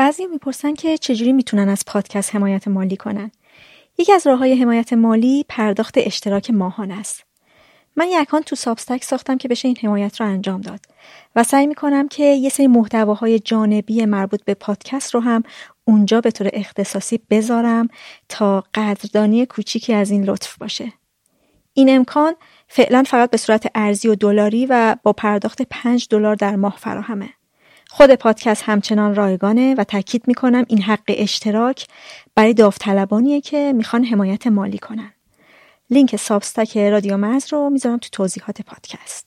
بعضی می‌پرسن که چجوری می‌تونن از پادکست حمایت مالی کنن. یکی از راه های حمایت مالی پرداخت اشتراک ماهانه است. من یک اکانت تو سابستک ساختم که بشه این حمایت رو انجام داد و سعی می‌کنم که یه سری محتواهای جانبی مربوط به پادکست رو هم اونجا به طور اختصاصی بذارم تا قدردانی کوچیکی از این لطف باشه. این امکان فعلا فقط به صورت ارزی و دلاری و با پرداخت 5 دلار در ماه فراهمه. خود پادکست همچنان رایگانه و تاکید می‌کنم این حق اشتراک برای داوطلبانیه که می‌خوان حمایت مالی کنن. لینک سابستک رادیو مرز رو می‌ذارم تو توضیحات پادکست.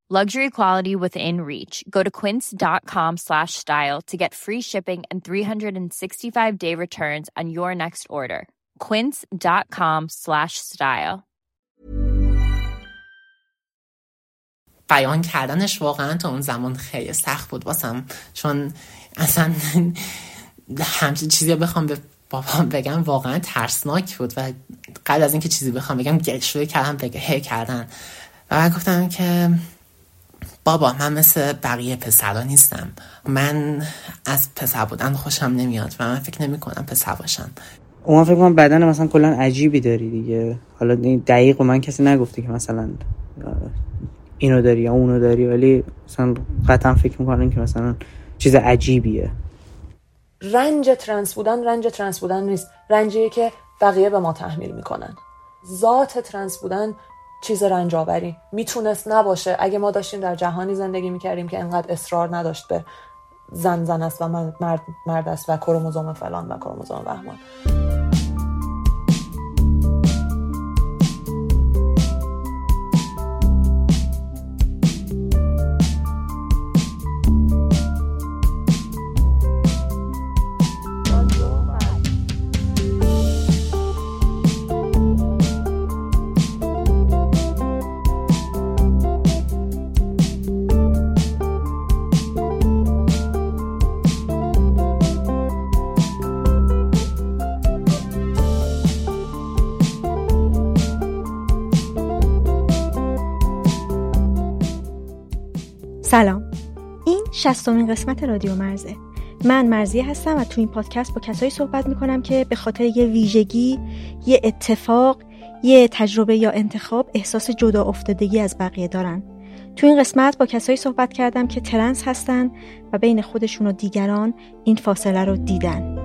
luxury quality within reach. Go to quince.com slash style to get free shipping and 365 day returns on your next order. quince.com slash style. بیان کردنش واقعا تا اون زمان خیلی سخت بود. واسم چون اصلا همچین چیزی بخوام به بابام بگم واقعا ترسناک بود و قبل از اینکه چیزی بخوام بگم گل شروع کردم بگه هی کردن. و من گفتم که بابا من مثل بقیه پسرا نیستم. من از پسر بودن خوشم نمیاد و من فکر نمی کنم پسر باشم. اون فکر کنم بدن مثلا کلا عجیبی داری دیگه. حالا دقیق و من کسی نگفته که مثلا اینو داری یا اونو داری ولی مثلا قطعا فکر می‌کنم که مثلا چیز عجیبیه. رنج ترنس بودن رنج ترنس بودن نیست. رنجیه که بقیه به ما تحمیل می‌کنن. ذات ترنس بودن چیز رنج آوری می‌تونست نباشه. اگه ما داشتیم در جهانی زندگی می‌کردیم که انقدر اصرار نداشت به زن زن است و مرد مرد است و کروموزوم فلان و کروموزوم بهمان سلام. این شستمین قسمت رادیو مرزه. من مرزیه هستم و تو این پادکست با کسایی صحبت می‌کنم که به خاطر یه ویژگی یه اتفاق یه تجربه یا انتخاب احساس جدا افتادگی از بقیه دارن. تو این قسمت با کسایی صحبت کردم که ترنس هستن و بین خودشون و دیگران این فاصله رو دیدن.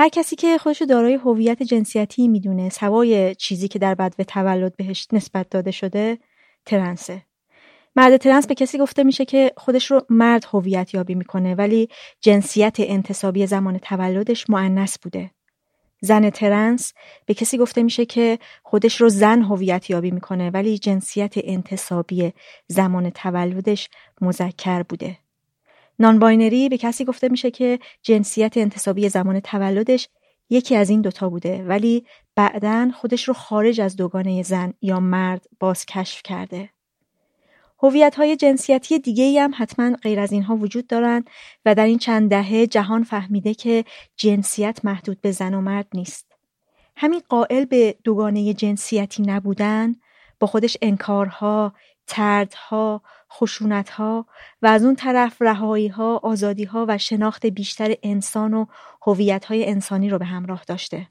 هر کسی که خودشو دارای هویت جنسیتی می‌دونه سوای چیزی که در به تولد بهش نسبت داده شده ترنسه. مرد ترنس به کسی گفته میشه که خودش رو مرد هویت یابی می‌کنه ولی جنسیت انتصابی زمان تولدش معنس بوده. زن ترنس به کسی گفته میشه که خودش رو زن هویت یابی می‌کنه ولی جنسیت انتصابی زمان تولدش مذکر بوده. non-binary به کسی گفته میشه که جنسیت انتصابی زمان تولدش یکی از این دوتا بوده ولی بعدا خودش رو خارج از دوگانه زن یا مرد باز کشف کرده. هویت های جنسیتی دیگه ای هم حتما غیر از اینها وجود دارن و در این چند دهه جهان فهمیده که جنسیت محدود به زن و مرد نیست. همین قائل به دوگانه جنسیتی نبودن با خودش انکارها طردها خشونتها و از اون طرف رهاییها آزادیها و شناخت بیشتر انسان و هویت‌های انسانی رو به همراه داشته.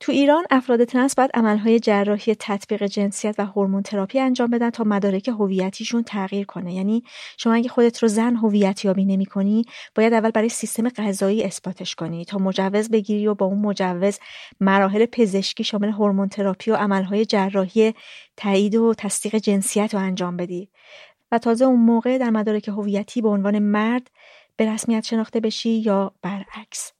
تو ایران افراد ترنس باید عملهای جراحی تطبیق جنسیت و هورمون تراپی انجام بدن تا مدارک هویتیشون تغییر کنه. یعنی شما اگه خودت رو زن هویت یابی نمی‌کنی باید اول برای سیستم قضایی اثباتش کنی تا مجوز بگیری و با اون مجوز مراحل پزشکی شامل هورمون تراپی و عملهای جراحی تایید و تصدیق جنسیت رو انجام بدی. و تازه اون موقع در مدارک هویتی به عنوان مرد به رسمیت شناخته بشی یا برعکس.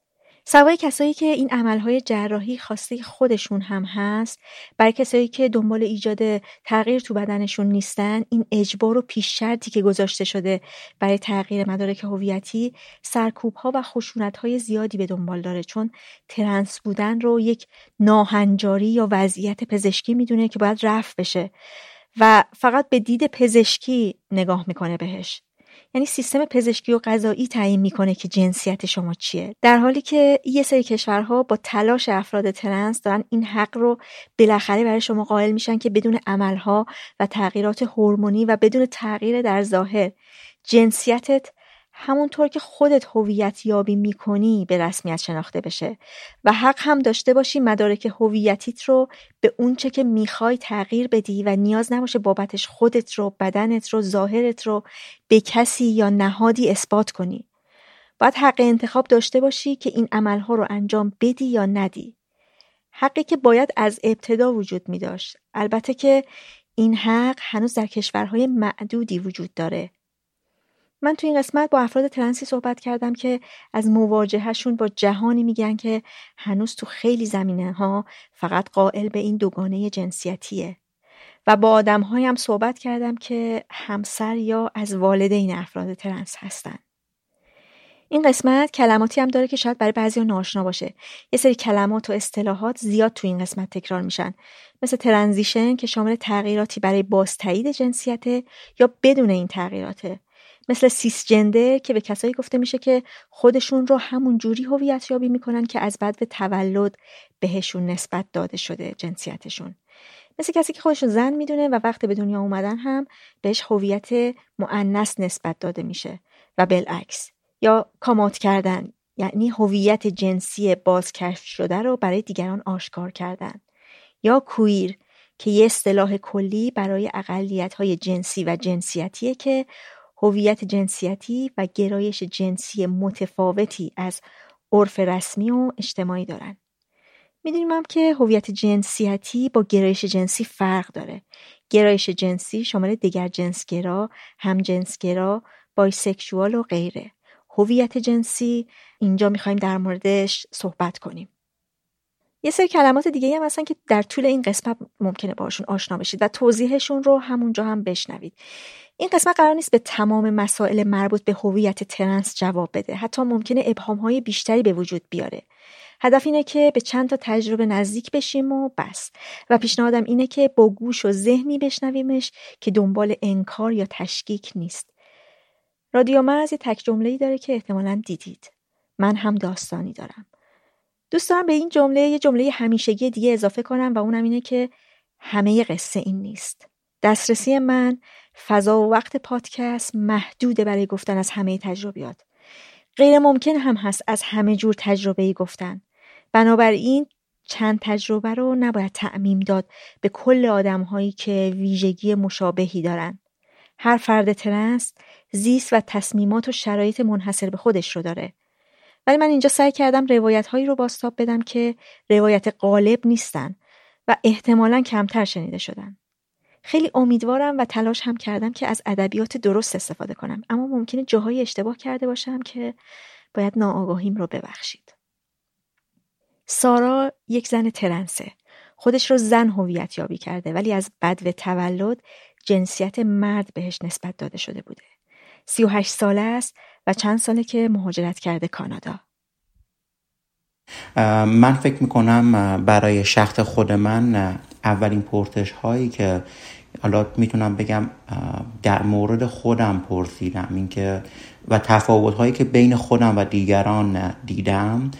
سوای کسایی که این عملهای جراحی خواسته خودشون هم هست برای کسایی که دنبال ایجاد تغییر تو بدنشون نیستن این اجبار و پیش شرطی که گذاشته شده برای تغییر مدارک هویتی سرکوب ها و خشونت های زیادی به دنبال داره چون ترنس بودن رو یک ناهنجاری یا وضعیت پزشکی می‌دونه که باید رفت بشه. و فقط به دید پزشکی نگاه می‌کنه بهش. یعنی سیستم پزشکی و غذایی تعیین می‌کنه که جنسیت شما چیه. در حالی که یه سری کشورها با تلاش افراد ترنس دارن این حق رو بالاخره برای شما قائل میشن که بدون عملها و تغییرات هورمونی و بدون تغییر در ظاهر جنسیتت همونطور که خودت هویت یابی می‌کنی به رسمیت شناخته بشه و حق هم داشته باشی مدارک هویتیت رو به اونچه که می‌خوای تغییر بدی و نیاز نباشه بابتش خودت رو بدنت رو ظاهرت رو به کسی یا نهادی اثبات کنی. باید حق انتخاب داشته باشی که این عملها رو انجام بدی یا ندی. حقی که باید از ابتدا وجود می داشت البته که این حق هنوز در کشورهای معدودی وجود داره. من تو این قسمت با افراد ترنسی صحبت کردم که از مواجههشون با جهانی میگن که هنوز تو خیلی زمینه ها فقط قائل به این دوگانه جنسیتیه. و با آدم هم صحبت کردم که همسر یا از والدین افراد ترنس هستن. این قسمت کلماتی هم داره که شاید برای بعضی ناشنا باشه. یه سری کلمات و اصطلاحات زیاد تو این قسمت تکرار میشن. مثل ترنزیشن که شامل تغییراتی برای باز تایید جنسیته یا بدون این تغییراته. مثل سیس جندر که به کسایی گفته میشه که خودشون رو همون جوری هویت یابی می‌کنن که از به تولد بهشون نسبت داده شده جنسیتشون. مثل کسی که خودشون زن می‌دونه و وقت به دنیا اومدن هم بهش هویت معنس نسبت داده میشه و بالعکس. یا کامات کردن یعنی هویت جنسی بازکشف شده رو برای دیگران آشکار کردن. یا کویر که یه اصطلاح کلی برای اقلیت های جنسی و جنسیتیه که هویت جنسیتی و گرایش جنسی متفاوتی از عرف رسمی و اجتماعی دارن. می‌دونیم هم که هویت جنسیتی با گرایش جنسی فرق داره. گرایش جنسی شامل دیگر جنسگرا، هم جنسگرا، بایسکشوال و غیره. هویت جنسی اینجا می‌خوایم در موردش صحبت کنیم. یه سری کلمات دیگه هم هستن که در طول این قسمت ممکنه باشون آشنا بشید و توضیحشون رو همونجا هم بشنوید. این قسمت قرار نیست به تمام مسائل مربوط به هویت ترنس جواب بده. حتی ممکنه ابهام های بیشتری به وجود بیاره. هدف اینه که به چند تا تجربه نزدیک بشیم و بس. و پیشنهادم اینه که با گوش و ذهنی بشنویمش که دنبال انکار یا تشکیک نیست. رادیو مرز یه تک جمله داره که احتمالا دیدید. من هم داستانی دارم. دوست دارم به این جمله یه جمله همیشگی دیگه اضافه کنم و اونم اینه که همه قصه این نیست دسترسی من فضا و وقت پادکست محدوده برای گفتن از همه تجربیات. غیر ممکن هم هست از همه جور تجربه ای گفتن. بنابراین چند تجربه رو نباید تعمیم داد به کل آدم هایی که ویژگی مشابهی دارن. هر فرد ترنس زیست و تصمیمات و شرایط منحصر به خودش رو داره. ولی من اینجا سعی کردم روایت هایی رو باستاب بدم که روایت غالب نیستن و احتمالا کمتر شنیده شدن. خیلی امیدوارم و تلاش هم کردم که از ادبیات درست استفاده کنم. اما ممکنه جاهای اشتباه کرده باشم که باید ناآگاهیم رو ببخشید. سارا یک زن ترنسه. خودش رو زن هویت یابی کرده ولی از بد و تولد جنسیت مرد بهش نسبت داده شده بوده. 38 ساله است و چند ساله که مهاجرت کرده کانادا. من فکر می‌کنم برای شخص خود من اولین پرتش هایی که حالا می‌تونم بگم در مورد خودم پرسیدم. اینکه و تفاوت هایی که بین خودم و دیگران دیدم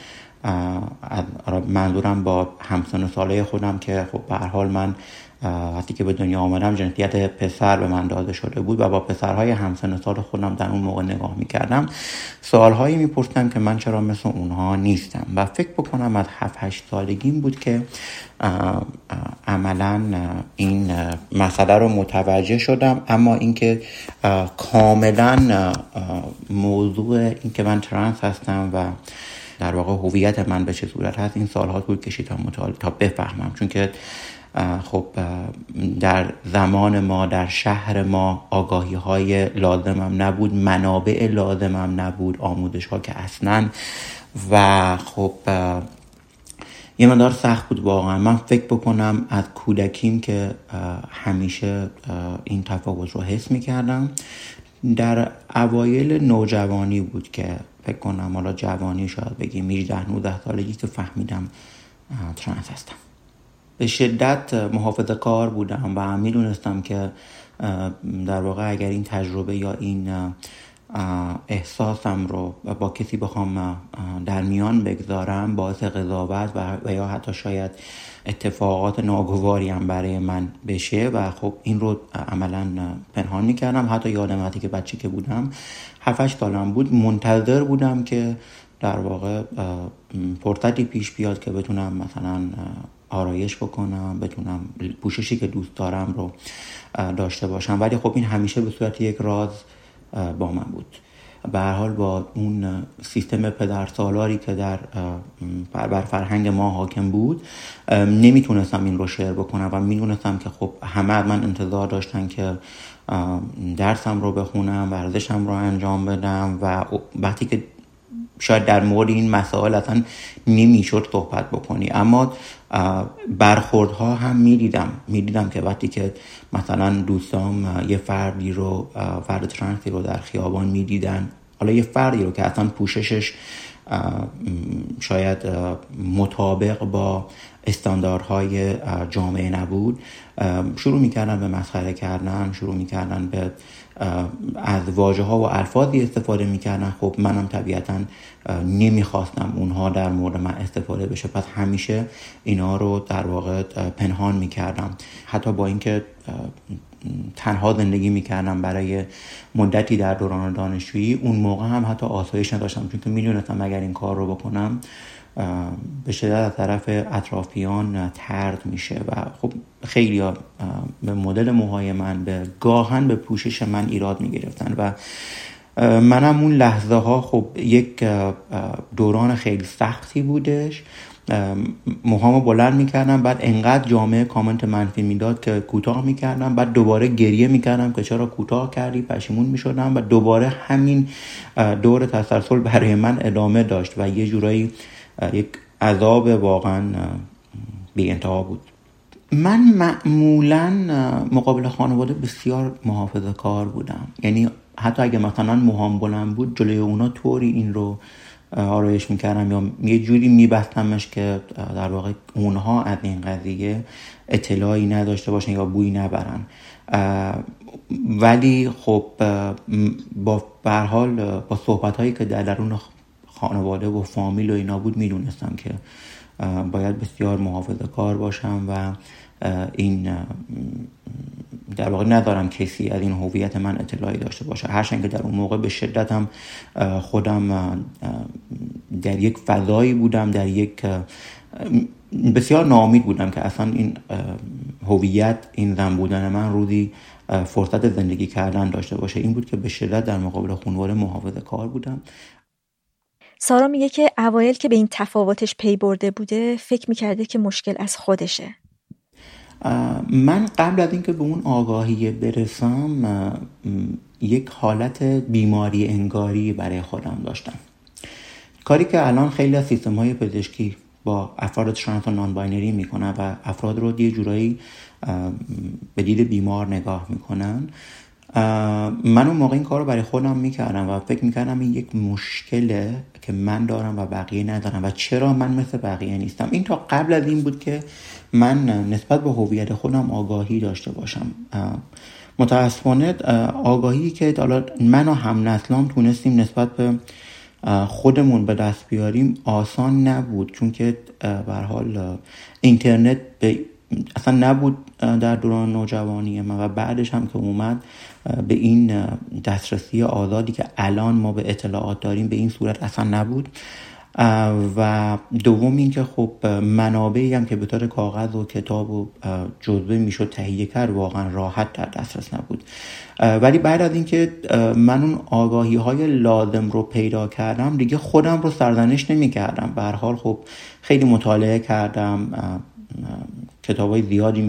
منظورم با همسان ساله خودم که خب به حال من وقتی که به دنیا آمدم جنسیت پسر به من داده شده بود و با پسرهای همسن سال خودم در اون موقع نگاه می‌کردم. سوالهایی میپرسیدم که من چرا مثل اونها نیستم و فکر بکنم از 7 8 سالگیم بود که عملا این مسئله رو متوجه شدم. اما اینکه کاملا موضوع اینکه من ترانس هستم و در واقع هویت من به چه صورت هست این سالها طول کشید تا تا بفهمم. چون که خب در زمان ما در شهر ما آگاهی های لازمم نبود منابع لازمم نبود آموزش ها که اصلا. و خب یه مدار سخت بود واقعا. من فکر بکنم از کودکیم که همیشه این تفاوت رو حس می کردم در اوایل نوجوانی بود که فکر کنم حالا جوانی شاید بگیم 18 19 سالگی که فهمیدم ترانس هستم. به شدت محافظه کار بودم و می‌دونستم که در واقع اگر این تجربه یا این احساسم رو با کسی بخوام در میان بگذارم باعث قضاوت و یا حتی شاید اتفاقات ناگواری هم برای من بشه و خب این رو عملا پنهان می‌کردم. حتی یادم وقتی که بچه که بودم 7 سالم بود منتظر بودم که در واقع فرصتی پیش بیاد که بتونم مثلا آرایش بکنم بتونم پوششی که دوست دارم رو داشته باشم. ولی خب این همیشه به صورت یک راز با من بود. به هر حال با اون سیستم پدر سالاری که در بر فرهنگ ما حاکم بود نمی‌تونستم این رو شعر بکنم و می‌دونستم که خب همه از من انتظار داشتن که درسم رو بخونم ورزشم رو انجام بدم و وقتی که شاید در مورد این مسائل اصلا نمی‌شد صحبت بکنی. اما برخوردها هم می‌دیدم. می‌دیدم که وقتی که مثلا دوستام یه فردی رو فرد ترانسی رو در خیابان می‌دیدن. حالا یه فردی رو که اصلا پوششش شاید مطابق با استانداردهای جامعه نبود شروع می‌کردن به مسخره کردن شروع می‌کردن به از واجه ها و الفاظی استفاده می‌کردن. خب منم طبیعتا نمی‌خواستم اونها در مورد من استفاده بشه. پس همیشه اینا رو در واقع پنهان می‌کردم. حتی با اینکه تنها زندگی می‌کردم برای مدتی در دوران دانشجویی اون موقع هم حتی آسایش نداشتم. چون که می‌دونستم اگر این کار رو بکنم به شدت از طرف اطرافیان ترد میشه و خب خیلی به مدل موهای من به گاهن به پوشش من ایراد می‌گرفتن و منم اون لحظه ها خب یک دوران خیلی سختی بودش. موهامو بلند می‌کردم بعد انقدر جامعه کامنت منفی می‌داد که کوتاه می‌کردم بعد دوباره گریه می‌کردم که چرا کوتاه کردی پشیمون می‌شدم و دوباره همین دور تسلسل برای من ادامه داشت و یه جورایی یک عذاب واقعا بی انتها بود. من معمولا مقابل خانواده بسیار محافظه کار بودم. یعنی حتی اگه مثلا موهام بلند بود جلوی اونا طوری این رو آرایش می‌کردم یا یه جوری میبستمش که در واقع اونها از این قضیه اطلاعی نداشته باشن یا بویی نبرن. ولی خب با حال با صحبت هایی که در درون خانواده و فامیل و اینا بود می‌دونستم که باید بسیار محافظه کار باشم و این در واقع ندارم کسی از این هویت من اطلاعی داشته باشه. هرچند که در اون موقع به شدت هم خودم در یک فضایی بودم در یک بسیار ناامید بودم که اصلا این هویت این زن بودن من روزی فرصت زندگی کردن داشته باشه. این بود که به شدت در مقابل خانواده محافظه کار بودم. سارا میگه که اوایل که به این تفاوتش پی برده بوده فکر می‌کرده که مشکل از خودشه. من قبل از اینکه به اون آگاهی برسم یک حالت بیماری انگاری برای خودم داشتم. کاری که الان خیلی از سیستم های پزشکی با افراد ترنس و non-binary می‌کنن و افراد رو یه جورایی به دید بیمار نگاه می‌کنن من اون موقع این کار رو برای خودم می‌کردم و فکر می‌کردم این یک مشکله. که من دارم و بقیه ندارم و چرا من مثل بقیه نیستم. این تا قبل از این بود که من نسبت به هویت خودم آگاهی داشته باشم. متاسفانه آگاهی که حالا من و هم نسلام تونستیم نسبت به خودمون به دست بیاریم آسان نبود. چون که حال اینترنت به اصلا نبود در دوران نوجوانی من و بعدش هم که اومد به این دسترسی آزادی که الان ما به اطلاعات داریم به این صورت اصلا نبود. و دوم اینکه خب منابعی هم که به طور کاغذ و کتاب و جزوه می‌شد تهیه کرد واقعا راحت در دسترس نبود. ولی بعد از اینکه من اون آگاهی های لازم رو پیدا کردم دیگه خودم رو سرزنش نمی کردم به حال خب خیلی مطالعه کردم کتاب های زیادی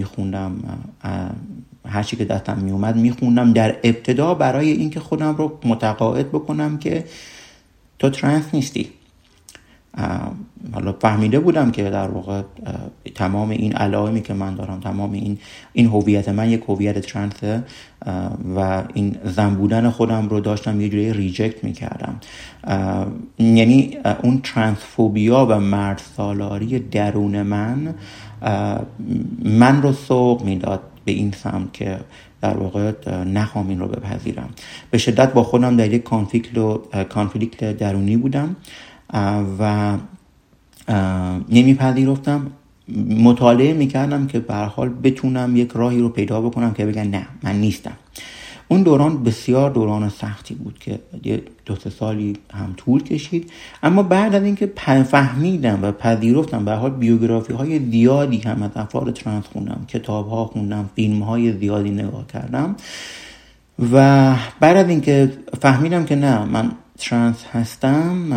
میخوندم هرچی که دستم میومد میخوندم در ابتدا برای اینکه خودم رو متقاعد بکنم که تو ترنس نیستی. حالا فهمیده بودم که در واقع تمام این علائمی که من دارم تمام این این هویت من یک هویت ترنسه و این زن بودن خودم رو داشتم یه جوری ریجکت می‌کردم. یعنی اون ترنسفوبیا و مرد سالاری درون من من رو سوق می‌داد. به این سمت که در واقع نخوام این رو بپذیرم. به شدت با خودم در یک کانفلیکت درونی بودم و نمیپذیرفتم. مطالعه می‌کردم که به حال بتونم یک راهی رو پیدا بکنم که بگن نه من نیستم. اون دوران بسیار دوران سختی بود که یه دو سه سالی هم طول کشید. اما بعد از اینکه فهمیدم و پذیرفتم به حال بیوگرافی های زیادی هم از افراد ترنس خوندم کتاب ها خوندم فیلم های زیادی نگاه کردم. و بعد از اینکه فهمیدم که نه من ترنس هستم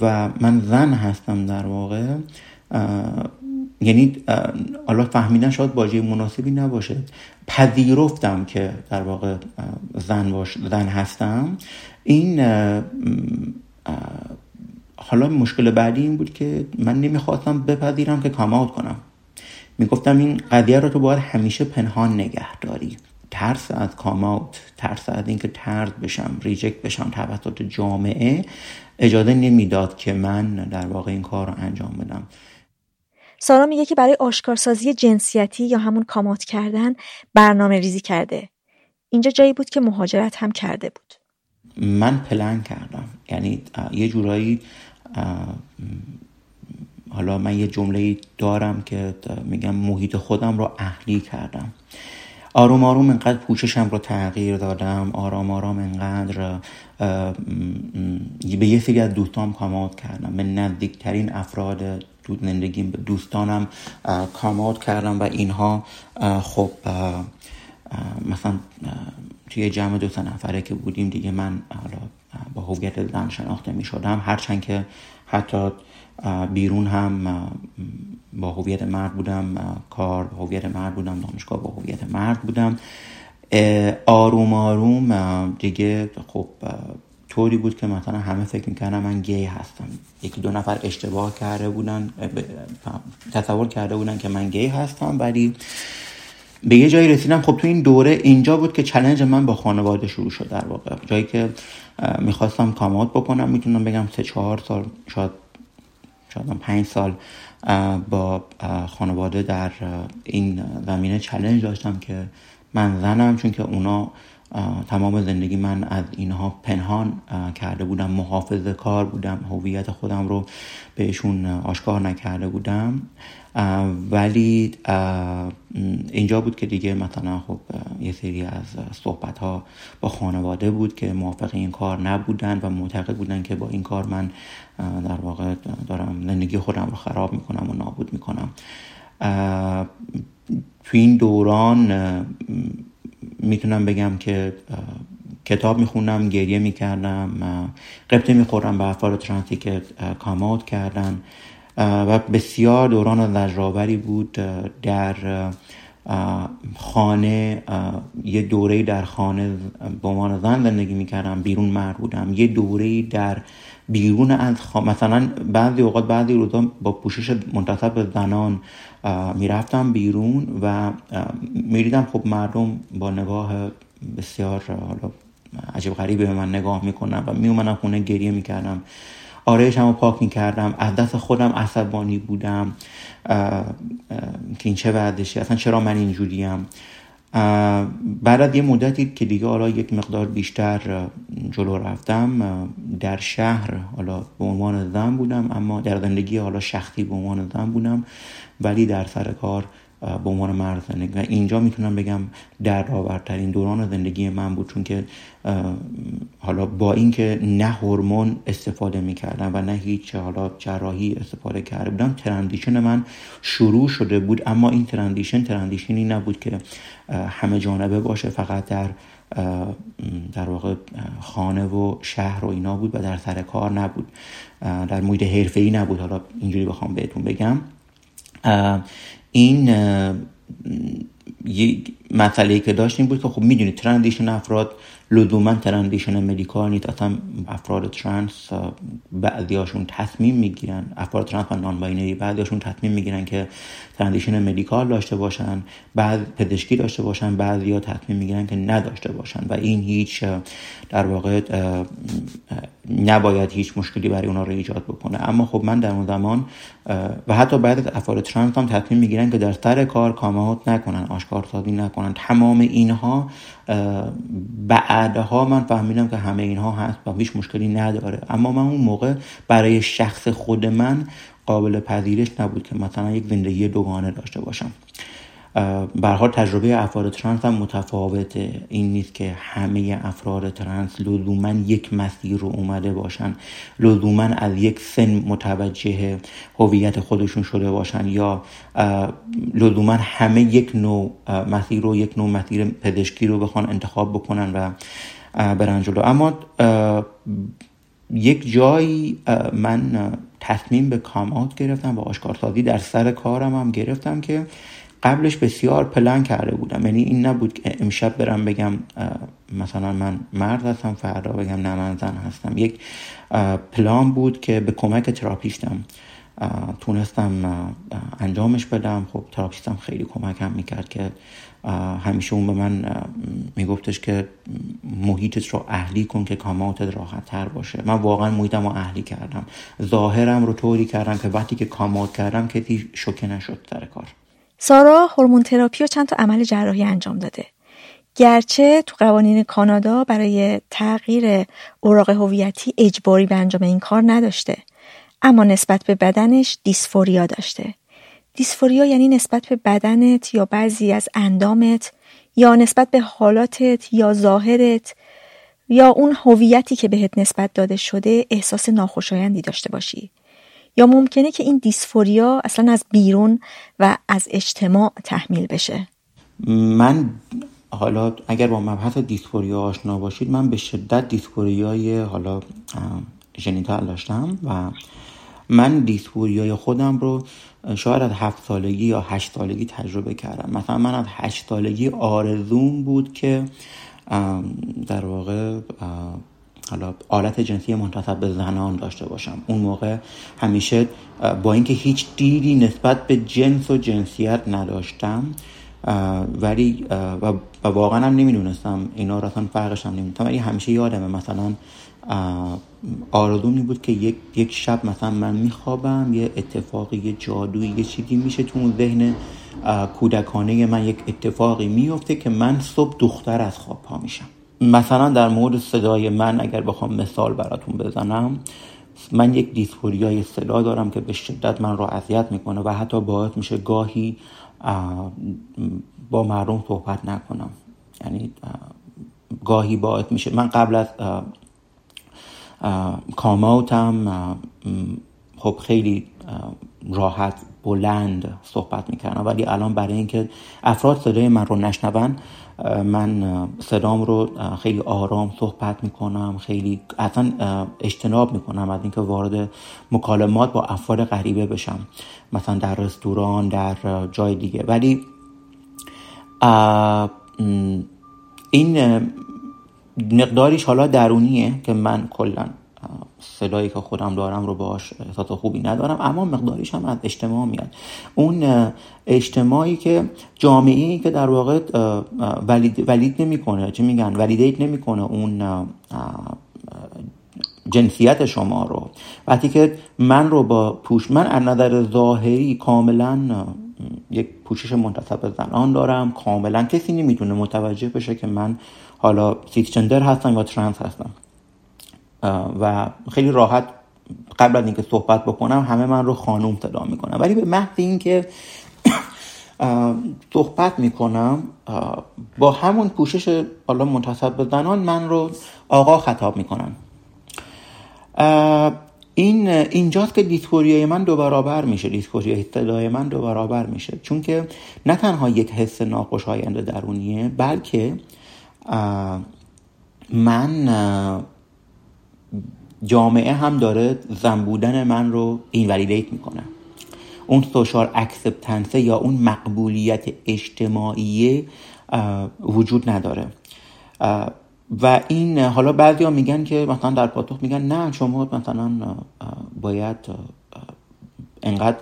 و من زن هستم در واقع یعنی حالا فهمیدن شاید باجه مناسبی نباشه. پذیرفتم که در واقع زن, باش زن هستم. این حالا مشکل بعدی این بود که من نمی‌خواستم بپذیرم که کاماوت کنم. می‌گفتم این قضیه رو تو باید همیشه پنهان نگه داری. ترس از کاماوت ترس از اینکه ترد بشم ریجکت بشم توسط جامعه اجازه نمی‌داد که من در واقع این کار رو انجام بدم. سارا میگه که برای آشکارسازی جنسیتی یا همون کامات کردن برنامه ریزی کرده. اینجا جایی بود که مهاجرت هم کرده بود. من پلن کردم. یعنی یه جورایی حالا من یه جمله دارم که میگم محیط خودم رو اهلی کردم. آروم آروم انقدر پوششم رو تغییر دادم. آرام آرام انقدر به یه سری از دوستام کامات کردم. به نزدیکترین افراد زندگیم به دوستانم کامات کردم و اینها خب مثلا توی جمع دو نفره که بودیم دیگه من با هویت زن شناخته می شدم هرچند که حتی بیرون هم با هویت مرد بودم کار با هویت مرد بودم دانشگاه با هویت مرد بودم. آروم آروم دیگه خب طوری بود که مثلا همه فکر می‌کردن من گی هستم. یکی دو نفر اشتباه کرده بودن تصور کرده بودن که من گی هستم ولی به یه جایی رسیدم. خب تو این دوره اینجا بود که چلنج من با خانواده شروع شد در واقع. جایی که می‌خواستم کامات بکنم می‌تونم بگم سه چهار سال شاید شاید پنج سال با خانواده در این زمینه چلنج داشتم که من زنم چون که اونا تمام زندگی من از اینها پنهان کرده بودم. محافظه کار بودم. هویت خودم رو بهشون آشکار نکرده بودم. ولی اینجا بود که دیگه مثلا خب یه سری از صحبت ها با خانواده بود که موافق این کار نبودن و معتقد بودن که با این کار من در واقع دارم زندگی خودم رو خراب می‌کنم و نابود می‌کنم. تو این دوران می‌تونم بگم که کتاب می‌خونم گریه می‌کردم قبطه می‌خورم به افراد ترانسی که کاماوت کردن و بسیار دوران لجرآوری بود در خانه یه دوره در خانه به عنوان زن زندگی می‌کردم بیرون مرد بودم. یه دوره در بیرون از مثلا بعضی اوقات بعضی روزا با پوشش منتصب زنان می‌رفتم بیرون و می‌دیدم خب مردم با نگاه بسیار حالا عجیب غریبه به من نگاه می‌کنن و میومدم خونه گریه می‌کردم. آرایش هم پاک می‌کردم. از دست خودم عصبانی بودم. که این چه وردشه اصلا چرا من اینجوریم؟ بعد یه مدتی که دیگه حالا یک مقدار بیشتر جلو رفتم در شهر حالا به عنوان زن بودم اما در زندگی حالا شخصی به عنوان زن بودم. ولی در سر کار به عنوان مرد زندگی و اینجا می‌تونم بگم دردآورترین دوران زندگی من بود چون که حالا با اینکه نه هورمون استفاده می‌کردم و نه هیچ حالا جراحی استفاده کرده بودم transition من شروع شده بود اما این transition transition ی نبود که همه جانبه باشه فقط در در واقع خانه و شهر و اینا بود و در سر کار نبود در محیط حرفه‌ای نبود. حالا اینجوری بخوام بهتون بگم. این یه مسئله که داشتیم بود که خب می‌دونید transition افراد لزوما transition medical نیست اصلا افراد ترنس بعضیاشون تصمیم می‌گیرن افراد ترنس و non-binary بعضیاشون تصمیم می‌گیرن که transition medical داشته باشن بعد پزشکی داشته باشن بعضیا تصمیم می‌گیرن که نداشته باشن و این هیچ در واقع نباید هیچ مشکلی برای اونا رو ایجاد بکنه. اما خب من در اون زمان و حتی بعد از افراد ترنس هم تصمیم می‌گیرن که در سر کار come out نکنن آشکارسازی نکنن. تمام اینها بعدها من فهمیدم که همه اینها هست و هیچ مشکلی نداره. اما من اون موقع برای شخص خود من قابل پذیرش نبود که مثلا یک زندگی دوگانه داشته باشم. برها تجربه افراد ترنس هم متفاوته. این نیست که همه افراد ترنس لزوما یک مسیر رو اومده باشن. لزوما از یک سن متوجه هویت خودشون شده باشن یا لزوما همه یک نوع مسیر رو یک نوع مسیر پزشکی رو بخوان انتخاب بکنن و برن جلو. اما یک جایی من تصمیم به کامات گرفتم و آشکارسازی در سر کارم هم گرفتم که قبلش بسیار پلان کرده بودم. یعنی این نبود که امشب برم بگم مثلا من مرد هستم فردا بگم نه من زن هستم. یک پلان بود که به کمک تراپیستم تونستم انجامش بدم. خب تراپیستم خیلی کمکم می‌کرد که همیشه اون به من میگفتش که محیطت رو اهلی کن که کاماتت راحت تر باشه. من واقعا محیطم رو اهلی کردم. ظاهرم رو طوری کردم که وقتی که کامات کردم کسی شوکه نشد سر کار. سارا هورمون تراپی و چند تا عمل جراحی انجام داده. گرچه تو قوانین کانادا برای تغییر اوراق هویتی اجباری به انجام این کار نداشته اما نسبت به بدنش دیسفوریا داشته دیسفوریا یعنی نسبت به بدنت یا بعضی از اندامت یا نسبت به حالاتت یا ظاهرت یا اون هویتی که بهت نسبت داده شده احساس ناخوشایندی داشته باشی یا ممکنه که این دیسفوریا اصلا از بیرون و از اجتماع تحمیل بشه؟ من حالا اگر با مبحث دیسفوریا آشنا باشید من به شدت دیسفوریای حالا ژنیتال داشتم و من دیسفوریای خودم رو شاید از هفت سالگی یا هشت سالگی تجربه کردم. مثلا من از هشت سالگی آرزوم بود که در واقع حالا آلت جنسی منتصب به زنان داشته باشم. اون موقع همیشه با اینکه هیچ دیدی نسبت به جنس و جنسیت نداشتم ولی و واقعا هم نمی‌دونستم اینا رو اصلا فرقش هم نمی‌دونستم. ولی همیشه یادمه مثلا آرزومی بود که یک, یک شب مثلا من میخوابم یه اتفاقی یه جادویی یه چیزی میشه تو اون ذهن کودکانه من یک اتفاقی میفته که من صبح دختر از خواب پا میشم. مثلا در مورد صدای من اگر بخوام مثال براتون بزنم من یک دیسفوریای صدا دارم که به شدت من را اذیت می‌کنه و حتی باعث میشه گاهی با مردم صحبت نکنم. یعنی گاهی باعث میشه. من قبل از کاماوتم خب خیلی راحت بلند صحبت می‌کردم. ولی الان برای اینکه افراد صدای من رو نشنون من صدام رو خیلی آرام صحبت می‌کنم خیلی اصلا اجتناب می‌کنم از اینکه وارد مکالمات با افراد غریبه بشم مثلا در رستوران در جای دیگه. ولی این مقداریش حالا درونیه که من کلا صدایی که خودم دارم رو باش احساس خوبی ندارم اما مقداریش هم از اجتماع میاد. اون اجتماعی که جامعه ای که در واقع ولید, ولید نمی‌کنه چی میگن؟ ولیدیت نمی‌کنه اون جنسیت شما رو. وقتی که من رو با پوش من از نظر ظاهری کاملا یک پوشش منتصب زنان دارم. کاملا کسی نمی‌تونه متوجه بشه که من حالا سیکسچندر هستم یا ترانس هستم. و خیلی راحت قبل از اینکه صحبت بکنم همه من رو خانوم صدا می‌کنم ولی به محض اینکه صحبت می‌کنم با همون پوشش حالا منتصب به زنان من رو آقا خطاب می‌کنن. این اینجاست که dysphoria ی من دو برابر میشه. dysphoria ی صدای من دو برابر میشه. چون که نه تنها یک حس ناخوشایند درونیه بلکه من جامعه هم داره زن بودن من رو invalidate می‌کنه. اون social acceptance ه یا اون مقبولیت اجتماعی وجود نداره. و این حالا بعضی ها میگن که مثلا در پاتوخ میگن نه شما مثلا باید انقدر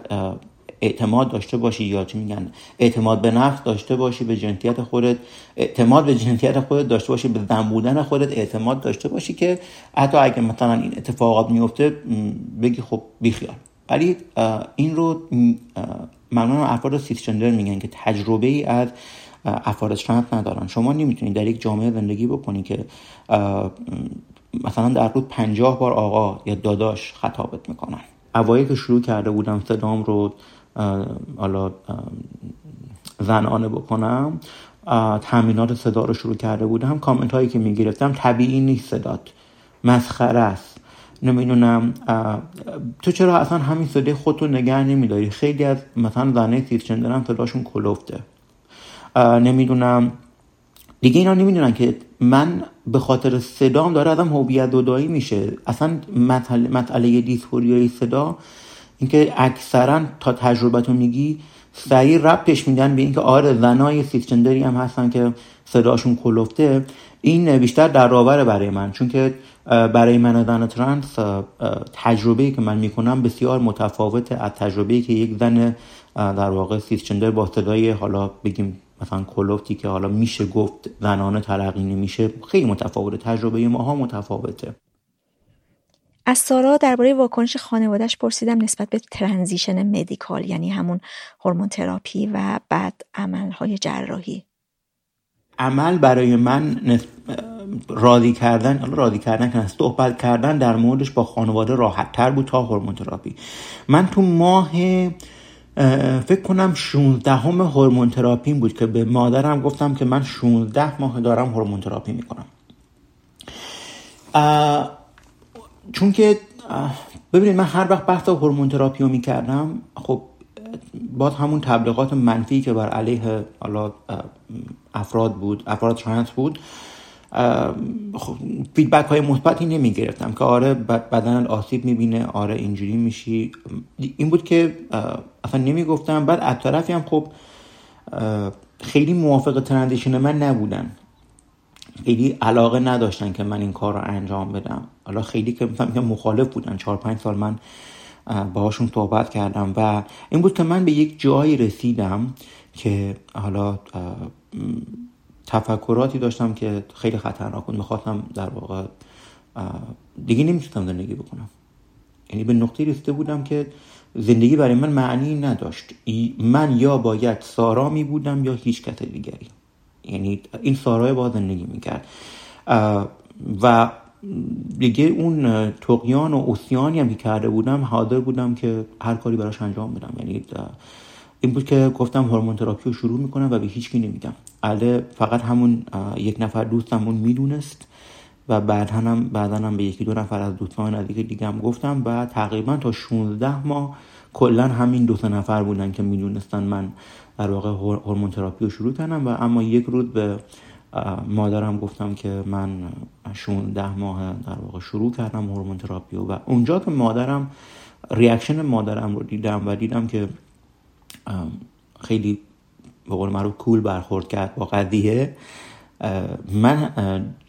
اعتماد داشته باشی یا چی میگن؟ اعتماد به نفس داشته باشی به جنسیت خودت. اعتماد به جنسیت خودت داشته باشی به زن بودن خودت اعتماد داشته باشی که حتی اگه مثلا این اتفاقات میفته بگی خب بیخیال. ولی این رو معمولا افراد سیسچندر میگن که تجربه ای از افراد ترنس ندارن. شما نمی‌تونید در یک جامعه زندگی بکنی که مثلا در روز پنجاه بار آقا یا داداش خطابت می‌کنن. اوایل که شروع کرده بودم صدام رو حالا زنانه بکنم. تمرینات صدا رو شروع کرده بودم. کامنت هایی که می‌گرفتم طبیعی نیست صدات. مسخره است. نمی‌دونم تو چرا اصلا همین صدای خودتو نگه نمیداری؟ خیلی از مثلا زنه سیسچندر هم صداشون کلفته نمی‌دونم. دیگه اینا نمی‌دونن که من به خاطر صدام داره ازم هویت دودایی میشه. اصلا مسئله دیسفوریای صدا اینکه اکثرا تا تجربتو میگی سریع ربطش میدن به اینکه آره زنای سیسچندری هم هستن که صداشون کلفته این بیشتر در برای من چون که برای من زن ترانس تجربه که من می‌کنم بسیار متفاوته از تجربه که یک زن در واقع cisgender با صدای حالا بگیم مثلا کلوفتی که حالا میشه گفت زنانه تلقی نمیشه خیلی متفاوته. تجربه ماها متفاوته. از سارا درباره واکنش خانوادهش پرسیدم نسبت به transition medical یعنی همون hormone therapy و بعد عملهای جراحی. عمل برای من راضی کردن راضی کردن که صحبت کردن در موردش با خانواده راحت تر بود تا hormone therapy. من تو ماه فکر کنم 16 هم hormone therapy بود که به مادرم گفتم که من 16 ماه دارم hormone therapy می‌کنم. چون که ببینید من هر وقت بحث hormone therapy رو می‌کردم خب باز همون تبلیغات منفی که بر علیه افراد بود افراد ترنس بود خب feedback های مثبتی نمی گرفتم که آره بدن آسیب می‌بینه آره اینجوری میشی. این بود که اصلا نمی گفتم بعد از طرفی هم خب خیلی موافق ترندیشن من نبودن. خیلی علاقه نداشتن که من این کار رو انجام بدم. حالا خیلی که مثلا مخالف بودن. چهار پنج سال من باهاشون صحبت کردم و این بود که من به یک جایی رسیدم که حالا تفکراتی داشتم که خیلی خطرناک بود. می‌خواستم در واقع دیگه نمی‌تونم زندگی بکنم. یعنی به نقطه رسیده بودم که زندگی برای من معنی نداشت. من یا باید سارا می بودم یا هیچ کس دیگری. یعنی این سارای با زندگی می‌کرد. و دیگه اون تقیان و اسیانی هم که کرده بودم حاضر بودم که هر کاری براش انجام بدم. یعنی این بود که گفتم هورمون تراپی رو شروع می‌کنم و به هیچ کی نمیگم. اله فقط همون یک نفر دوستم اون می‌دونست و بعد هم بعدا هم به یکی دو نفر از دوستان نزدیک دیگه هم گفتم و تقریبا تا 16 ماه کلا همین دو نفر بودن که می‌دونستن من در واقع hormone therapy رو شروع کردم و اما یک روز به مادرم گفتم که من 16 ماه در واقع شروع کردم hormone therapy و اونجا که مادرم reaction مادرم رو دیدم و دیدم که خیلی به قول معروف کول برخورد کرد با قضیه من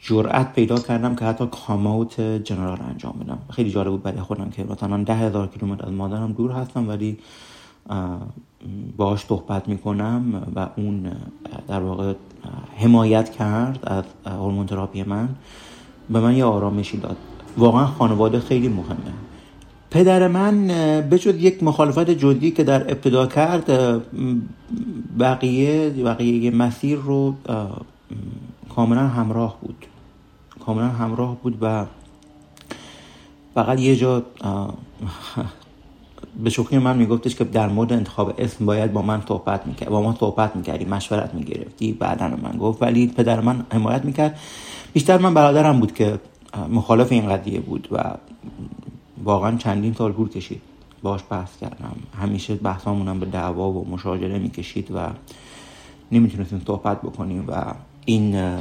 جرأت پیدا کردم که حتی کاماوت جنرال انجام بدم. خیلی جالب بود برای خودم که مثلا ده هزار کیلومتر از مادرم دور هستم ولی باهاش صحبت می‌کنم و اون در واقع حمایت کرد از هورمون تراپی من. به من یه آرامشی داد. واقعا خانواده خیلی مهمه. پدر من بجز یک مخالفت جدی که در ابتدا کرد بقیه بقیه مسیر رو کاملا همراه بود. کاملا همراه بود و فقط یه جا به شوخی من میگفتش که در مورد انتخاب اسم باید با من صحبت می‌کرد با ما صحبت می‌کردی مشورت می‌گرفتی بعدا من گفت. ولی پدر من حمایت می‌کرد. بیشتر من برادرم بود که مخالف این قضیه بود و واقعا چندین سال طول کشید. باش بحث کردم. همیشه بحثامونم به دعوا و مشاجره می‌کشید و نمی‌تونستیم صحبت بکنیم و این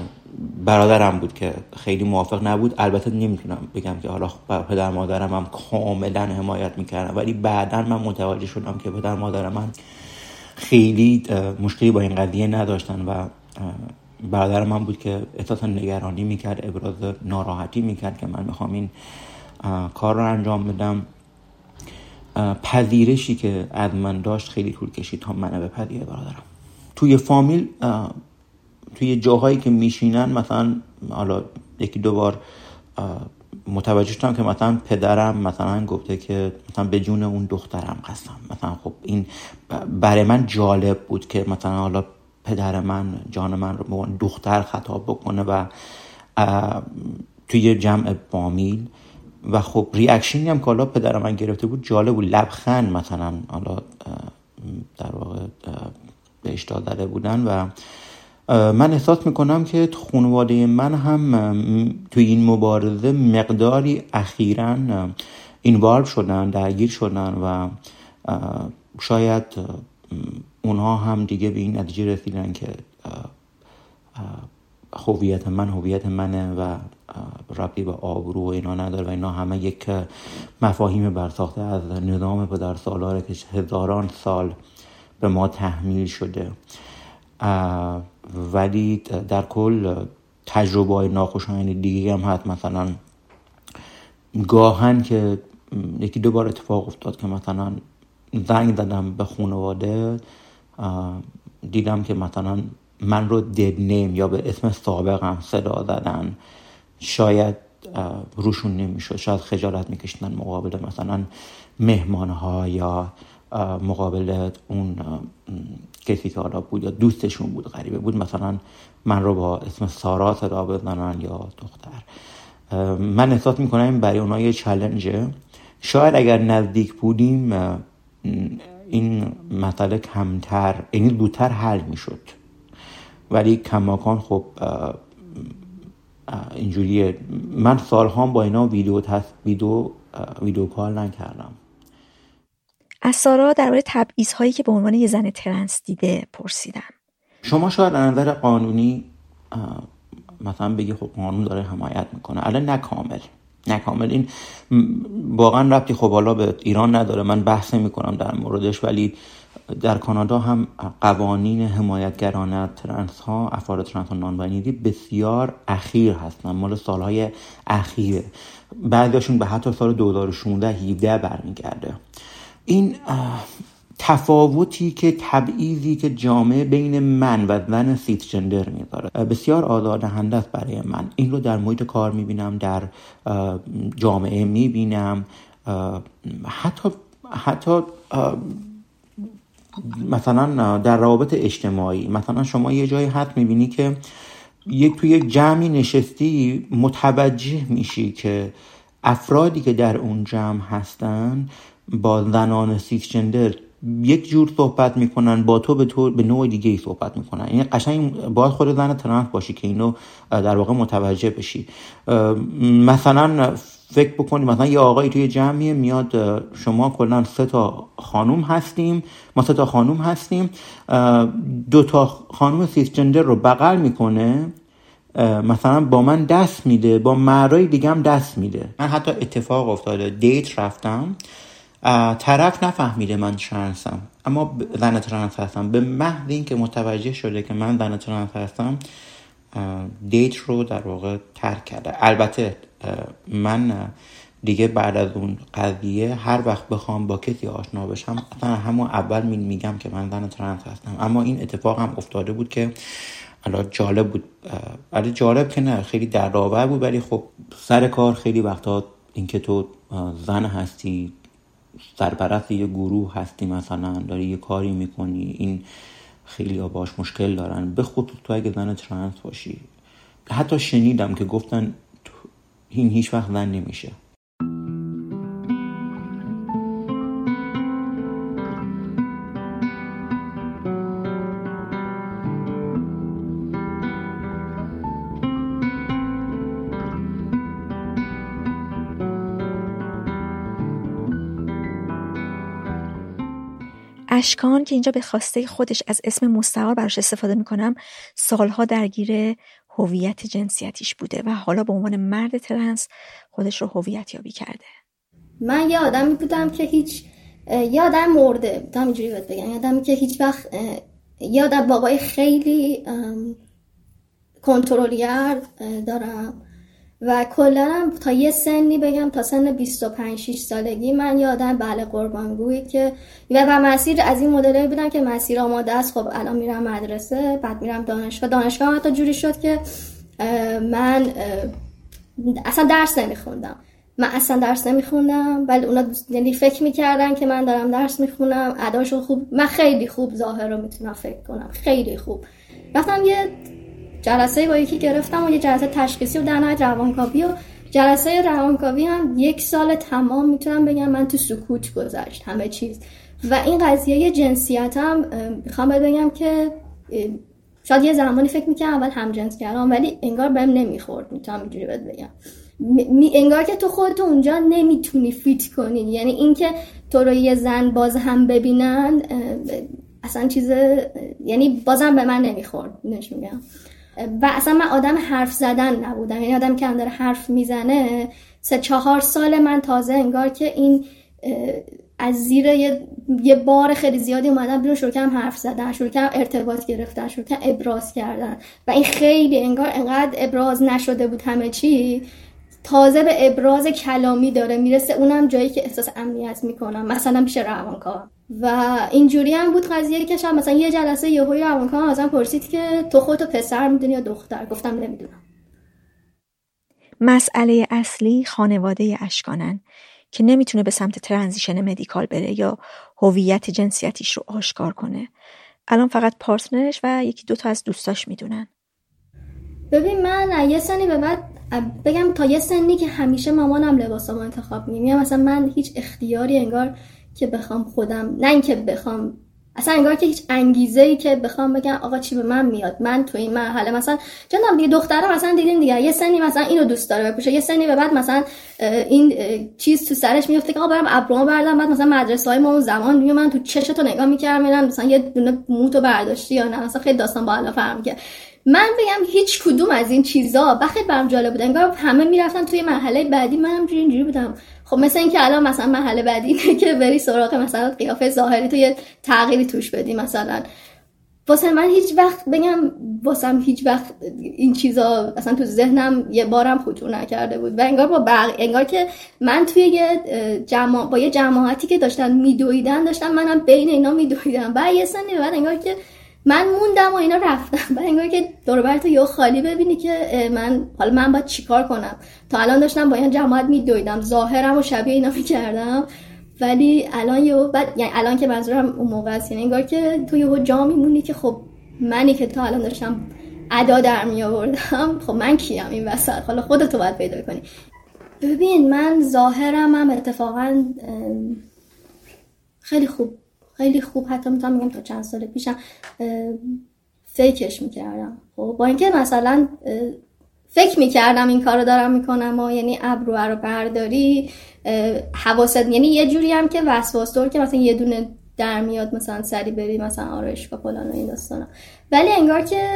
برادرم بود که خیلی موافق نبود. البته نمی‌تونم بگم که حالا پدر مادرم هم کاملا حمایت می‌کردم. ولی بعدا من متوجه شدم که پدر مادر من خیلی مشکلی با این قضیه نداشتن و برادر من بود که احساس نگرانی می‌کرد ابراز ناراحتی می‌کرد که من می‌خوام این کار رو انجام بدم. پذیرشی که از من داشت خیلی طول کشید تا منو بپذیره برادرم. توی فامیل توی جاهایی که میشینن مثلا حالا یکی دو بار متوجه شدم که مثلا پدرم مثلا گفته که مثلا به جون اون دخترم قسم. مثلا خب این برای من جالب بود که مثلا حالا پدر من جان من رو دختر خطاب بکنه و توی جمع فامیل. و خب ریاکشنی هم که حالا پدر من گرفته بود جالب بود. لبخند مثلا حالا در واقع بهش داده بودن و من احساس می‌کنم که خانواده من هم توی این مبارزه مقداری اخیرا اینوالو شدن درگیر شدن و شاید اونها هم دیگه به این نتیجه رسیدن که هویت من هویت منه و ربطی به آبرو و اینا نداره و اینا همه یک مفاهیم برساخته از نظام پدر سالاره که هزاران سال به ما تحمیل شده. ولی در کل تجربه های ناخوشایند دیگه هم هست. مثلا گاهن که یکی دو بار اتفاق افتاد که مثلا زنگ زدم به خانواده دیدم که مثلا من رو دد نیم یا به اسم سابقم صدا زدن. شاید روشون نمی‌شد. شاید خجالت میکشیدن مقابل مثلا مهمان ها یا مقابل اون کسی که حالا بود یا دوستشون بود غریبه بود مثلا من رو با اسم سارا صدا بزنن یا دختر. من احساس می‌کنم برای اونها یه چلنجه شاید اگر نزدیک بودیم این مسئله کمتر یعنی زودتر حل می‌شد. ولی کماکان خب اینجوریه. من سالها با اینا ویدیو تست ویدیو ویدیو کال نکردم. از سارا درباره تبعیض هایی که به عنوان یه زن ترنس دیده پرسیدم. شما شاید از نظر قانونی مثلا بگی خب قانون داره حمایت می‌کنه. الان نه کامل. این واقعا ربطی خب حالا به ایران نداره. من بحث می‌کنم در موردش ولی در کانادا هم قوانین حمایتگرانه ترنس ها افراد ترنس ها نان بسیار اخیر هستن. مال سالهای اخیره. بعضیشون به حتی سال 2016 17 برمیگرده. این تفاوتی که تبعیضی که جامعه بین من و زن cisgender می‌ذاره بسیار آزاردهنده است برای من. این رو در محیط کار می‌بینم در جامعه می‌بینم. حتی حتی مثلا در روابط اجتماعی. مثلا شما یه جایی حد می‌بینی که یک توی جمعی نشستی متوجه میشی که افرادی که در اون جمع هستن با زنان سیسجندر یک جور صحبت می‌کنن با تو به, تو به نوع دیگه ای صحبت می‌کنن. یعنی قشنگ باید خود زن ترنس باشی که اینو در واقع متوجه بشی. مثلا فکر بکنی مثلا یه آقایی توی جمعی میاد شما کلا سه تا خانوم هستیم ما سه تا خانوم هستیم دو تا خانوم cisgender رو بغل می‌کنه مثلا با من دست میده با مردای دیگه هم دست میده. من حتی اتفاق افتاده date رفتم. طرف نفهمیده من ترنسم اما زن ترنس هستم. به محض اینکه متوجه شده که من زن ترنس هستم دیت رو در واقع ترک کرده. البته من دیگه بعد از اون قضیه هر وقت بخوام با کسی آشنا بشم اصلا همون اول میگم که من زن ترنس هستم. اما این اتفاق هم افتاده بود که حالا جالب بود. ولی جالب که نه خیلی دردآور بود. ولی خب سر کار خیلی وقتا اینکه تو زن هستی سرپرست یه گروه هستی مثلا داری یه کاری می‌کنی این خیلی ها باش مشکل دارن. به خود تو اگه زن ترنس باشی. حتی شنیدم که گفتن این هیچ وقت زن نمیشه. اشکان که اینجا به خواسته خودش از اسم مستعار براش استفاده می‌کنم سالها درگیر هویت جنسیتیش بوده و حالا به عنوان مرد ترنس خودش رو هویت یابی کرده. من یه آدمی بودم که هیچ یه آدم مرده. بودم اینجوری بگم. یه آدمی که هیچ وقت یه آدم بابای خیلی کنترلگر دارم. و کلا تا یه سنی بگم تا سن 25 6 سالگی من یادم بله قربانگویی که و, مسیر از این مدلی بودن که مسیر آماده است. خب الان میرم مدرسه بعد میرم دانشگاه. دانشگاه حتی جوری شد که من اصلا درس نمیخوندم. من اصلا درس نمیخوندم ولی اونا یعنی فکر می‌کردن که من دارم درس می‌خونم. اداشو خوب من خیلی خوب ظاهر رو می‌تونم فکر کنم. خیلی خوب. رفتم یه جلسه با یکی گرفتم و یه جلسه تشخیصی و در نهایت روانکاوی و جلسه روانکاوی هم یک سال تمام می‌تونم بگم من تو سکوت گذشت همه چیز. و این قضیه جنسیت هم می‌خوام بگم که شاید یه زمانی فکر می‌کنم اول هم جنس کردم ولی انگار بهم نمی‌خورد می‌تونم اینجوری بگم. انگار که تو خودت اونجا نمی‌تونی فیت کنی. یعنی اینکه تو رو یه زن باز هم ببینن اصلا چیز یعنی بازم به من نمی‌خورد میگم. و اصلا من آدم حرف زدن نبودم. یعنی آدم که هم حرف می‌زنه سه چهار سال من تازه انگار که این از زیر یه, یه بار خیلی زیادی اومدم بیرون شروع کردم حرف زدن شروع کردم ارتباط گرفتن شروع کردم ابراز کردن. و این خیلی انگار انقدر ابراز نشده بود همه چی. تازه به ابراز کلامی داره می‌رسه اونم جایی که احساس امنیت می‌کنم. مثلا پیش روانکاو و اینجوری هم بود قضیه که شب مثلا یه جلسه یهوی روانکاو ازم پرسید که تو خودتو پسر می‌دونی یا دختر؟ گفتم نمی‌دونم. مسئله اصلی خانواده اشکانن که نمی‌تونه به سمت ترانزیشن مدیکال بره یا هویت جنسیتیش رو آشکار کنه. الان فقط پارتنرش و یکی دوتا از دوستاش می‌دونن. ببین من یه سنی به بعد بگم تا یه سنی که همیشه مامانم لباسامو انتخاب میگم مثلا من هیچ اختیاری انگار که بخوام خودم نه اینکه بخوام اصلا انگار که هیچ انگیزه ای که بخوام بگم آقا چی به من میاد من تو این مرحله مثلا جناب دیگه دختره مثلا دیدین دیگه یه سنی مثلا اینو دوست داره بپوشه یه سنی به بعد مثلا این چیز تو سرش میفته که آقا برم ابرومو بردم بعد مثلا مدرسه های ما اون زمان میگم من تو چشتو نگاه می‌کردم مثلا یه دونه موتو برداشتی یا نه مثلا خیلی داستان بالا فهم که من بگم هیچ کدوم از این چیزا بخیر برام جالب بود. انگار همه می‌رفتن توی مرحله بعدی. منم اینجوری بودم. خب مثل اینکه الان مثلا محل بعدی اینه که بری سراغ مثلا قیافه ظاهری تو یه تغییری توش بدی مثلا. واسه من هیچ وقت بگم واسم هیچ وقت این چیزا اصلا تو ذهنم یه بارم خطور نکرده بود. و انگار با بق... انگار که من توی یه جماع... با یه جماعتی که داشتن میدویدن داشتم منم بین اینا میدویدم و یه سنی بعد انگار که من موندم و اینا رفتم. بعد انگار که دور تو یه خالی ببینی که من حالا من باید چیکار کنم؟ تا الان داشتم با این جماعت میدویدم. ظاهرم و شبیه اینا می‌کردم. ولی الان یه بعد یعنی الان که منظورم اون موقع است. یعنی انگار که تو یه جا میمونی که خب منی که تا الان داشتم ادا در می آوردم خب من کیم این وسط؟ حالا خودتو باید پیدا کنی. ببین من ظاهرم هم اتفاقا خیلی خوب خیلی خوب حتی می‌تونم بگم تا چند سال پیشم فیکش می‌کردم. خب با اینکه مثلا فکر می‌کردم این کارو دارم می‌کنم و یعنی ابرو رو برداری حواست یعنی یه جوری هم که وسواس که مثلا یه دونه در میاد مثلا سری بری مثلا و فلان و این داستانا. ولی انگار که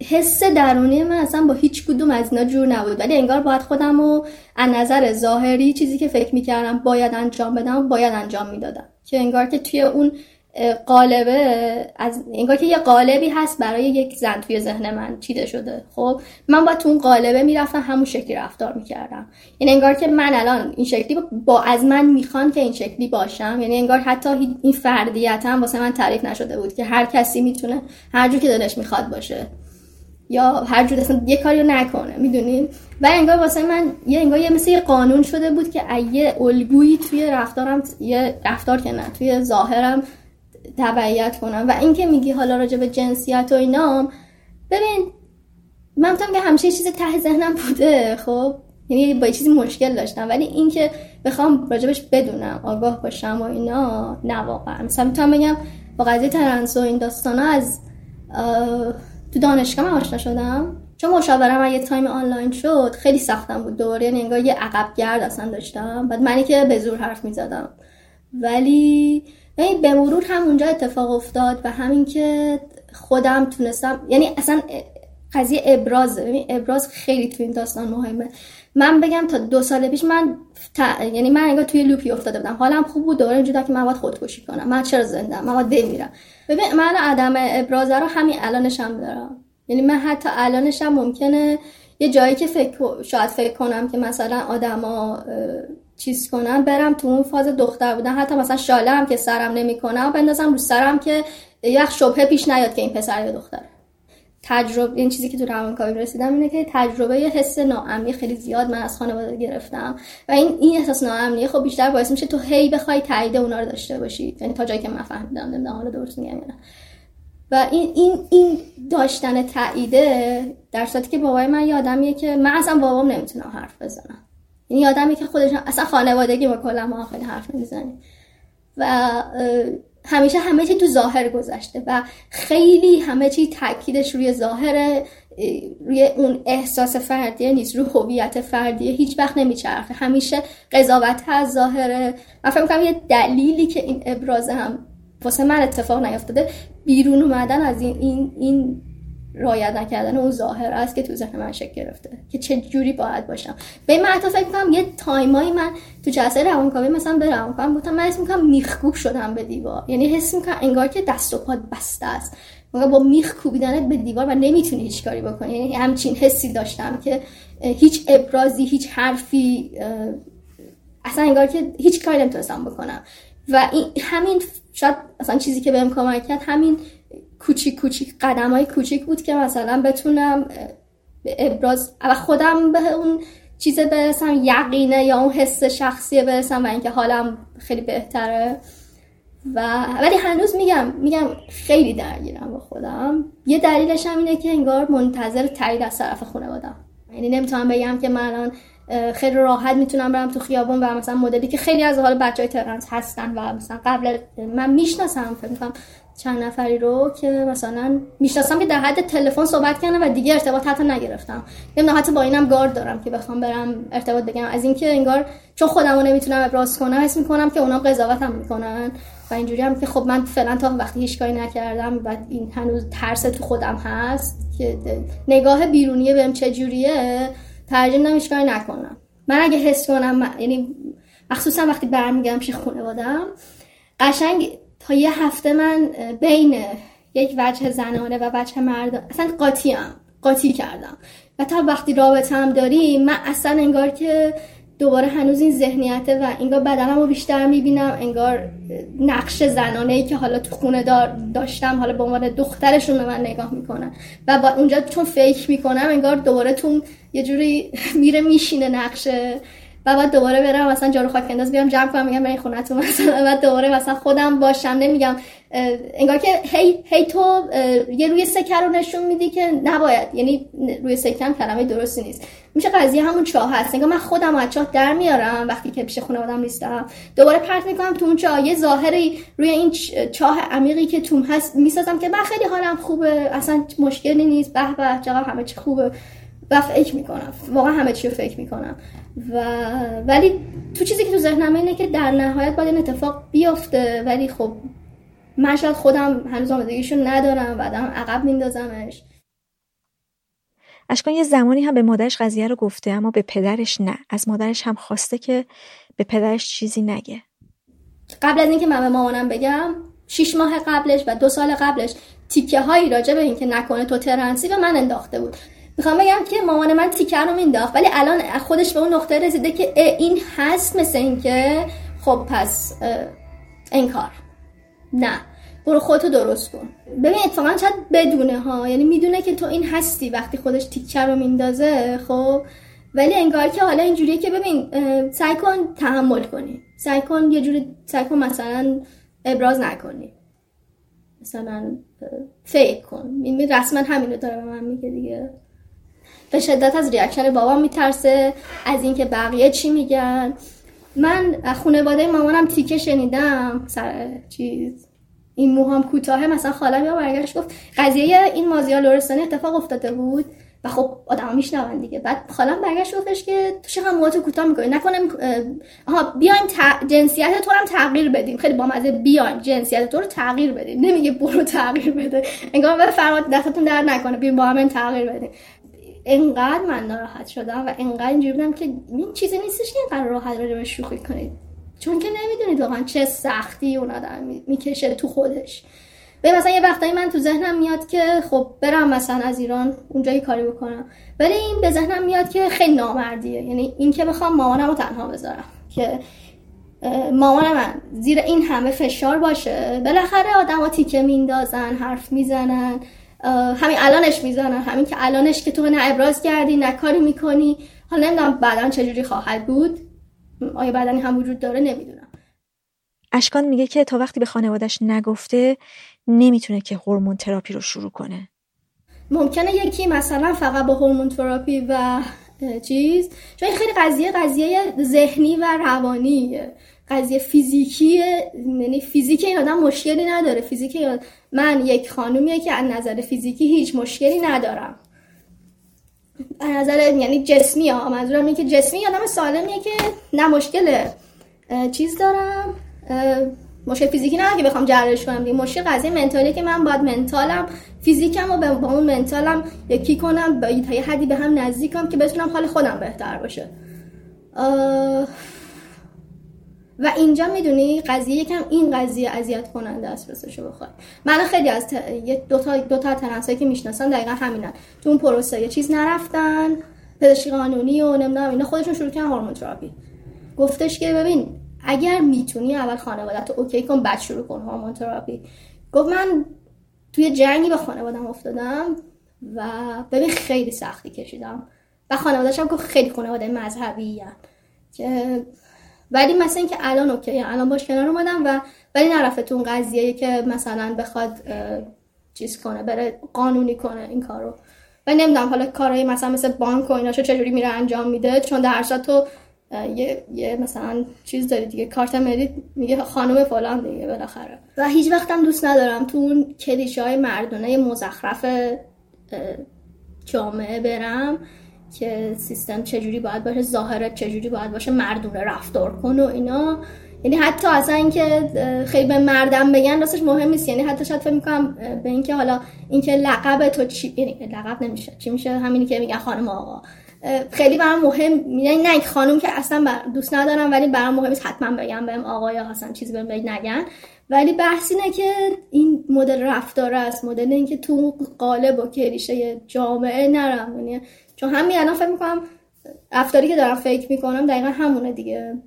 حس درونی من اصلا با هیچ کدوم از اینا جور نبود. ولی انگار باید خودم رو از نظر ظاهری چیزی که فکر می‌کردم باید انجام بدم باید انجام می‌دادم. که انگار که توی اون قالبه از انگار که یه قالبی هست برای یک زن توی ذهن من چیده شده. خب من با تو اون قالبه می‌رفتم همون شکلی رفتار می‌کردم. یعنی انگار که من الان این شکلی با از من می‌خوان که این شکلی باشم. یعنی انگار حتی این فردیتم واسه من تعریف نشده بود که هر کسی می‌تونه هر جور که دلش می‌خواد باشه. یا هر جور اصلا یه کاری نکنه می‌دونین و انگار واسه من یه انگار یه مثل یه قانون شده بود که یه الگویی توی رفتارم یه رفتار که نه توی ظاهرم تبعیت کنم. و اینکه میگی حالا راجع به جنسیت و اینا ببین من می‌تونم که همیشه چیز ته ذهنم بوده خب؟ یعنی با چیزی مشکل داشتم. ولی اینکه بخوام راجبش بدونم آگاه باشم و اینا نه واقعا. مثلا می‌تونم بگم با قضیه ترنس و این داستانا از تو دانشگاه من آشنا شدم. چون مشاورم یه تایم آنلاین شد خیلی سختم بود دوباره یعنی انگار یه عقب گرد اصلا داشتم. بعد منی که به زور حرف می‌زدم. ولی یعنی به مرور همونجا اتفاق افتاد و همین که خودم تونستم یعنی اصلا قضیه ابرازه. ببین ابراز خیلی تو این داستان مهمه. من بگم تا دو سال پیش من یعنی من انگار توی لوپی افتاده بودم. حالم خوب بود. دوباره اینجوری که من باید خودکشی کنم. من چرا زنده من باید بمیرم. ببین من عدم ابراز رو همین الانش هم دارم. یعنی من حتی الانش هم ممکنه یه جایی که فکر شاید فکر کنم که مثلا آدما چیز کنم برم تو اون فاز دختر بودن. حتی مثلا شاله هم که سرم نمی‌کنم بندازم رو سرم که یه شبهه پیش نیاد که این پسر یا دختره. تجربه این چیزی که تو روانکاوی رسیدم اینه که تجربه حس ناامنی خیلی زیاد من از خانواده گرفتم. و این این احساس ناامنی خب بیشتر باعث میشه تو هی بخوای تایید اونا رو داشته باشی. یعنی تا جایی که من فهمیدم نمی‌دونم حالا درست میگم و این این این داشتن تاییده در صورتی که بابای من یادمیه که من اصلا بابام نمی‌تونم حرف بزنم. یعنی یادمی که خودش اصلا خانوادگی ما کلا ما خیلی حرف نمی‌زنیم و همیشه همه چی تو ظاهر گذشته و خیلی همه چی تاکیدش روی ظاهر روی اون احساس فردیه نیست رو هویت فردیه. هیچ وقت نمیچرخه. همیشه قضاوت از ظاهره. من فکر می‌کنم یه دلیلی که این ابراز هم واسه من اتفاق نیفتاده بیرون اومدن از این این این رایت نکردن اون ظاهر است که تو ذهن من شکل گرفته که چه جوری باید باشم. به من حتی فکر می‌کنم یه تایمایی من تو جلسه روانکاوی مثلا به روانکاوی بودم من حس می‌کنم میخکوب شدم به دیوار. یعنی حس می‌کنم انگار که دست و پات بسته است. با میخ کوبیدنت به دیوار و نمی‌تونی هیچ کاری بکنی. یعنی همچین حسی داشتم که هیچ ابرازی هیچ حرفی اصلا انگار که هیچ کاری نمی‌تونستم بکنم. و این همین شاید اصلا چیزی که بهم کمک کرد همین کوچیک کوچیک قدم های کوچیک بود که مثلا بتونم به ابراز و خودم به اون چیز برسم یقینه یا اون حس شخصی برسم و اینکه حالم خیلی بهتره. و ولی هنوز میگم میگم خیلی درگیرم با خودم. یه دلیلش هم اینه که انگار منتظر تایید از طرف خانوادم یعنی نمی‌تونم بگم که من الان خیلی راحت می‌تونم برم تو خیابون و مثلا مدلی که خیلی از حال بچه های ترنس هستن و مثلا قبل من می‌شناسم فکر می‌کنم چند نفری رو که مثلا می‌شناسم که در حد تلفن صحبت کردم و دیگه ارتباط حتی نگرفتم. نمی‌دونم حتی با اینم گارد دارم که بخوام برم ارتباط بگم. از اینکه انگار چون خودمو نمی‌تونم ابراز کنم حس می‌کنم که اونا قضاوتم می‌کنن و اینجوری هم که خب من فعلا تا وقتی هیچ کاری نکردم و این هنوز ترس تو خودم هست که نگاه بیرونیه بهم چه جوریه ترجیح میدم کاری نکنم. من اگه حس کنم یعنی مخصوصا وقتی برمیگردم پیش خانوادم قشنگ تا یه هفته من بین یک وجه زنانه و وجه مرد اصلا قاطی هم قاطی کردم. و تا وقتی رابطه هم داریم من اصلا انگار که دوباره هنوز این ذهنیته و انگار بدنم رو بیشتر می‌بینم انگار نقش زنانه ای که حالا تو خونه دار داشتم حالا به عنوان دخترشون به من نگاه می‌کنن. و با اونجا چون فیک می‌کنم انگار دوباره تو یه جوری میره میشینه نقشه و بعد دوباره برم مثلا جارو خاک انداز بیام جمع کنم میگم برین خونتون مثلا. بعد دوباره مثلا خودم باشم نمیگم انگار که هی هی تو یه روی سکه رو نشون میدی که نباید. یعنی روی سکه هم کلمه درستی نیست. میشه قضیه همون چاه هست. انگار من خودم از چاه در میارم وقتی که پیش خونه آدم نیستم. دوباره پرت می‌کنم تو اون چاه. یه ظاهری روی این چاه عمیقی که توم هست می‌سازم که من خیلی حالم خوبه. اصلا مشکلی نیست. به به چقدر همه چی خوبه. و فکر می‌کنم. واقعا همه چی رو فکر می‌کنم. و ولی تو چیزی که تو ذهنم اینه که در نهایت باید این اتفاق بیفته. ولی خب من شاید خودم هنوز آمادگیشو ندارم بعدم عقب میندازمش. اشکان یه زمانی هم به مادرش قضیه رو گفته اما به پدرش نه. از مادرش هم خواسته که به پدرش چیزی نگه. قبل از اینکه من به مامانم بگم شیش ماه قبلش و دو سال قبلش تیکه هایی راجع به اینکه نکنه تو ترنسی به من انداخته بود. می‌خوام بگم که مامان من تیکر رو مینداخت ولی الان خودش به اون نقطه رسیده که این هست مثل اینکه خب پس این کار. نه. برو خودتو درست کن. ببین اتفاقا شاید بدونه ها. یعنی می‌دونه که تو این هستی وقتی خودش تیکه رو میندازه خب. ولی انگار که حالا اینجوریه که ببین سعی کن تحمل کنی. سعی کن یه جوری سعی کن مثلا ابراز نکنی. مثلا fake کن. این رسما همین رو داره به من میگه دیگه. به شدت از reaction بابا میترسه از اینکه بقیه چی میگن. من خانواده مامانم تیکه شنیدم. سر چیز این موهام کوتاهه مثلا خالم یا برگشت گفت قضیه این مازیار لورستانی اتفاق افتاده بود؟ و خب آدم میشنون دیگه. بعد خالم برگشت گفتش که تو چه موهاتو کوتاه می‌کنی؟ نکنه آها بیاین جنسیت تو هم تغییر بدیم. خیلی با مزه بیاین جنسیت تو رو تغییر بدیم. نمیگه برو تغییر بده. انگار به فرمات دستتون در نکنه بیاین با هم تغییر بدیم. انقدر من ناراحت شدم و انقدر اینجوری بودم که این چیزی نیستش که اینقدر راحت راجع شوخی کنید. چون که نمی‌دونید واقعا چه سختی اون آدم می‌کشه تو خودش. به مثلا یه وقتایی من تو ذهنم میاد که خب برم مثلا از ایران اونجا کاری بکنم. ولی این به ذهنم میاد که خیلی نامردیه. یعنی این که بخوام مامانم رو تنها بذارم. که مامان من زیر این همه فشار باشه. بالاخره آدم تیکه میندازن حرف می‌زنن. همین الانش می‌زنن همین که الانش که تو نه ابراز کردی نه کاری می‌کنی. حالا نمی‌دونم بعدا چجوری خواهد بود. آیا بدنی هم وجود داره؟ نمی‌دونم. اشکان میگه که تا وقتی به خانوادش نگفته نمی‌تونه که هورمون تراپی رو شروع کنه. ممکنه یکی مثلا فقط با هورمون تراپی و چیز. چون خیلی قضیه قضیه ذهنی و روانیه قضیه فیزیکی یعنی فیزیک این آدم مشکلی نداره. فیزیک من یک خانومیه که از نظر فیزیکی هیچ مشکلی ندارم. از نظر یعنی جسمی ها منظورم اینه که جسمی آدم سالمیه که نه مشکل چیز دارم. مشکل فیزیکی نه که بخوام جرش کنم. دیگه مشکل قضیه منتالی که من باید منتالم فیزیکم و با اون منتالم یکی کنم با یه حدی به هم نزدیکم که بتونم حال خودم بهتر باشه. و اینجا می‌دونی قضیه یکم این قضیه اذیت کننده است راستشو بخوای من خیلی از دو تا دو تا که می‌شناسن دقیقا همینن. تو اون پروسه یه چیز نرفتن پزشکی قانونی و نمی‌دونم اینا خودشون شروع کردن hormone therapy. گفتش که ببین اگر می‌تونی اول خانوادت اوکی کن بعد شروع کن hormone therapy. گفت من توی جنگی به خانوادم افتادم و ببین خیلی سختی کشیدم. و خانواده‌شم گفت خیلی خانواده مذهبی که ولی مثلا اینکه الان اوکی الان باش کنار اومدم و ولی نرفته تو اون قضیه که مثلا بخواد چیز کنه بره قانونی کنه این کارو. و نمی‌دونم حالا کارهای مثلا مثل بانک و ایناشو چجوری میره انجام میده چون در تو یه, یه مثلا چیز داری دیگه کارت ملی میگه خانم فلان دیگه بالاخره. و هیچ وقتم دوست ندارم تو اون کلیشه های مردونه مزخرف جامعه برم. که سیستم چجوری باید باشه ظاهرت چجوری باید باشه مردونه رفتار کن و اینا. یعنی حتی اصلا اینکه خیلی به مردم بگن راستش مهم نیست. یعنی حتی شاید فکر می‌کنم به اینکه حالا اینکه لقب تو چی یعنی لقب نمیشه چی میشه؟ همینی که میگن خانم آقا. خیلی برام مهم یعنی نه خانم که اصلا دوست ندارم ولی برام مهم نیست. حتما بگم بهم آقا یا اصلا چیزی بهم نگن. ولی بحث اینه که این مدل رفتار است. مدل اینکه تو قالب و کلیشه جامعه نرم. یعنی چون همین الان فکر می‌کنم رفتاری که دارم فکر می‌کنم دقیقا همونه دیگه.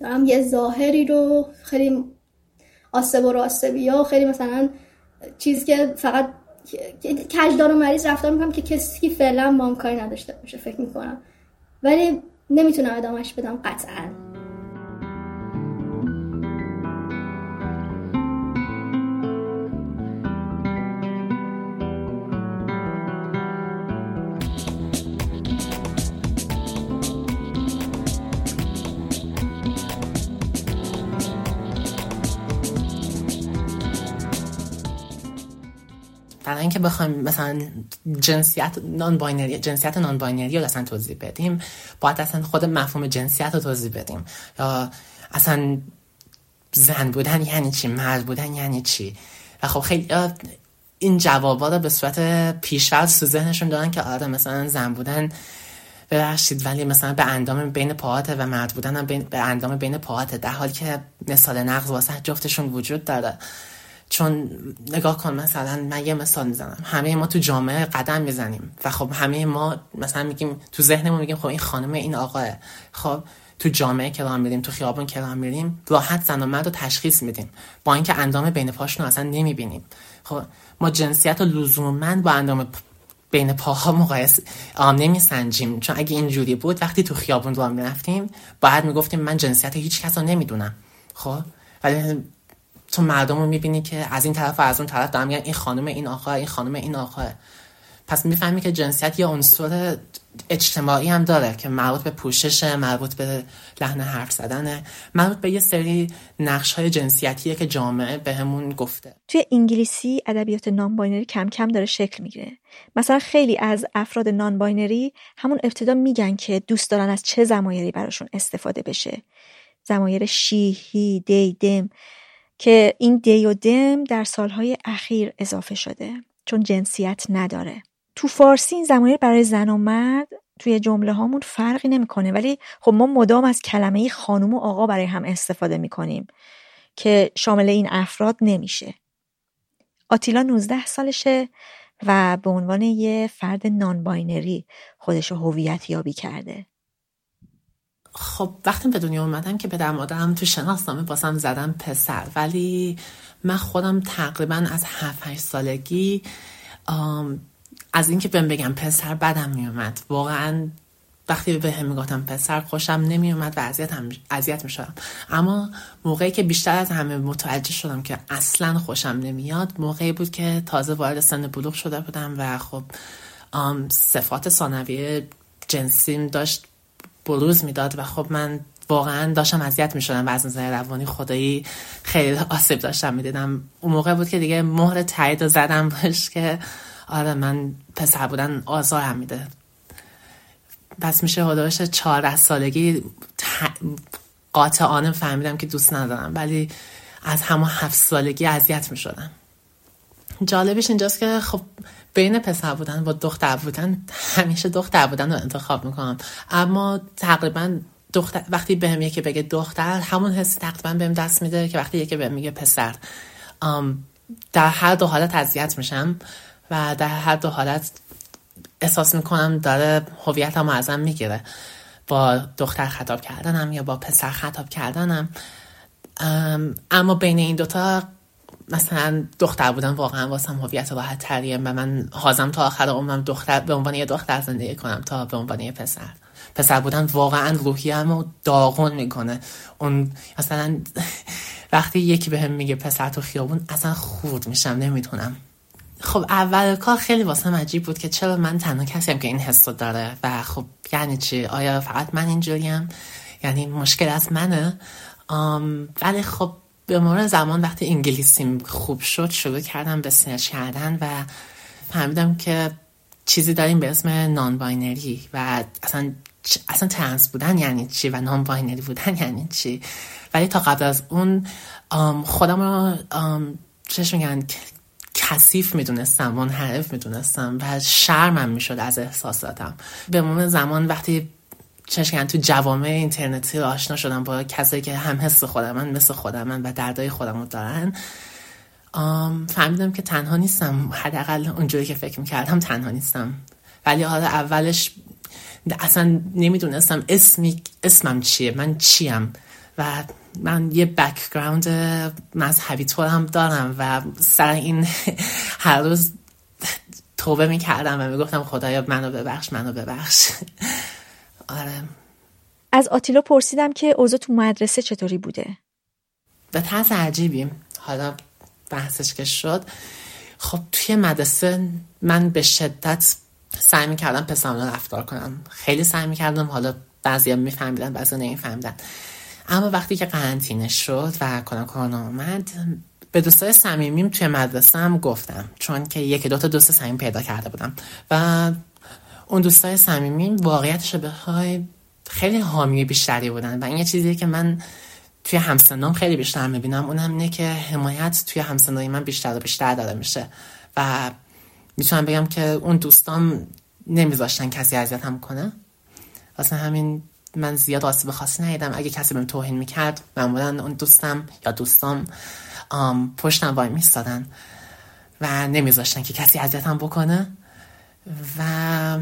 دارم یه ظاهری رو خیلی آسب و راستبی ها خیلی مثلا چیزی که فقط کجدار و مریض رفتار می‌کنم که کسی فعلا با کاری نداشته باشه فکر می‌کنم. ولی نمی‌تونم ادامهش بدم قطعا. اینکه بخوایم مثلا جنسیت non-binary جنسیت non-binary رو اصلا توضیح بدیم باید اصلا خود مفهوم جنسیت رو توضیح بدیم. یا اصلا زن بودن یعنی چی؟ مرد بودن یعنی چی؟ و خب خیلی این جوابا رو به صورت پیشفرض تو ذهنشون دارن که آره مثلا زن بودن ببخشید ولی مثلا به اندام بین پاهاته و مرد بودن هم به اندام بین پاهاته در حالی که مثال نقض واسه جفتشون وجود داره. چون نگاه کن مثلا من یه مثال می‌زنم. همه ما تو جامعه قدم می‌زنیم و خب همه ما مثلا میگیم تو ذهنمون میگیم خب این خانم این آقاه. خب تو جامعه راه میریم تو خیابون راه میریم راحت زن و مرد رو تشخیص میدیم. با اینکه اندام بین پاشون رو اصلا نمی‌بینیم. خب ما جنسیت رو لزوما با اندام بین پاها مقایسه نمیسنجیم. چون اگه اینجوری بود وقتی تو خیابون راه می‌رفتیم باید می‌گفتیم من جنسیت هیچ کس رو نمی‌دونم. خب؟ ولی تو مردم رو می‌بینی که از این طرف و از اون طرف دارن میگن این خانم این آقا این خانم این آقا. پس می‌فهمی که جنسیت یه عنصر اجتماعی هم داره که مربوط به پوشش مربوط به لحن حرف زدنه مربوط به یه سری نقش های جنسیتیه که جامعه بهمون به گفته. توی انگلیسی ادبیات non-binary کم کم داره شکل می‌گیره. مثلا خیلی از افراد non-binary همون ابتدا میگن که دوست دارن از چه ضمایری براشون استفاده بشه. زمایر شی هی دی دم. که این دی و دم در سالهای اخیر اضافه شده چون جنسیت نداره. تو فارسی این زمایر برای زن و مرد توی جمله هامون فرقی نمی‌کنه ولی خب ما مدام از کلمه خانم و آقا برای هم استفاده می‌کنیم که شامل این افراد نمیشه. آتیلا 19 سالشه و به عنوان یه فرد نان باینری خودش هویت یابی کرده. خب وقتی به دنیا اومدم که پدر مادرم تو شناسنامه باسم زدم پسر. ولی من خودم تقریبا از 7 سالگی از اینکه بهم بگم پسر بدم میومد. واقعا وقتی به هم می‌گفتم پسر خوشم نمیومد و اذیت هم اذیت می‌شدم. اما موقعی که بیشتر از همه متوجه شدم که اصلا خوشم نمیاد موقعی بود که تازه وارد سن بلوغ شده بودم و خب صفات ثانویه جنسیم داشت. بروز می‌داد و خب من واقعا داشتم اذیت می‌شدم و از نظر روانی خدایی خیلی آسیب داشتم می‌دیدم. اون موقع بود که دیگه مهر تایید زدم باش که آره من پسر بودن آزارم میده. پس میشه حدوش چهارده سالگی قاطعانه فهمیدم که دوست ندارم ولی از همون هفت سالگی اذیت می‌شدم. جالبش اینجاست که خب بین پسر بودن با دختر بودن همیشه دختر بودن رو انتخاب می‌کنم. اما تقریبا دختر وقتی بهم یکی بگه دختر همون حس تقریبا بهم دست میده که وقتی یکی بهم میگه پسر. در هر دو حالت اذیت میشم و در هر دو حالت احساس می‌کنم داره هویتم ازم می‌گیره. با دختر خطاب کردنم یا با پسر خطاب کردنم. اما بین این دوتا مثلا دختر بودن واقعا واسم هویت راحت تریه و من حازم تا آخر عمرم دختر به عنوان یه دختر زندگی کنم تا به عنوان یه پسر. پسر بودن واقعا روحیم رو داغون می‌کنه. اون مثلا وقتی یکی بهم به میگه پسر تو خیابون اصلا خورد میشم نمی‌تونم خب اول کار خیلی واسم عجیب بود که چرا من تنها کسی هم که این حس داره و خب یعنی چی؟ آیا فقط من اینجوریم؟ یعنی مشکل از منه؟ ولی خب به مرور زمان وقتی انگلیسیم خوب شد شروع کردم به سرچ کردن و فهمیدم که چیزی داریم به اسم non-binary و اصلا اصلا ترنس بودن یعنی چی و non-binary بودن یعنی چی؟ ولی تا قبل از اون خودم رو چش میگن؟ کثیف می‌دونستم منحرف می‌دونستم و شرمم می‌شد از احساساتم. به مورد زمان وقتی چشکن تو جوامع اینترنتی آشنا شدم با کسایی که هم حس خودمن مثل خودمن و دردای خودم رو دارن فهمیدم که تنها نیستم. حداقل اونجوری که فکر می‌کردم تنها نیستم. ولی حالا اولش اصلا نمی‌دونستم اسمی اسمم چیه. من چیم؟ و من یه بکگراند مذهبی طور هم دارم و سر این هر روز توبه می‌کردم و می‌گفتم خدایا منو ببخش منو ببخش. آره. از آتیلا پرسیدم که اوضاع تو مدرسه چطوری بوده؟ به طرز عجیبی. حالا بحثش که شد. خب توی مدرسه من به شدت سعی می‌کردم پسرانه رفتار کنم. خیلی سعی می‌کردم. حالا بعضی هم میفهمیدن بعضی نمیفهمیدن. اما وقتی که قرنطینه شد و کرونا آمد به دوستای صمیمیم توی مدرسه هم گفتم. چون که یکی دوتا دوست صمیم پیدا کرده بودم. و اون دوستای صمیمیم واقعیتش رو بخوای خیلی حامی بیشتری بودن. و این یه چیزیه که من توی همسنام خیلی بیشتر می‌بینم. اونم اینه که حمایت توی همسنای من بیشتر و بیشتر داده میشه. و می‌تونم بگم که اون دوستان نمیذاشتن کسی اذیت هم کنه. واسه همین من زیاد آسیب خاصی ندیدم. اگه کسی بهم توهین می‌کرد معمولا اون دوستم یا دوستام پشتم وای میستادن و نمیذاشتن که کسی اذیتم بکنه. و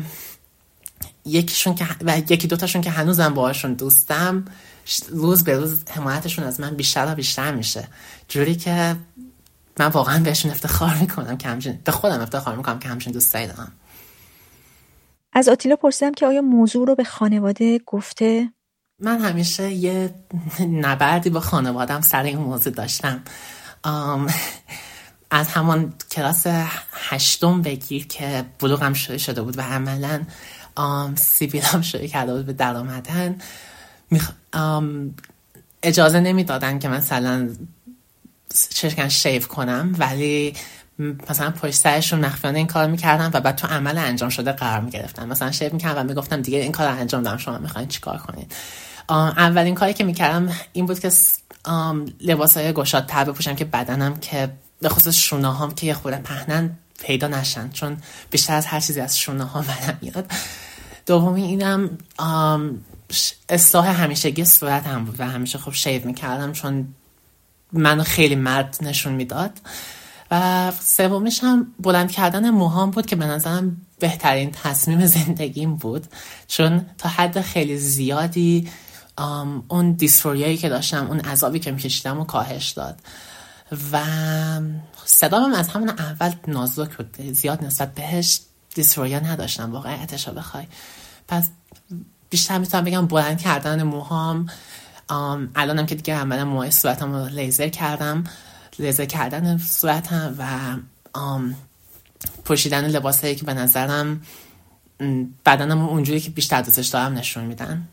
یکیشون که و یکی دوتاشون که هنوزم باهاشون دوستم روز به روز حمایتشون از من بیشتر و بیشتر میشه. جوری که من واقعا بهشون افتخار می‌کنم که همچین به خودم افتخار می‌کنم که همچین دوستایی دارم. از آتیلا پرسیدم که آیا موضوع رو به خانواده گفته؟ من همیشه یه نبردی با خانوادم سر این موضوع داشتم. از همان کلاس هشتم بگیر که بلوغم شروع شده بود و عملا سیبیلم شروع کرده بود به در آمدن اجازه نمی‌دادن که مثلا چشکن شیف کنم ولی مثلا پشت سرشون مخفیانه این کار می‌کردم و بعد تو عمل انجام شده قرار می‌گرفتم مثلا شیف می‌کردم و می‌گفتم دیگه این کار انجام دادم شما می‌خواین چیکار کنید اولین کاری که می‌کردم این بود که لباس های گشاد تر بپوشم که بدنم که به خصوص شونه هام که یه خورده پهنن پیدا نشن چون بیشتر از هر چیزی از شونه ها منم میاد. دومی اینم اصلاح همیشگی صورت هم بود و همیشه خب شیو می‌کردم چون منو خیلی مرد نشون می‌داد. و سومیش هم بلند کردن موهام بود که به نظرم بهترین تصمیم زندگیم بود. چون تا حد خیلی زیادی اون دیسفوریایی که داشتم اون عذابی که میکشیدم و کاهش داد. و صدام از همون اول نازک بود. زیاد نسبت بهش دیسفوریا نداشتم. واقعیتش رو بخوای. پس بیشتر می‌تونم بگم بلند کردن موهام. الانم که دیگه عملا موهای صورتم رو لیزر کردم. لیزر کردن صورتم و پوشیدن لباسایی که به نظرم بدنم اونجوری که بیشتر دوستش دارم نشون میدن.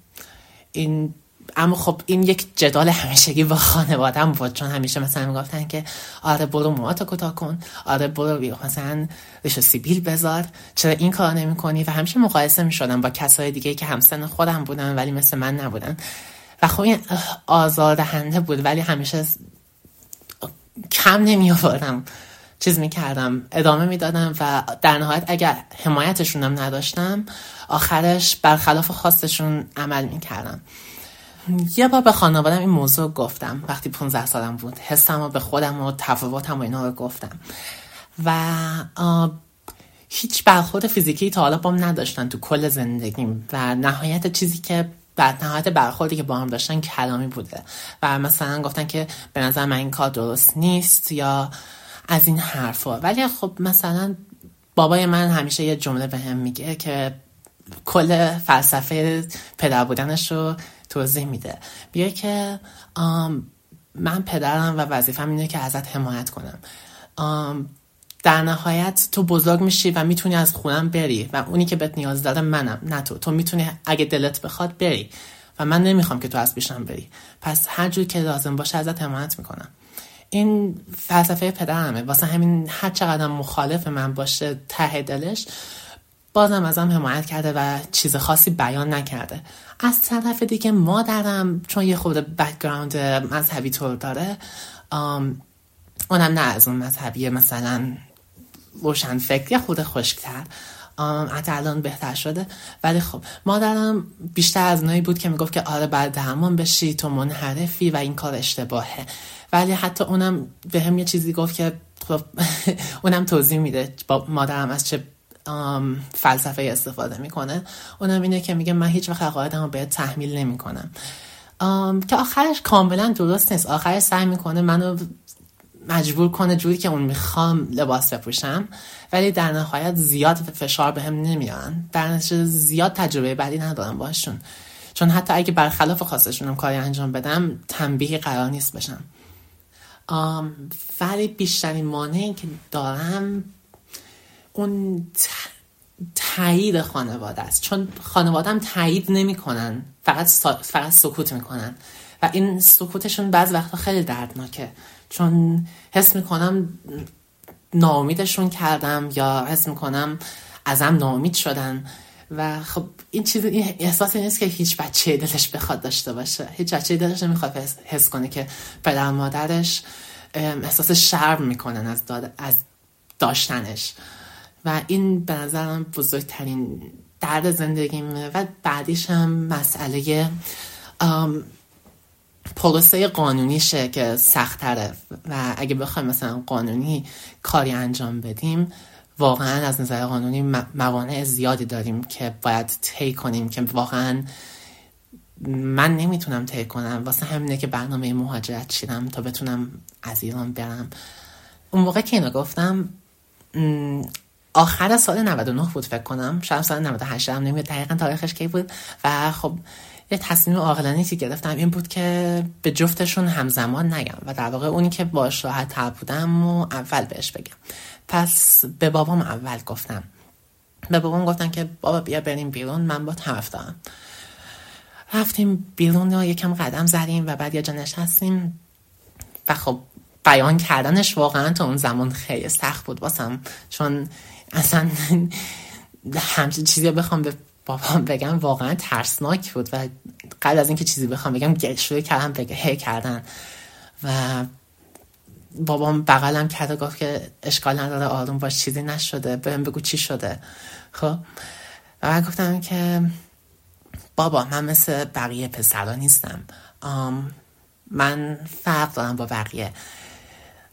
این اما خب این یک جدال همیشگی با خانوادم بود چون همیشه مثلا می‌گفتن که آره برو موهاتو کوتاه کن آره برو مثلا ریش سیبیل بذار. چرا این کار نمی کنی و همیشه مقایسه می شدم با کسای دیگه که همسن خودم بودن ولی مثل من نبودن. و خب این آزاردهنده بود ولی همیشه کم نمی آوردم چیز می کردم ادامه می دادم و در نهایت اگر حمایتشونم نداشتم آخرش برخلاف خواستشون عمل می کردم یه بار به خانوادم این موضوع گفتم وقتی 15 سالم بود. حسم و به خودم و تفاوتم و اینا رو گفتم. و هیچ برخورد فیزیکی تا حالا بام نداشتن تو کل زندگیم. و نهایت چیزی که بعد نهایت برخوردی که با هم داشتن کلامی بوده. و مثلا گفتن که به نظر من این کار درست نیست یا از این حرفا. ولی خب مثلا بابای من همیشه یه جمله به هم میگه که کل فلسفه پدر بودنش رو توضیح میده. میگه که من پدرم و وظیفم اینه که ازت حمایت کنم. در نهایت تو بزرگ میشی و می‌تونی از خونم بری و اونی که بهت نیاز داره منم نه تو. تو می‌تونی اگه دلت بخواد بری و من نمی‌خوام که تو از پیشم بری. پس هر جور که لازم باشه ازت حمایت می‌کنم. این فلسفه پدرمه. واسه همین هر چقدر مخالف من باشه ته دلش بازم ازم حمایت کرده و چیز خاصی بیان نکرده. از طرف دیگه مادرم چون یه خورده background مذهبی طور داره اونم نه از اون مذهبی مثلا روشن فکر یه خورده خشکتر. حتی الان بهتر شده. ولی خب مادرم بیشتر از نایی بود که می‌گفت که آره بعد درمان بشی تو منحرفی و این کار اشتباهه. ولی حتی اونم به هم یه چیزی گفت که خب اونم توضیح میده با مادرم از چه فلسفه استفاده می‌کنه. اونم اینه که میگه من هیچ وقت عقایدم رو به تحمیل نمی‌کنم. که آخرش کاملا درست نیست. آخرش سعی می‌کنه منو مجبور کنه جوری که اون می‌خوام لباس بپوشم. ولی در نهایت زیاد فشار به هم نمیان در زیاد تجربه بعدی ندارم باشون چون حتی اگه برخلاف خواستشونم کاری انجام بدم تنبیه قرار نیست بشم. ولی بیشترین مانعی که دارم اون تایید خانواده است. چون خانوادم تایید نمی‌کنن. فقط فقط سکوت می‌کنن. و این سکوتشون بعض وقتا خیلی دردناکه. چون حس می‌کنم ناامیدشون کردم یا حس می‌کنم ازم ناامید شدن. و خب این چیز این احساسی نیست که هیچ بچه دلش بخواد داشته باشه. هیچ بچه دلش نمی‌خواد حس کنه که پدر مادرش احساس شرم می‌کنن از, داد... از داشتنش. و این به نظرم بزرگترین درد زندگیمه و بعدیش هم مسئله پروسه قانونیشه که سختره و اگه بخوایم مثلا قانونی کاری انجام بدیم واقعا از نظر قانونی موانع زیادی داریم که باید طی کنیم که واقعا من نمی‌تونم طی کنم. واسه همینه که برنامه مهاجرت چیدم تا بتونم از ایران برم. اون موقع که اینو گفتم آخر سال 99 بود فکر کنم. شاید سال 98 هم نمیاد دقیقا تاریخش کی بود. و خب یه تصمیم عاقلانه که گرفتم این بود که به جفتشون همزمان نگم و در واقع اونی که باش راحت تر بودم و اول بهش بگم. پس به بابام اول گفتم. به بابام گفتم که بابا بیا بریم بیرون من با حرف دارم. رفتیم بیرون و یکم قدم زدیم و بعد یه جا نشستیم و خب بیان کردنش واقعا تو اون زمان خیلی سخت بود. واسم چون اصلا همچین چیزی بخوام به بابام بگم واقعا ترسناک بود و قبل از اینکه چیزی بخوام بگم گل شروع کردم بگه کردن. و بابام بغلم کرد و گفت که اشکال نداره آروم باش چیزی نشده. بهم بگو چی شده. خب. و گفتم که بابا من مثل بقیه پسرا نیستم. من فرق دارم با بقیه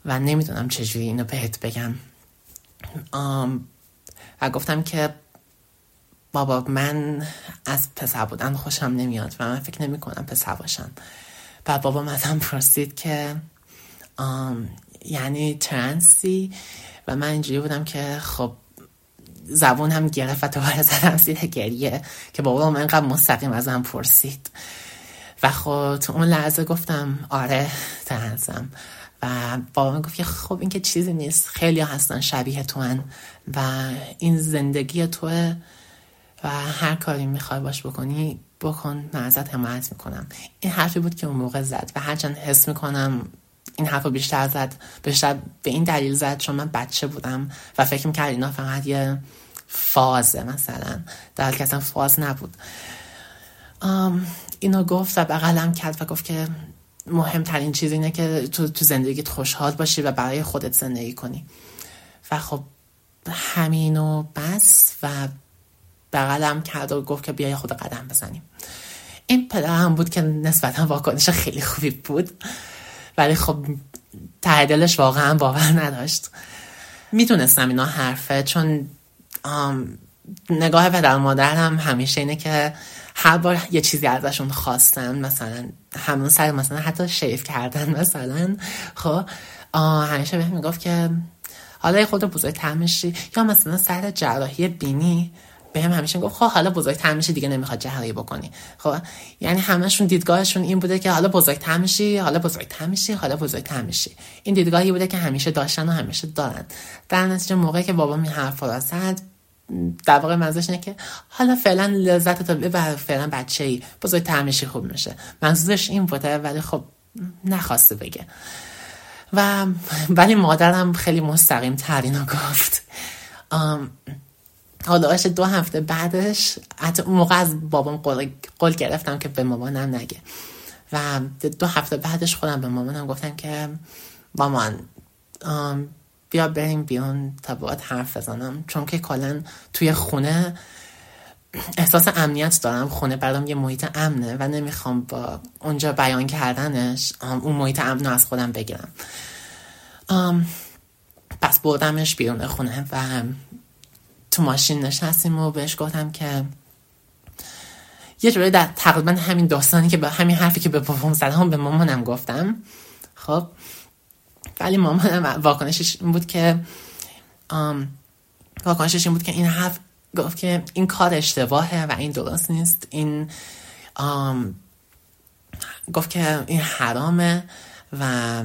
و نمی‌دونم چجوری اینو بهت بگم. و گفتم که بابا من از پسر بودن خوشم نمیاد و من فکر نمی کنم پسر باشم. بعد بابا ازم پرسید که یعنی ترنسی؟ و من اینجوری بودم که خب زبون هم گرفت و دوباره زدم زیر گریه که بابا من اینقدر مستقیم ازم پرسید. و خب تو اون لحظه گفتم آره ترنسم. و بابا من گفت که خب این که چیزی نیست. خیلی هستن شبیه تو هن و این زندگی توه و هر کاری می‌خوای باش بکنی بکن من ازت حمایت می‌کنم. این حرفی بود که اون موقع زد و هرچند حس می‌کنم این حرف رو بیشتر زد بیشتر به این دلیل زد چون من بچه بودم و فکر می‌کرد اینا فقط یه فازه مثلا. در که فاز نبود. اینو گفت و بغلم کرد و گفت که مهمترین چیز اینه که تو, تو زندگیت خوشحال باشی و برای خودت زندگی کنی. و خب همینو بس و بغلم کرد و گفت که بیای خود قدم بزنیم. این پدر هم بود که نسبتا واکنش خیلی خوبی بود. ولی خب ته دلش واقعا باور نداشت. می‌دونستم اینا حرفه چون نگاه پدر مادرم همیشه اینه که هر بار یه چیزی ازشون خواستن مثلا همون سر مثلا حتی شیف کردن مثلا خب همیشه بهم می‌گفت که حالا خود بزرگتر میشی. یا مثلا سر جراحی بینی به هم همیشه گفت خب حالا بزرگتر میشی دیگه نمی‌خواد جراحی بکنی. خب یعنی همشون دیدگاهشون این بوده که حالا بزرگتر میشی حالا بزرگتر میشی حالا بزرگتر میشی. این دیدگاهی بوده که همیشه داشتن و همیشه دارن. در نتیجه موقعی که بابا می حرف را زد در واقع منظورش اینه که حالا فعلا لذت تو ببر فعلا بچه ای بزرگتر میشی خوب میشه. منظورش این بوده ولی خب نخواسته بگه. و ولی مادرم خیلی مستقیم ترین گفت. حالا دو هفته بعدش حتی اون موقع از بابام قول, قول گرفتم که به مامانم نگه. و دو هفته بعدش خودم به مامانم گفتم که مامان بیا بریم بیان تا باید حرف بزنم. چون که کلا توی خونه احساس امنیت دارم. خونه برام یه محیط امنه و نمی‌خوام با اونجا بیان کردنش اون محیط امن رو از خودم بگیرم. پس بردمش بیرون خونه و تو ماشین نشستیم و بهش گفتم که یه جوری در تقریبا همین داستانی که به همین حرفی که به بابام زدم به مامانم گفتم. خب ولی مامانم واکنشش این بود که واکنشش این بود که این حرف گفت که این کار اشتباهه و این درست نیست. این گفت که این حرامه و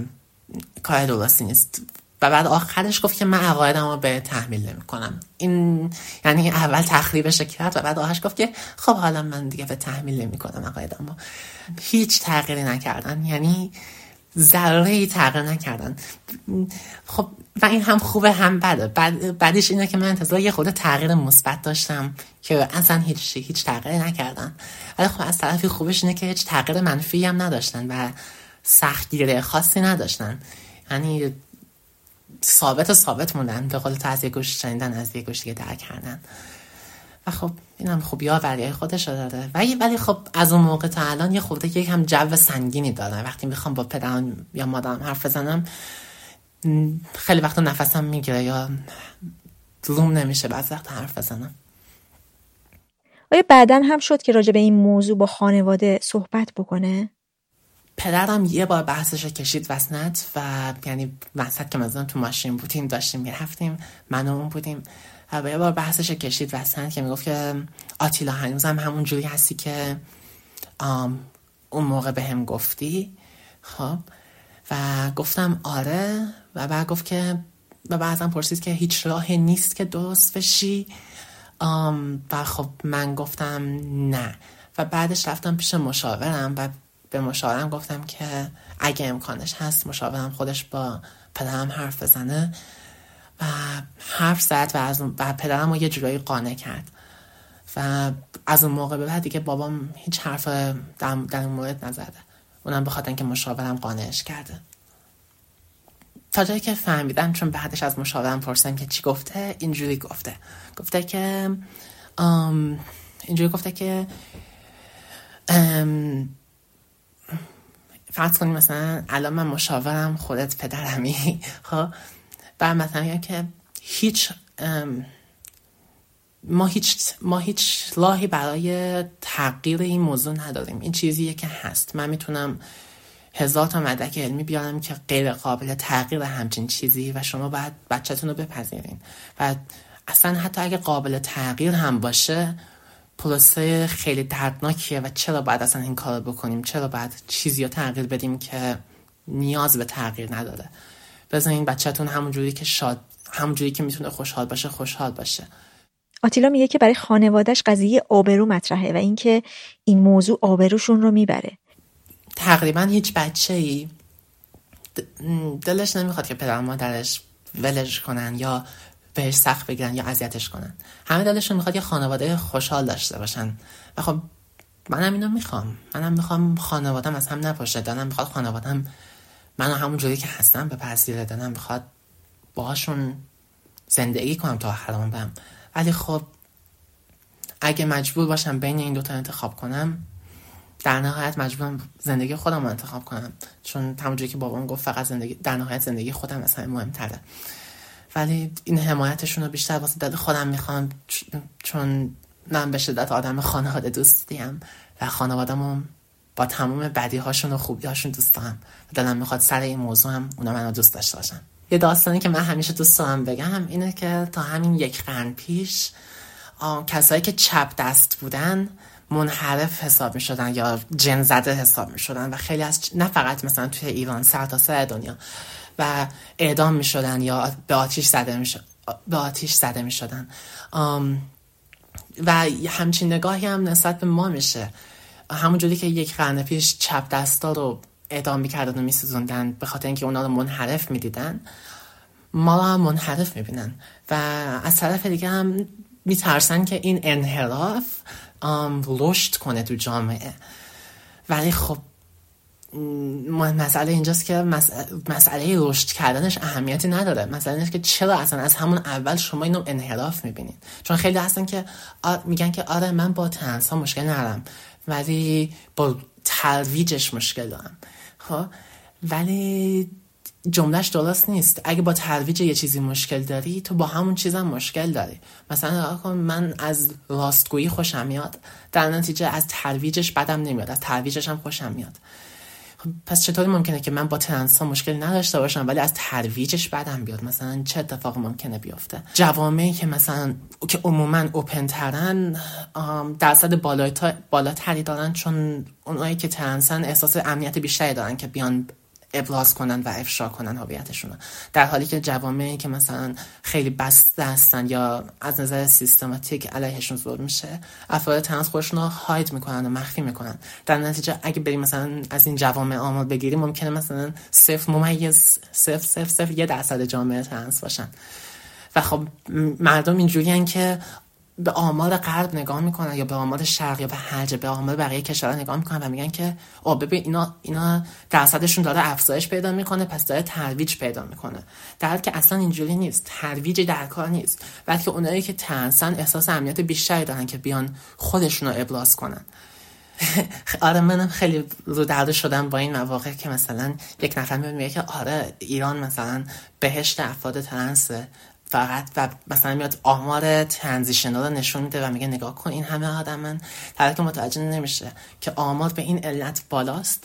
کار درستی نیست. و بعد آخرش گفت که من عقایدم رو به تحمیل نمی کنم این یعنی اول تخریبش کرد و بعد آخرش گفت که خب حالا من دیگه به تحمیل نمی کنم عقایدم رو هیچ تغییری نکردن. یعنی ذره تغییر نکردن. خب و این هم خوبه هم بده. بعد بعدش اینه که من انتظار یه خود تغییر مثبت داشتم که اصلا هیچ هیچ تغییری نکردن. ولی خب از طرفی خوبش اینه که هیچ تغییر منفی هم نداشتن و سختگیری خاصی نداشتن. یعنی ثابت و ثابت موندن به قول تو از یه گوش شنیدن از یه گوش دیگه درک کردن. و خب اینم ها ولی خودش داره ولی ولی خب از اون موقع تا الان یه خورده یک هم جو سنگینی داره وقتی می‌خوام با پدرم یا مادرم حرف بزنم خیلی وقتا نفسم می‌گیره یا روم نمیشه بعض وقت حرف بزنم. آیا بعدا هم شد که راجع به این موضوع با خانواده صحبت بکنه؟ پدرم یه بار بحثش کشید وسنت و یعنی وسط که مثلا تو ماشین بودیم داشتیم می‌رفتیم من اون بودیم. یه بار بحثش کشید وسط که می‌گفت که آتیلا هنوزم همون جوری هستی که اون موقع به هم گفتی. خب. و گفتم آره و بعد گفت که و بعضا پرسید که هیچ راهی نیست که درست بشی. و خب من گفتم نه. و بعدش رفتم پیش مشاورم و به مشاورم گفتم که اگه امکانش هست مشاورم خودش با پدرم حرف بزنه. حرف زد و از و پدرم رو یه جورایی قانع کرد. و از اون موقع به بعد دیگه بابام هیچ حرف در, در مورد نزده. اونم بخاطر اینکه مشاورم قانعش کرده. تا جایی که فهمیدم چون بعدش از مشاورم پرسیدم که چی گفته اینجوری گفته. گفته که اینجوری گفته که فرض کنیم مثلا الان من مشاورم خودت پدرمی خب؟ و مثلا که هیچ ما هیچ ما هیچ لاهی برای تغییر این موضوع نداریم. این چیزیه که هست. من می‌تونم هزار تا مدرک علمی بیارم که غیر قابل تغییر همچین چیزی و شما باید بچهتون رو بپذیرین. و اصلا حتی اگه قابل تغییر هم باشه پروسه خیلی دردناکیه و چرا باید اصلا این کار بکنیم؟ چرا باید چیزی رو تغییر بدیم که نیاز به تغییر نداره؟ بزنین بچهتون همونجوری که شاد همونجوری که می‌تونه خوشحال باشه خوشحال باشه. آتیلا میگه که برای خانوادهش قضیه آبرو مطرحه و اینکه این موضوع آبروشون رو می‌بره. تقریبا هیچ بچه ای دلش نمی‌خواد که پدر مادرش ولش کنن یا بهش سخت بگیرن یا اذیتش کنن. همه دلشون می‌خواد یه خانواده خوشحال داشته باشن. و خب منم اینو می‌خوام. منم می‌خوام خانوادم از هم نپاشه. دلم می‌خواد خانوادم منو همون جوری که هستم به پذیره دلم می‌خواد باهاشون زندگی کنم تا حرام بم ولی خب اگه مجبور باشم بین این دوتا انتخاب کنم در نهایت مجبورم زندگی خودم رو انتخاب کنم. چون همونجوری که بابام گفت فقط زندگی در نهایت زندگی خودم از همه مهمتره. ولی این حمایتشون رو بیشتر واسه دل خودم می‌خوام چون من به شدت آدم خانواده دوست دیم و خانوادهمون با تمام بدی هاشون و خوبی هاشون دوست دارم و دلم می‌خواد سر این موضوع هم اونا منو دوست داشته باشن. یه داستانی که من همیشه دوست دارم بگم اینه که تا همین یک قرن پیش کسایی که چپ دست بودن منحرف حساب می شدن یا جن زده حساب می شدن و خیلی از نه فقط مثلا توی ایران سر تا سر دنیا و اعدام می شدن یا به آتیش زده می به آتیش زده می شدن و همچین نگاهی هم نسبت به ما میشه. همونجوری که یک قرن پیش چپ دستا رو اعدام می‌کردن و میسوزوندن به خاطر اینکه اونا رو منحرف می‌دیدن ما رو هم منحرف می‌بینن. و از طرف دیگه هم میترسن که این انحراف رشد کنه تو جامعه. ولی خب مسئله اینجاست که مسئله رشد کردنش اهمیتی نداره. مسئله اینه که چرا اصلا از همون اول شما اینو انحراف می‌بینید؟ چون خیلی هستن که میگن که آره من با تنس ها مشکل ندارم. ولی با ترویجش مشکل دارم. خب؟ ولی جملهش درست نیست. اگه با ترویج یه چیزی مشکل داری تو با همون چیزم مشکل داری. مثلا من از راستگویی خوشم میاد. در نتیجه از ترویجش بدم نمیاد از ترویجش هم خوشم میاد. خب پس چطوری ممکنه که من با ترنس ها مشکل نداشته باشم ولی از ترویجش بدم بیاد؟ مثلا چه اتفاق ممکنه بیفته؟ جوامعی که مثلا که عموما open ترن درصد بالاتری دارن چون اونایی که ترنسن احساس امنیت بیشتری دارن که بیان ابراز کنن و افشا کنن هویتشون در حالی که جوامعی که مثلا خیلی بسته هستن یا از نظر سیستماتیک علیهشون ظلم میشه افراد تنس خودشون رو هاید می‌کنن و مخفی می‌کنن. در نتیجه اگه بریم مثلا از این جوامع آمار بگیریم ممکنه مثلا صفر ممیز صفر صفر صفر یه درصد جامعه تنس باشن. و خب مردم اینجوری که به آمار غرب نگاه می‌کنن یا به آمار شرق یا به حج به آمار بقیه کشورها نگاه می‌کنن و میگن که او ببین اینا اینا درصدشون داره افزایش پیدا می‌کنه پس داره ترویج پیدا می‌کنه. در حالی که اصلا اینجوری نیست ترویج در کار نیست. بلکه اونایی که تنسن احساس امنیت بیشتری دارن که بیان خودشون رو ابراز کنن. آره منم خیلی رو درد شدم با این مواقع که مثلا یک نفر میاد میگه که آره ایران مثلا بهشت افراد ترنسه. فقط و مثلا میاد آمار transition رو نشون میده و میگه نگاه کن این همه آدم من در متوجه نمیشه که آمار به این علت بالاست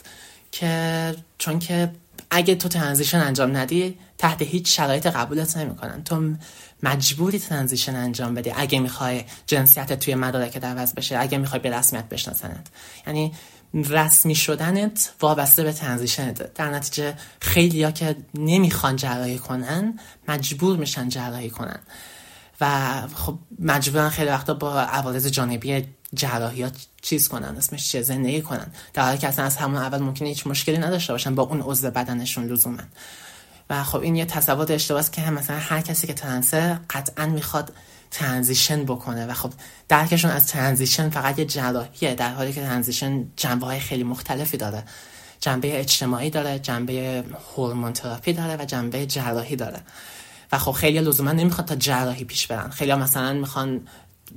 که چون که اگه تو transition انجام ندی تحت هیچ شرایط قبولت نمی‌کنن. تو مجبوری transition انجام بدی اگه می‌خوای جنسیت توی مدارکت عوض بشه اگه می‌خوای به رسمیت بشناسنت. یعنی رسمی شدنت وابسته به ترانزیشنت در نتیجه خیلی ها که نمی‌خوان جراحی کنن مجبور میشن جراحی کنن. و خب مجبورن خیلی وقتا با عوارض جانبی جراحی چیز کنن اسمش چیه؟ زندگی کنن. در حالی که اصلا از همون اول ممکنه هیچ مشکلی نداشته باشن با اون عضو بدنشون لزوما. و خب این یه تصور اشتباه است که هم مثلا هر کسی که ترنسه قطعا می‌خواد transition بکنه و خب درکشون از transition فقط یه جراحیه در حالی که transition جنبه های خیلی مختلفی داره. جنبه اجتماعی داره جنبه hormone therapy داره و جنبه جراحی داره. و خب خیلی لزوما نمی‌خواد تا جراحی پیش برن. خیلی مثلا می‌خوان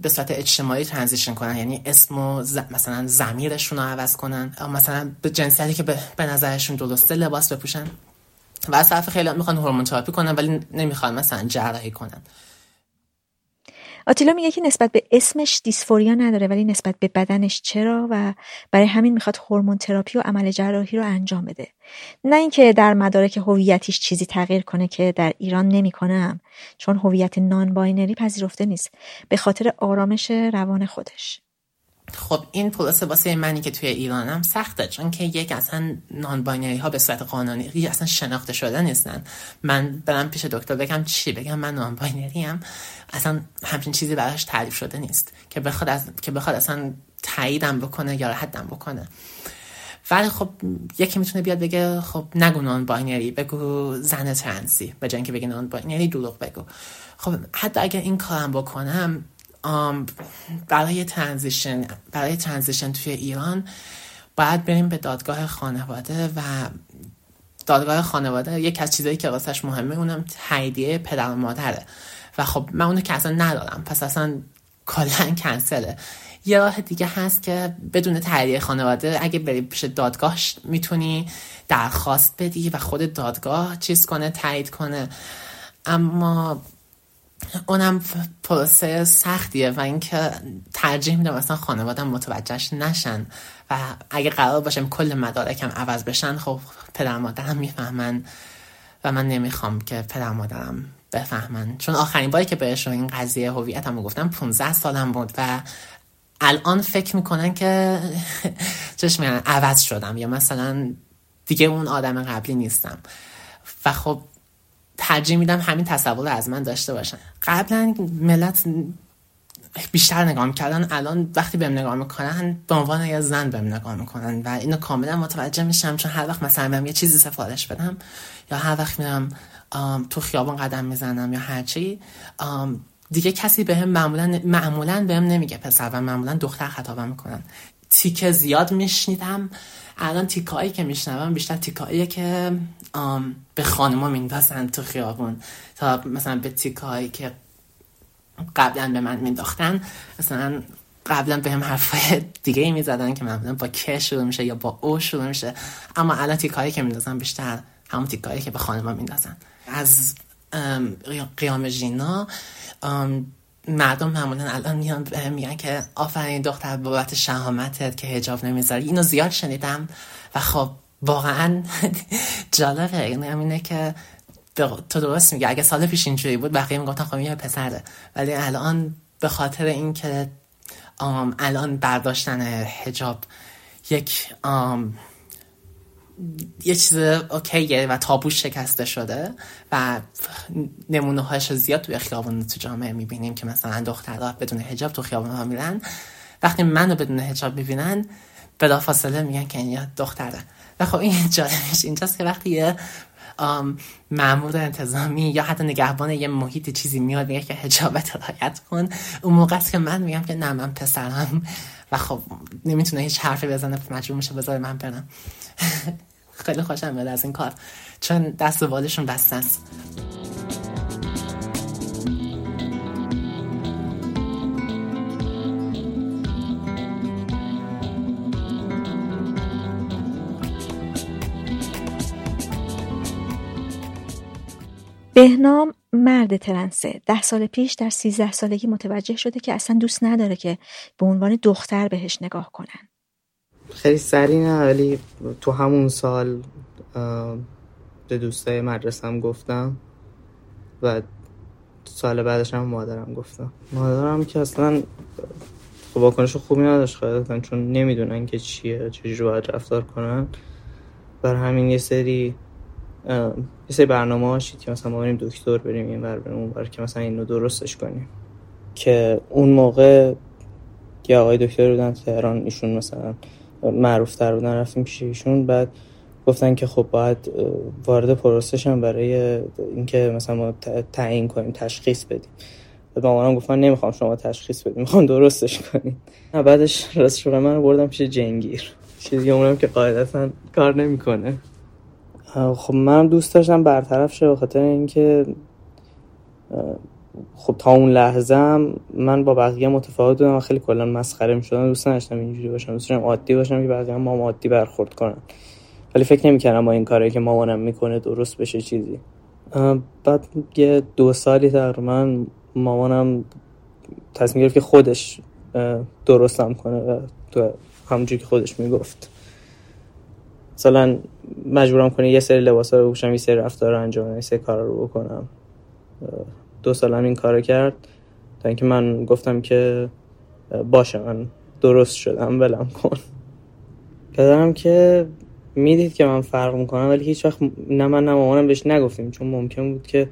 به صورت اجتماعی transition کنن یعنی اسم و مثلا ضمیرشون رو عوض کنن. مثلا به جنسیتی که به نظرشون درسته لباس بپوشن. و از طرف خیلی می‌خوان hormone therapy کنن ولی نمی‌خوان مثلا جراحی کنن. آتیلا میگه که نسبت به اسمش dysphoria نداره ولی نسبت به بدنش چرا؟ و برای همین می‌خواد hormone therapy و عمل جراحی رو انجام بده. نه اینکه در مدارک هویتیش چیزی تغییر کنه که در ایران نمی‌کنه چون هویت non-binary پذیرفته نیست به خاطر آرامش روان خودش. خب این پروسه واسه منی که توی ایرانم سخته چون که یک اصلا non-binary ها به صورت قانونی اصلا شناخته شده نیستن. من برم پیش دکتر بگم چی؟ بگم من non-binary هم اصلا همچین چیزی براش تعریف شده نیست. که بخواد از... که بخواد اصلا تاییدم بکنه یا ردم بکنه. ولی خب یکی می‌تونه بیاد بگه خب نگو non-binary بگو زن ترنسی. به جای بگی non-binary دروغ بگو. خب حتی اگر این کارم بکنم برای transition برای transition توی ایران باید بریم به دادگاه خانواده و دادگاه خانواده یک از چیزایی که واسش مهمه اونم تاییدیه پدر و مادره. و خب من اونو که اصلا ندارم. پس اصلا کلا کنسله. یه راه دیگه هست که بدون تاییدیه خانواده اگه بری پیش دادگاه می‌تونی درخواست بدی و خود دادگاه چیز کنه تایید کنه. اما اونم پروسه سختیه و اینکه ترجیح میدم اصلا خانوادم متوجهش نشن و اگه قرار باشم کل مدارکم عوض بشن خب پدر مادرم می‌فهمن و من نمی‌خوام که پدر مادرم بفهمن. چون آخرین باری که بهشون این قضیه هویتم رو گفتم 15 سالم بود و الان فکر می‌کنن که چش میگن عوض شدم یا مثلا دیگه اون آدم قبلی نیستم. و خب ترجیح میدم همین تصور از من داشته باشن. قبلا ملت بیشتر نگاه می‌کردن الان وقتی بهم نگاه می‌کنن به عنوان یه زن بهم نگاه می‌کنن و اینو کاملا متوجه میشم چون هر وقت مثلا بهم یه چیزی سفارش بدم یا هر وقت میرم تو خیابان قدم می‌زنم یا هرچی دیگه کسی بهم معمولا معمولا بهم نمیگه پسر و معمولا دختر خطابم می‌کنن. تیکه زیاد میشنیدم. الان تیکایی که میشنوم بیشتر تیکاییه که به خانما میندازن تو خیابون. تا مثلا به تیکایی که قبلا به من مینداختن مثلا قبلا به هم حرفای دیگه می‌زدن که معمولا با که شروع میشه یا با او شروع میشه. اما الان تیکایی که میندازن بیشتر همون تیکایی که به خانما میندازن. از قیام ژینا مردم معمولا الان میان میگن که آفرین دختر بابت شهامتت که هجاب نمی‌ذاری. اینو زیاد شنیدم و خب واقعا جالبه. یعنی اینه که تو درست میگه اگه سال پیش اینجوری بود بقیه می‌گفتن خب یه پسره. ولی الان به خاطر اینکه الان برداشتن هجاب یک یه چیز اوکیه و تابوش شکسته شده و نمونه هاش زیاد توی خیابان تو جامعه می‌بینیم که مثلا دخترها بدون هجاب تو خیابان ها میرن. وقتی منو بدون هجاب می‌بینن بلا فاصله میگن که این دختره. و خب این جالبش اینجاست که وقتی یه معمول انتظامی یا حتی نگهبان یه محیط چیزی میاد میگه که هجابت رایت کن. اون موقع است که من میگم که نه من پسرم. و خب نمی‌تونه هیچ حرفی بزنه مجبور میشه بذاره من برم. خیلی خوشم میاد از این کار. چون دست و بالشون بسته است. بهنام مرد ترنسه. ده سال پیش در سیزده سالگی متوجه شده که اصلا دوست نداره که به عنوان دختر بهش نگاه کنن. خیلی سری نه ولی تو همون سال به دوستای مدرسم گفتم و سال بعدش هم مادرم گفتم. مادرم که اصلا واکنش خوبی نداشت خیلی چون نمی‌دونن که چیه چجوری باید رفتار کنن. بر همین یه سری یه سری برنامه هاشید که مثلا ما بریم دکتر بریم این بر بریم اون که مثلا اینو درستش کنیم. که اون موقع یه آقای دکتر بودن تهران ایشون مثلا معروف تر بودن رفتیم پیش ایشون. بعد گفتن که خب باید وارد پروسش هم برای اینکه مثلا ما تعیین کنیم تشخیص بدیم. به مامانم گفتن نمی‌خوام شما تشخیص بدیم می‌خوام درستش کنیم. بعدش راست من رو بردم پیش جنگیر. چیزی اونم که قاعدتا کار نمی‌کنه. خب من دوست داشتم برطرف شه خاطر اینکه خب تا اون لحظه من با بقیه متفاوت بودم و خیلی کلا مسخره می‌شدم. دوست داشتم اینجوری باشم. دوست داشتم عادی باشم که بقیه ما عادی برخورد کنن. ولی فکر نمی‌کردم با این کاری که مامانم می‌کنه درست بشه چیزی. بعد یه دو سالی تقریبا مامانم تصمیم گرفت که خودش درستم کنه و تو همونجوری که خودش می‌گفت. مثلا مجبورم کنه یه سری لباس رو بپوشم یه سری رفتار رو انجام یه سری کارا رو بکنم. دو سالم این کارو کرد. تا اینکه من گفتم که باشه من درست شدم ولم کن. پدرم که می‌دید که من فرق می‌کنم ولی هیچ وقت نه من نه مامانم بهش نگفتیم چون ممکن بود که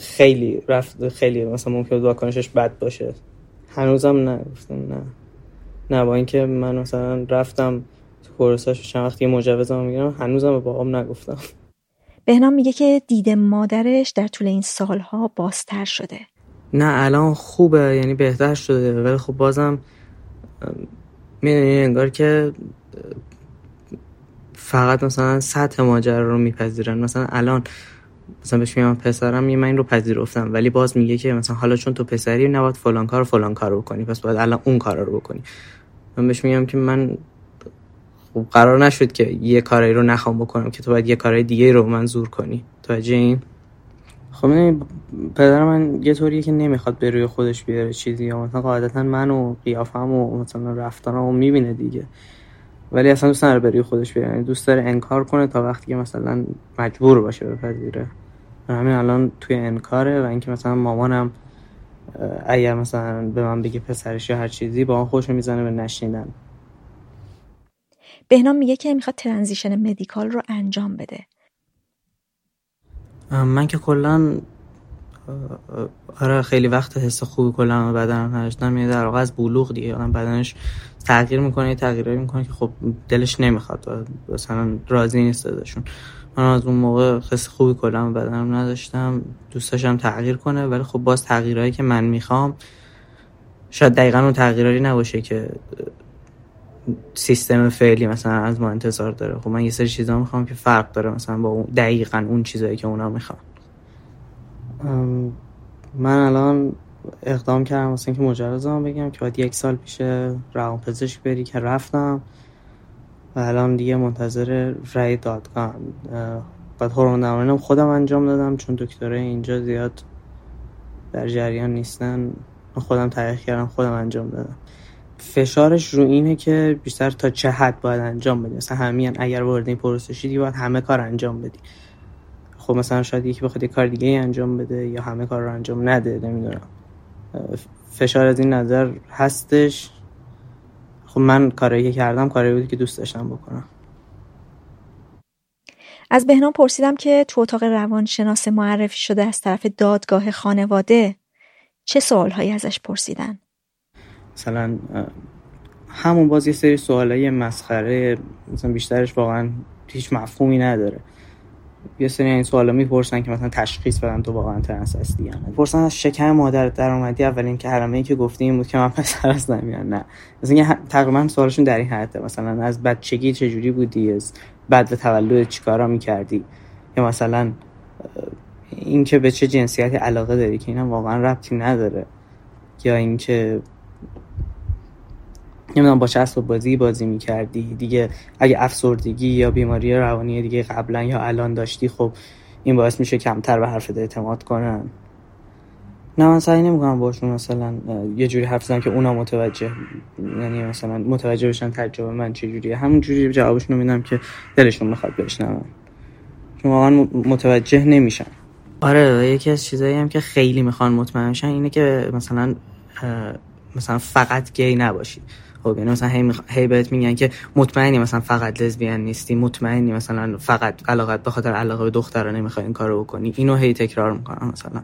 خیلی رفت خیلی مثلا ممکن بود واکنشش بد باشه. هنوزم نگفتم نه. نه با اینکه من مثلا رفتم تو کورساش چند وقتی مجوزم می‌گیرم هنوزم به بابام نگفتم. بهنام میگه که دید مادرش در طول این سالها بازتر شده. نه الان خوبه یعنی بهتر شده ولی خب بازم می‌دونی انگار که فقط مثلا سطح ماجرا رو میپذیرن. مثلا الان مثلا بهش میگم پسرم من این رو پذیرفتم ولی باز میگه که مثلا حالا چون تو پسری نباید فلان کار فلان کار رو بکنی پس باید الان اون کار رو بکنی. من بهش میگم که من خب قرار نشد که یه کاری رو نخوام بکنم که تو باید یه کارهای دیگه رو منظور کنی. تو این خب پدر من یه طوریه که نمی‌خواد به روی خودش بیاره چیزی یا مثلا قاعدتا من و قیافم و مثلا رفتارم می‌بینه دیگه. ولی اصلا دوست نداره بری خودش بیاره یعنی دوست داره انکار کنه تا وقتی که مثلا مجبور باشه بپذیره. همین الان توی انکاره و اینکه مثلا مامانم اگر مثلا به من بگه پسرش یا هر چیزی با آن خوش می‌زنه به نشنیدن. بهنام میگه که می‌خواد ترانزیشن مدیکال رو انجام بده. من که کلا آره خیلی وقت حس خوبی کلا بدنم نداشتم. یعنی در واقع از بلوغ دیگه. آدم بدنش تغییر می‌کنه تغییرایی می‌کنه که خب دلش نمی‌خواد و مثلا راضی نیست ازشون. من از اون موقع حس خوبی کلا بدنم نداشتم. دوست داشتم تغییر کنه ولی خب باز تغییرهایی که من می‌خوام شاید دقیقا اون تغییرایی نباشه که سیستم فعلی مثلا از ما انتظار داره. خب من یه سری چیزا می‌خوام که فرق داره مثلا با اون دقیقا اون چیزایی که اونا می‌خوام من الان اقدام کردم واسه اینکه مجوزم بگم که باید یک سال پیش روان پزشک بری که رفتم و الان دیگه منتظر رای دادگاه بعد هورمون درمانم خودم انجام دادم چون دکتره اینجا زیاد در جریان نیستن. خودم تحقیق کردم خودم انجام دادم. فشارش رو اینه که بیشتر تا چه حد باید انجام بدی. مثلا همین اگر وارد این پروسه شدی باید همه کار انجام بدی. خب مثلا شاید یکی بخواد یه کار دیگه انجام بده یا همه کار رو انجام نده نمی‌دونم. فشار از این نظر هستش. خب من کاری که کردم کاری بودی که دوست داشتم بکنم. از بهنام پرسیدم که تو اتاق روانشناس معرفی شده از طرف دادگاه خانواده چه سوالهایی ازش پرسیدن؟ مثلا همون باز یه سری سوالای مسخره مثلا بیشترش واقعا هیچ مفهومی نداره. یه سری این سوالا می‌پرسن که مثلا تشخیص بدن تو واقعا ترنس هستی یا نه. پرسن از شکم مادر در اومدی اولین که حرمه ای که گفتیم بود که من پسر هستم یا نه. مثلا تقریبا سوالشون در این حده مثلا از بچگی چجوری بودی؟ از بعد تولد چیکارا می‌کردی؟ یا مثلا اینکه به چه جنسیتی علاقه داری که اینا واقعا ربطی نداره. یا اینکه نمی‌دونم با چه اسباب بازی بازی می‌کردی. دیگه اگه افسردگی یا بیماری روانی دیگه قبلا یا الان داشتی خب این باعث میشه کمتر به حرف اعتماد کنن. نه من سعی نمی‌کنم باشون مثلا یه جوری حرف بزنم که اونا متوجه یعنی مثلا متوجه بشن تجربه من چه جوریه. همون جوری جوابشون رو میدم که دلشون می‌خواد بشنون. چون واقعا متوجه نمیشن. آره یکی از چیزایی هم که خیلی می‌خوان مطمئن بشن اینه که مثلا مثلا فقط گی نباشی. خب یعنی مثلا هی, بهت میگن که مطمئنی مثلا فقط لزبیان نیستی مطمئنی مثلا فقط علاقت به خاطر علاقه به دختره نمی‌خوای این کارو بکنی. اینو هی تکرار می‌کنن مثلا.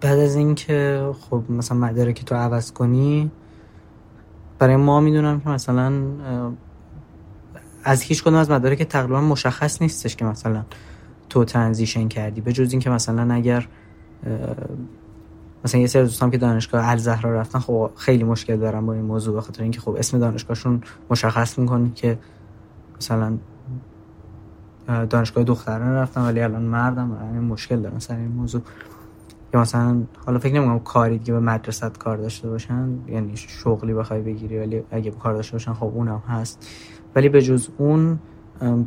بعد از اینکه خب مثلا مدارک تو عوض کنی برای ما می‌دونم که مثلا از هیچ کدوم از مدارک تقریبا مشخص نیستش که مثلا تو ترانزیشن کردی. به جز اینکه مثلا اگر مثلا یه سری دوستام که دانشگاه الزهرا رفتن خب خیلی مشکل دارن با این موضوع بخاطر اینکه خب اسم دانشگاهشون مشخص می‌کنه که مثلا دانشگاه دختران رفتن ولی الان مردم این مشکل دارن سر این موضوع. یا مثلا حالا فکر نمی‌کنم کاری دیگه به مدرسه کار داشته باشن یعنی شغلی بخوای بگیری ولی اگه کار داشته باشن خب اونم هست. ولی به جز اون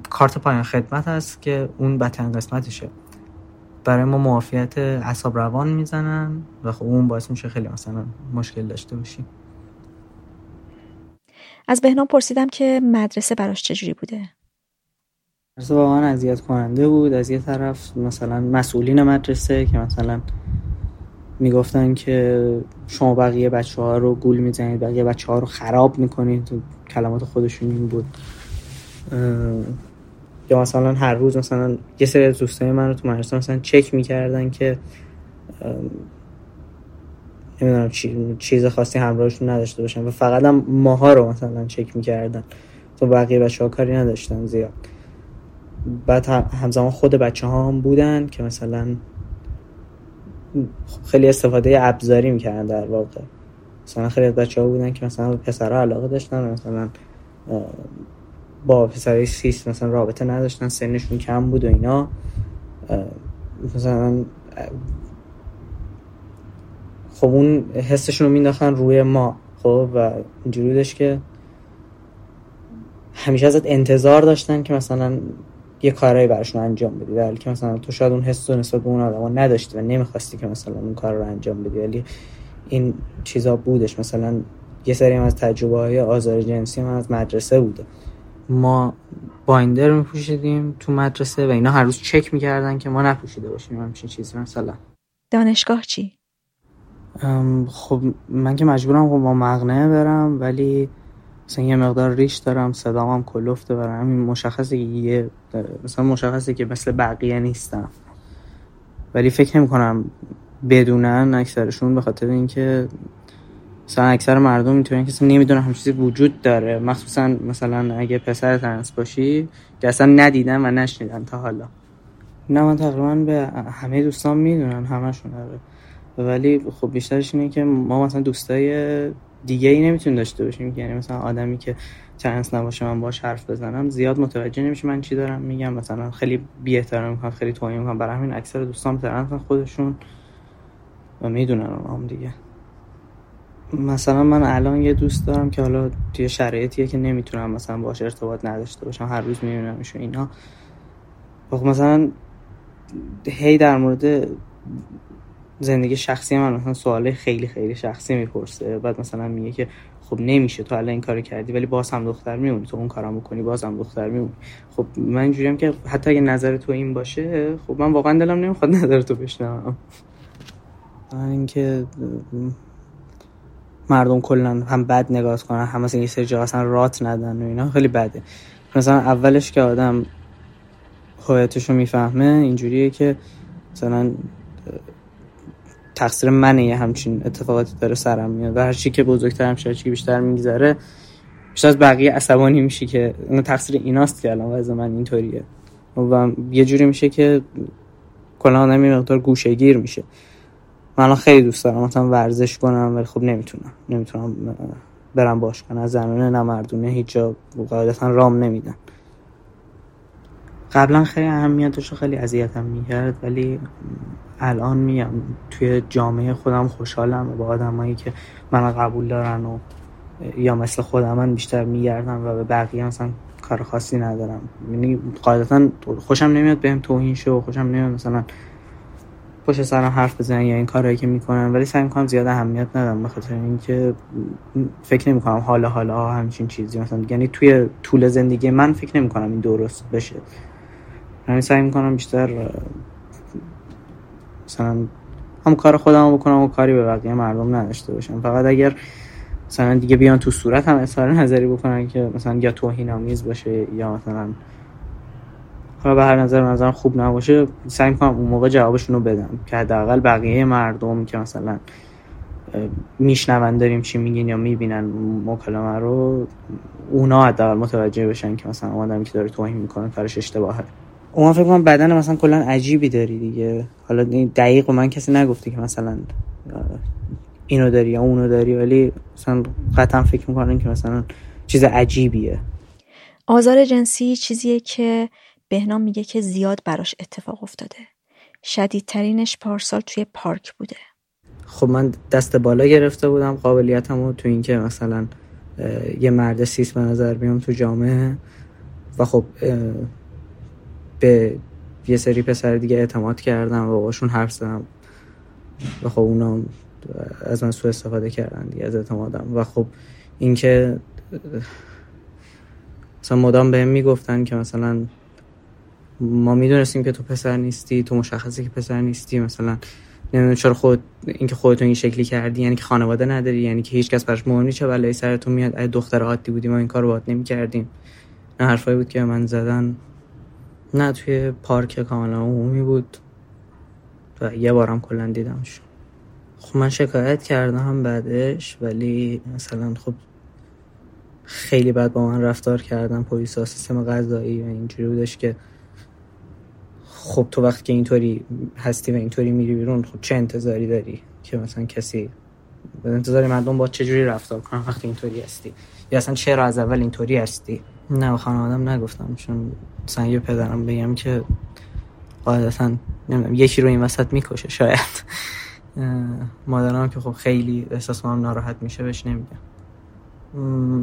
کارت پایان خدمت هست که اون بتن قسمتشه. برای ما معافیت اصاب روان می‌زنن و خب اون باعث میشه خیلی مثلا مشکل داشته باشیم. از بهنام پرسیدم که مدرسه براش چجوری بوده؟ مدرسه واقعا اذیت کننده بود. از یه طرف مثلا مسئولین مدرسه که مثلا می‌گفتن که شما بقیه بچه ها رو گول می‌زنید بقیه بچه ها رو خراب می‌کنید. کلمات خودشون این بود. یا مثلا هر روز مثلا یه سری از دوستای من رو تو مدرسه مثلا چک می‌کردن که نمی‌دونم چی، چیز خاصی همراهشون نداشته باشن و فقط هم ماها رو مثلا چک می‌کردن. تو بقیه بچه ها کاری نداشتن زیاد. بعد همزمان خود بچه ها هم بودن که مثلا خیلی استفاده ابزاری می‌کردن در واقع. مثلا خیلی از بچه ها بودن که مثلا پسرها علاقه داشتن مثلا با پسرهای سیست مثلا رابطه نداشتن سنشون کم بود و اینا. مثلا خب اون حسشون رو مینداختن روی ما خب و اینجوری داشت که همیشه ازت انتظار داشتن که مثلا یه کارایی براشون انجام بدی. ولی که مثلا تو شاید اون حس رو نسبت به اون آدم نداشتی و نمی‌خواستی که مثلا اون کار رو انجام بدی. ولی این چیزا بودش. مثلا یه سری از تجربه های آزار جنسی هم از مدرسه بوده. ما بایندر میپوشیدیم تو مدرسه و اینا هر روز چک می‌کردن که ما نپوشیده باشیم همچین چیزی مثلا دانشگاه چی؟ خب من که مجبورم خب با مغنه برم ولی مثلا یه مقدار ریش دارم صدام هم کلفته برم همین مشخصه که یه مثلا مشخصه که مثل بقیه نیستم ولی فکر نمی کنم بدونن اکثرشون به خاطر اینکه مثلا اکثر مردم اینطوری که نمی‌دونن همچین چیزی وجود داره. مخصوصا مثلا اگه پسر ترنس باشی که اصلا ندیدن و نشنیدن تا حالا. نه من تقریبا به همه دوستان می‌دونن همشون داره ولی خب بیشترش اینه که ما مثلا دوستای دیگه ای نمی‌تونیم داشته باشیم. یعنی مثلا آدمی که ترنس نباشه من باش حرف بزنم زیاد متوجه نمیشه من چی دارم میگم. مثلا خیلی بی احترامی می‌کنن خیلی توهین می‌کنن. برای همین اکثر دوستان ترنس خودشون و می‌دونن هم دیگه. مثلا من الان یه دوست دارم که حالا توی شرایطیه که نمی‌تونم مثلا باش ارتباط نداشته باشم. هر روز میبینمش اینا. خب مثلا هی در مورد زندگی شخصی من مثلا سواله خیلی خیلی شخصی می‌پرسه. بعد مثلا میگه که خب نمیشه تو الان این کارو کردی ولی باز هم دختر میمونی. تو اون کارم بکنی باز هم دختر میمونی. خب من اینجوریم که حتی اگه نظر تو این باشه خب من واقعا دلم نمی‌خواد نظر تو بشنوم. اینکه مردم کلا هم بد نگاه کنن هم مثلا یه سری جا اصلا رات ندن و اینا خیلی بده. مثلا اولش که آدم هویتش رو می‌فهمه اینجوریه که مثلا تقصیر منه یه همچین اتفاقاتی داره سرم میاد و هر چی که بزرگتر میشه چی بیشتر میگذره بیشتر از بقیه عصبانی میشه که اون تقصیر ایناست که الان وضع من اینطوریه. و یه جوری میشه که کلا آدم یه مقدار گوشهگیر میشه. من الان خیلی دوست دارم مثلا ورزش کنم ولی خب نمی‌تونم. نمی‌تونم برم باشگاه نه زنونه نه مردونه هیچ جا قاعدتا رام نمیدن. قبلا خیلی اهمیتش خیلی اذیتم می‌کرد ولی الان میام توی جامعه خودم خوشحالم با آدمایی که من قبول دارن و یا مثل خودم من بیشتر میگردم و به بقیه مثلا کار خاصی ندارم. یعنی قاعدتا خوشم نمیاد بهم توهین شو خوشم نمیاد مثلا پشت سرم حرف بزنن یا این کارهایی که می‌کنن ولی سعی می‌کنم زیاد اهمیت ندم به خاطر اینکه فکر نمی‌کنم حالا حالا همچین چیزی. مثلا یعنی توی طول زندگی من فکر نمی‌کنم این درست بشه. یعنی سعی می‌کنم بیشتر مثلا هم کار خودم بکنم و کاری به بقیه مردم نداشته باشم. فقط اگر مثلا دیگه بیان تو صورت هم اظهار نظری بکنن که مثلا یا توهین آمیز باشه یا مثلا حالا به هر نظر نظرم خوب نباشه سعی می‌کنم اون موقع جوابشون رو بدم که حداقل بقیه مردم که مثلا میشنون داریم چی میگین یا می‌بینن مکالمه رو اونا حداقل متوجه بشن که مثلا آدمی که داره توهین می‌کنه کارش اشتباهه. اون فکر کنم بدن مثلا کلا عجیبی داری دیگه. حالا دقیق من کسی نگفته که مثلا اینو داری یا اونو داری ولی مثلا قطعا فکر می‌کنن که مثلا چیز عجیبیه. آزار جنسی چیزیه که بهنام میگه که زیاد براش اتفاق افتاده. شدیدترینش پارسال توی پارک بوده. خب من دست بالا گرفته بودم قابلیتمو تو اینکه مثلا یه مرد سیس به نظر بیام تو جامعه. و خب به یه سری پسر دیگه اعتماد کردم و باشون حرف زدم. و خب اونا از من سوء استفاده کردن دیگه از اعتمادم. و خب اینکه مثلا مدام بهم می‌گفتن که مثلا ما می‌دونستیم که تو پسر نیستی تو مشخصی که پسر نیستی مثلا نمی‌دونم چرا خود اینکه خودتون این شکلی کردی یعنی که خانواده نداری یعنی که هیچ کس براش مهم چه بلایی سرتون میاد اگه دختر عادی بودیم ما این کارو باهات نمی‌کردیم. نه حرفایی بود که من زدن. نه توی پارک کاملا عمومی بود و یه بارم کلا دیدمش خب من شکایت کردم بعدش ولی مثلا خب خیلی بد با من رفتار کردم پلیس سیستم قضایی و اینجوری بودش که خب تو وقتی که اینطوری هستی و اینطوری میری بیرون خب چه انتظاری داری که مثلا کسی به انتظار مردم با چجوری رفتار کنن وقتی اینطوری هستی؟ یا اصلا چرا از اول اینطوری هستی؟ نه خانوادم نگفتم چون مثلا یه پدرم بگم که قاعدتا نمی‌دونم یکی رو این وسط می‌کشه شاید. مادرم که خب خیلی احساس هم ناراحت میشه بهش نمیگم.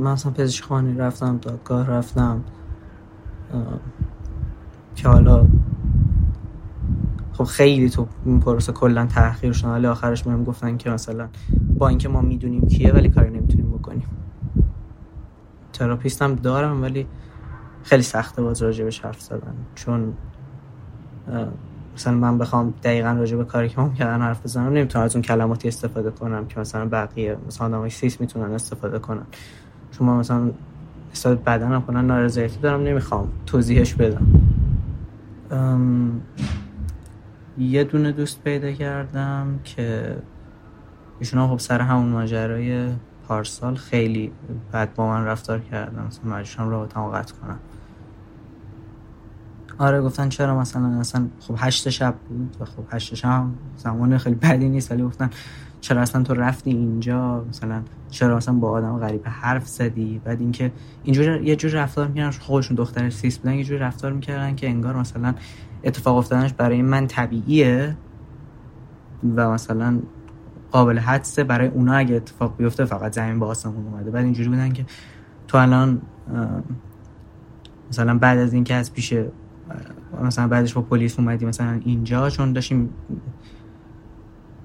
من اصلا پزشکخانه رفتم دادگاه رفتم که حالا خب خیلی تو این پروسه کلا تاخیر شد ولی آخرش بهم گفتن که مثلا با اینکه ما می‌دونیم کیه ولی کاری نمی‌تونیم بکنیم. تراپیستم دارم ولی خیلی سخته باز راجبش حرف زدن. چون مثلا من بخوام دقیقا راجع به کاری که ما کردن حرف بزنم نمی‌تونم از اون کلماتی استفاده کنم که مثلا بقیه مثلا آدمای سیس می‌تونن استفاده کنن. چون من مثلا حساب بدنم کنن نارضایتی دارم نمی‌خوام توضیحش بدم. یه دونه دوست پیدا کردم که ایشون خب سر همون ماجرای پارسال خیلی بد با من رفتار کردن. مثلا مجبورم رابطه‌مو قطع کنم. آره گفتن چرا مثلا اصلا خب هشت شب بود و خب هشت شب زمان خیلی بدی نیست ولی گفتن چرا اصلا تو رفتی اینجا؟ مثلا چرا اصلا با آدم غریب حرف زدی؟ بعد اینکه اینجور یه جور رفتار می‌کردن. خودشون دختر سیس بودن یه جور رفتار می‌کردن که انگار مثلا اتفاق افتادنش برای من طبیعیه و مثلا قابل حدسه برای اونا اگه اتفاق بیفته فقط زمین با آسمون اومده. بعد اینجوری بودن که تو الان مثلا بعد از اینکه از پیش مثلا بعدش با پلیس اومدی مثلا اینجا چون داشتیم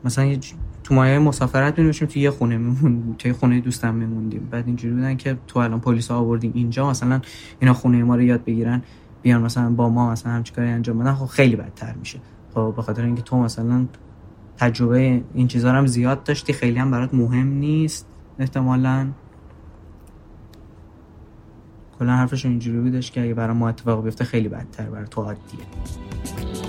مثلا تو مایه مسافرت می‌رفتیم تو یه خونه میمون تو خونه دوستم میموندیم. بعد اینجوری بودن که تو الان پلیس آوردیم اینجا مثلا اینا خونه ما رو یاد بگیرن. بیان مثلا با ما مثلا همچین کاری انجام بدن خب خیلی بدتر میشه. خب به خاطر اینکه تو مثلا تجربه این چیزا هم زیاد داشتی خیلی هم برات مهم نیست احتمالاً. کلا حرفش اینجوری بودش که اگه برای ما اتفاق بیفته خیلی بدتر برای تو عادیه.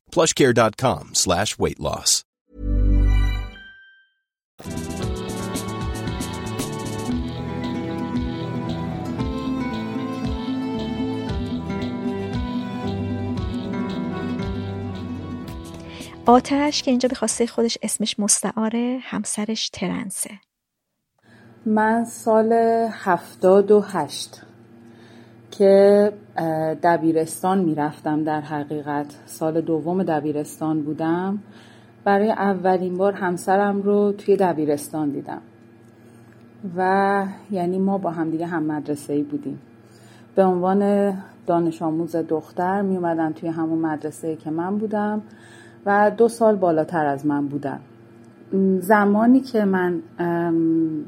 plushcare.com slash weight loss. آتش که اینجا به خواسته خودش اسمش مستعاره همسرش ترنسه من سال هفتاد و هشت که دبیرستان می‌رفتم در حقیقت. سال دوم دبیرستان بودم. برای اولین بار همسرم رو توی دبیرستان دیدم. و یعنی ما با همدیگه هم مدرسه ای بودیم. به عنوان دانش آموز دختر می اومدن توی همون مدرسه که من بودم و دو سال بالاتر از من بودن. زمانی که من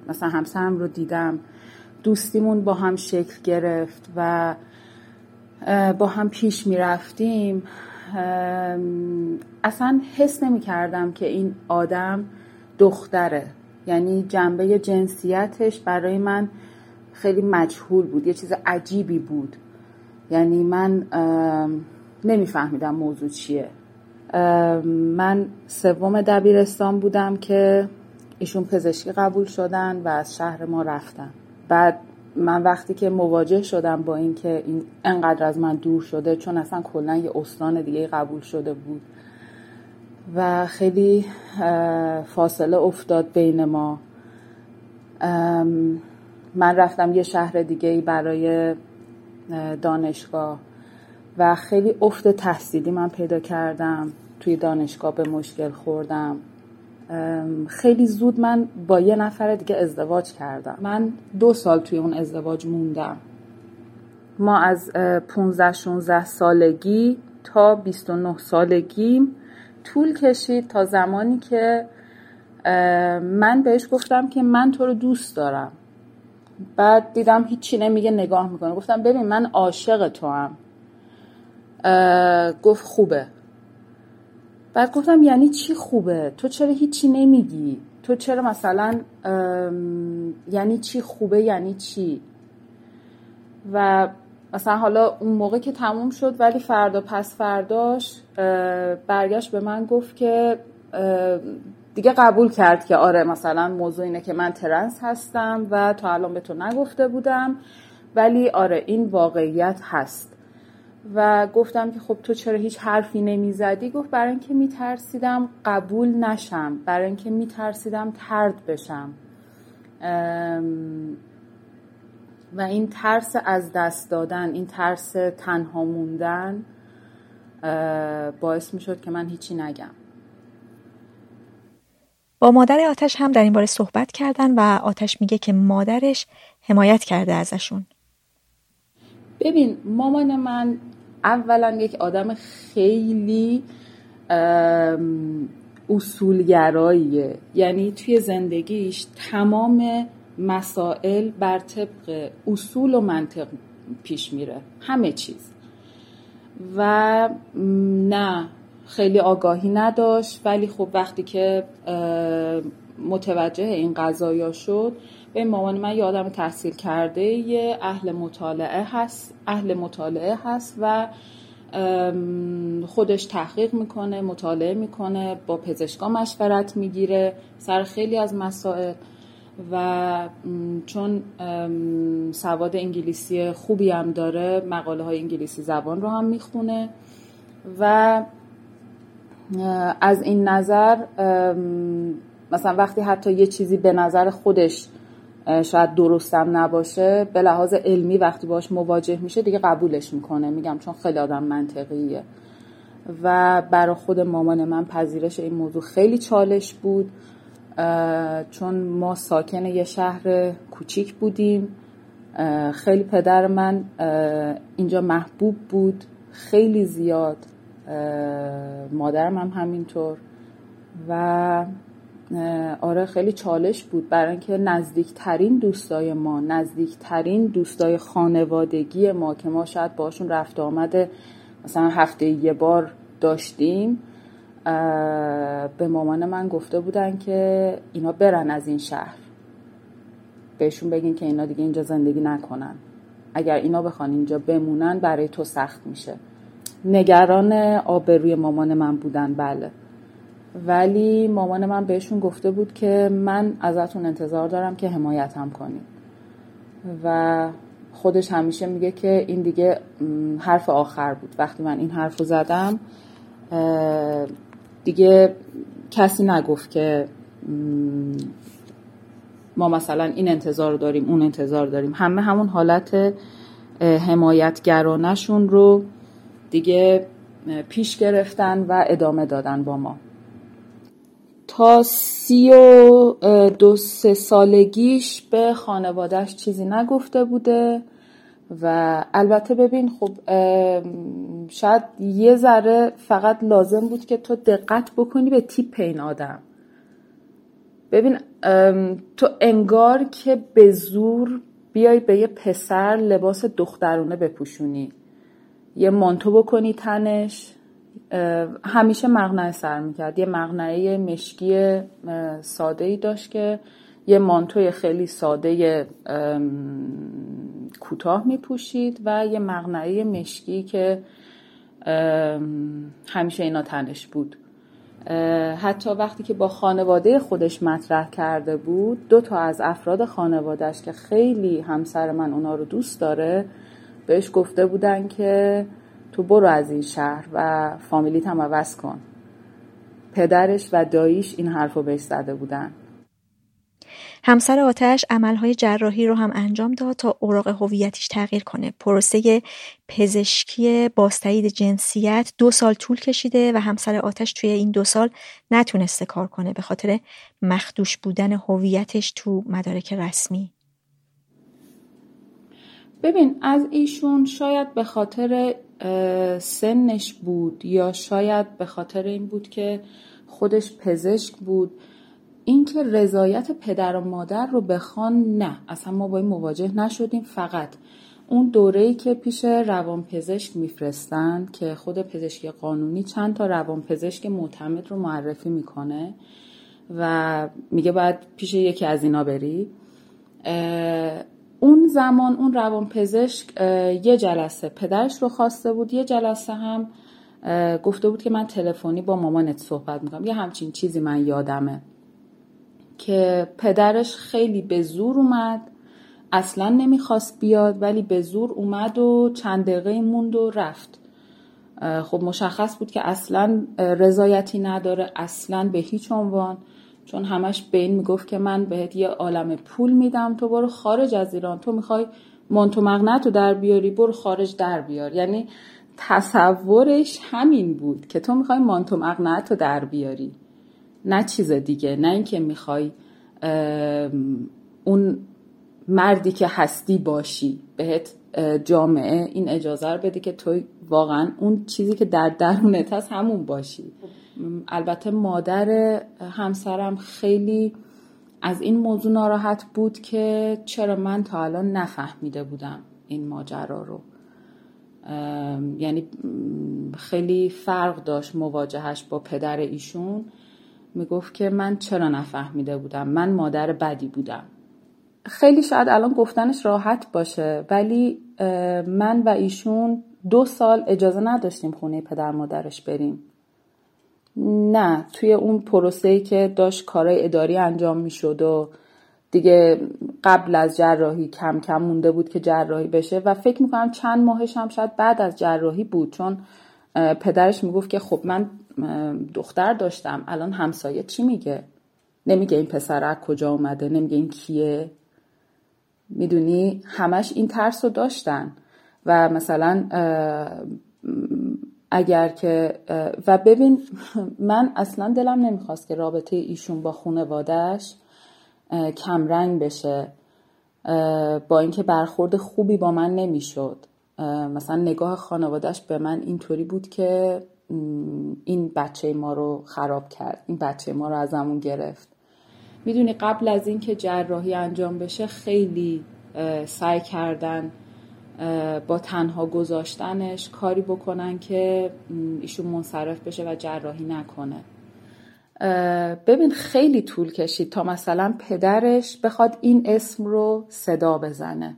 مثلا همسرم رو دیدم دوستیمون با هم شکل گرفت و با هم پیش می رفتیم اصلا حس نمی کردم که این آدم دختره. یعنی جنبه جنسیتش برای من خیلی مجهول بود یه چیز عجیبی بود. یعنی من نمیفهمیدم موضوع چیه. من سوم دبیرستان بودم که ایشون پزشکی قبول شدن و از شهر ما رفتن. بعد من وقتی که مواجه شدم با اینکه این انقدر از من دور شده چون اصلا کلا یه استان دیگه قبول شده بود. و خیلی فاصله افتاد بین ما. من رفتم یه شهر دیگه برای دانشگاه. و خیلی افت تحصیلی من پیدا کردم. توی دانشگاه به مشکل خوردم. خیلی زود من با یه نفر دیگه ازدواج کردم. من دو سال توی اون ازدواج موندم. ما از 15 16 سالگی تا 29 سالگی طول کشید تا زمانی که من بهش گفتم که من تو رو دوست دارم. بعد دیدم هیچی نمیگه نگاه می‌کنه. گفتم ببین من عاشق تو هم گفت خوبه. بعد گفتم یعنی چی خوبه؟ تو چرا هیچی نمیگی؟ تو چرا مثلا یعنی چی خوبه؟ یعنی چی؟ و مثلا حالا اون موقع که تموم شد ولی فردا پس فرداش برگشت به من گفت که دیگه قبول کرد که آره مثلا موضوع اینه که من ترنس هستم و تا الان به تو نگفته بودم. ولی آره این واقعیت هست. و گفتم که خب تو چرا هیچ حرفی نمی‌زدی؟ گفت برای اینکه میترسیدم قبول نشم برای اینکه میترسیدم ترد بشم. و این ترس از دست دادن این ترس تنها موندن باعث می‌شد که من هیچی نگم. با مادر آتش هم در این باره صحبت کردن و آتش میگه که مادرش حمایت کرده ازشون. ببین مامان من اولا یک آدم خیلی اصولگراییه. یعنی توی زندگیش تمام مسائل بر طبق اصول و منطق پیش میره. همه چیز. و نه خیلی آگاهی نداشت. ولی خب وقتی که متوجه این قضایا شد به مامان من یه آدم تحصیل کرده یه اهل مطالعه هست اهل مطالعه هست و خودش تحقیق می‌کنه مطالعه می‌کنه با پزشکا مشورت می‌گیره سر خیلی از مسائل و چون سواد انگلیسی خوبی هم داره مقاله های انگلیسی زبان رو هم می‌خونه و از این نظر مثلا وقتی حتی یه چیزی به نظر خودش شاید درستم نباشه به لحاظ علمی وقتی باش مواجه میشه دیگه قبولش می‌کنه. میگم چون خیلی آدم منطقیه. و برای خود مامان من پذیرش این موضوع خیلی چالش بود چون ما ساکن یه شهر کوچیک بودیم. خیلی پدر من اینجا محبوب بود خیلی زیاد مادرم هم همینطور. و آره خیلی چالش بود برای اینکه نزدیکترین دوستای ما نزدیکترین دوستای خانوادگی ما که ما شاید باشون رفت آمده مثلا هفته یه بار داشتیم به مامان من گفته بودن که اینا برن از این شهر. بهشون بگین که اینا دیگه اینجا زندگی نکنن. اگر اینا بخوان اینجا بمونن برای تو سخت میشه. نگران آبروی مامان من بودن بله. ولی مامان من بهشون گفته بود که من ازتون انتظار دارم که حمایتم کنید. و خودش همیشه میگه که این دیگه حرف آخر بود. وقتی من این حرف رو زدم دیگه کسی نگفت که ما مثلا این انتظار داریم اون انتظار داریم. همه همون حالت حمایتگرانشون رو دیگه پیش گرفتن و ادامه دادن با ما. سی و دو سه سالگیش به خانوادهش چیزی نگفته بوده و البته ببین خب شاید یه ذره فقط لازم بود که تو دقت بکنی به تیپ این آدم. ببین تو انگار که به زور بیای به یه پسر لباس دخترونه بپوشونی. یه مانتو بکنی تنش. همیشه مغنه سر می‌کرد. یه مغنعه مشکی ساده ای داشت که یه مانتوی خیلی ساده کوتاه میپوشید و یه مغنعه مشکی که همیشه اینا تنش بود. حتی وقتی که با خانواده خودش مطرح کرده بود دو تا از افراد خانوادهش که خیلی همسر من اونا رو دوست داره بهش گفته بودن که تو برو از این شهر و فامیلیت هم عوض کن. پدرش و داییش این حرف رو بهش زده بودن. همسر آتش عملهای جراحی رو هم انجام داد تا اوراق هویتش تغییر کنه. پروسه پزشکی بازتایید جنسیت دو سال طول کشیده و همسر آتش توی این دو سال نتونسته کار کنه به خاطر مخدوش بودن هویتش تو مدارک رسمی. ببین از ایشون شاید به خاطر سنش بود یا شاید به خاطر این بود که خودش پزشک بود. اینکه رضایت پدر و مادر رو بخوان نه. اصلا ما با این مواجه نشدیم. فقط اون دوره‌ای که پیش روانپزشک میفرستن که خود پزشکی قانونی چند تا روانپزشک معتمد رو معرفی می‌کنه و میگه باید پیش یکی از اینا بری. اون زمان اون روانپزشک یه جلسه پدرش رو خواسته بود یه جلسه هم گفته بود که من تلفنی با مامانت صحبت می‌کنم. یه همچین چیزی من یادمه که پدرش خیلی به زور اومد اصلا نمی‌خواست بیاد ولی به زور اومد و چند دقیقه موند و رفت. خب مشخص بود که اصلا رضایتی نداره اصلا به هیچ عنوان. چون همش به این می‌گفت که من بهت یه عالم پول میدم تو برو خارج از ایران. تو می‌خوای مانتو مغنت رو در بیاری برو خارج در بیار. یعنی تصورش همین بود که تو می‌خوای مانتو مغنت رو در بیاری. نه چیز دیگه نه اینکه می‌خوای اون مردی که هستی باشی بهت جامعه این اجازه رو بده که تو واقعا اون چیزی که در درونت هست همون باشی. البته مادر همسرم خیلی از این موضوع ناراحت بود که چرا من تا الان نفهمیده بودم این ماجرا رو. یعنی خیلی فرق داشت مواجهش با پدر ایشون. می‌گفت که من چرا نفهمیده بودم؟ من مادر بدی بودم. خیلی شاید الان گفتنش راحت باشه ولی من و ایشون دو سال اجازه نداشتیم خونه پدر مادرش بریم. نه توی اون پروسه‌ای که داشت کارهای اداری انجام می‌شد و دیگه قبل از جراحی کم کم مونده بود که جراحی بشه و فکر می‌کنم چند ماهش هم شاید بعد از جراحی بود چون پدرش می‌گفت که خب من دختر داشتم الان همسایه چی میگه؟ نمیگه این پسر از کجا اومده نمیگه این کیه؟ می‌دونی؟ همش این ترس رو داشتن و مثلا اگر که و ببین من اصلا دلم نمی‌خواست که رابطه ایشون با خانوادهش کمرنگ بشه با اینکه برخورد خوبی با من نمی‌شد. مثلا نگاه خانوادهش به من اینطوری بود که این بچه ما رو خراب کرد این بچه ما رو ازمون گرفت. می‌دونی قبل از اینکه جراحی انجام بشه خیلی سعی کردن با تنها گذاشتنش کاری بکنن که ایشون منصرف بشه و جراحی نکنه. ببین خیلی طول کشید تا مثلا پدرش بخواد این اسم رو صدا بزنه.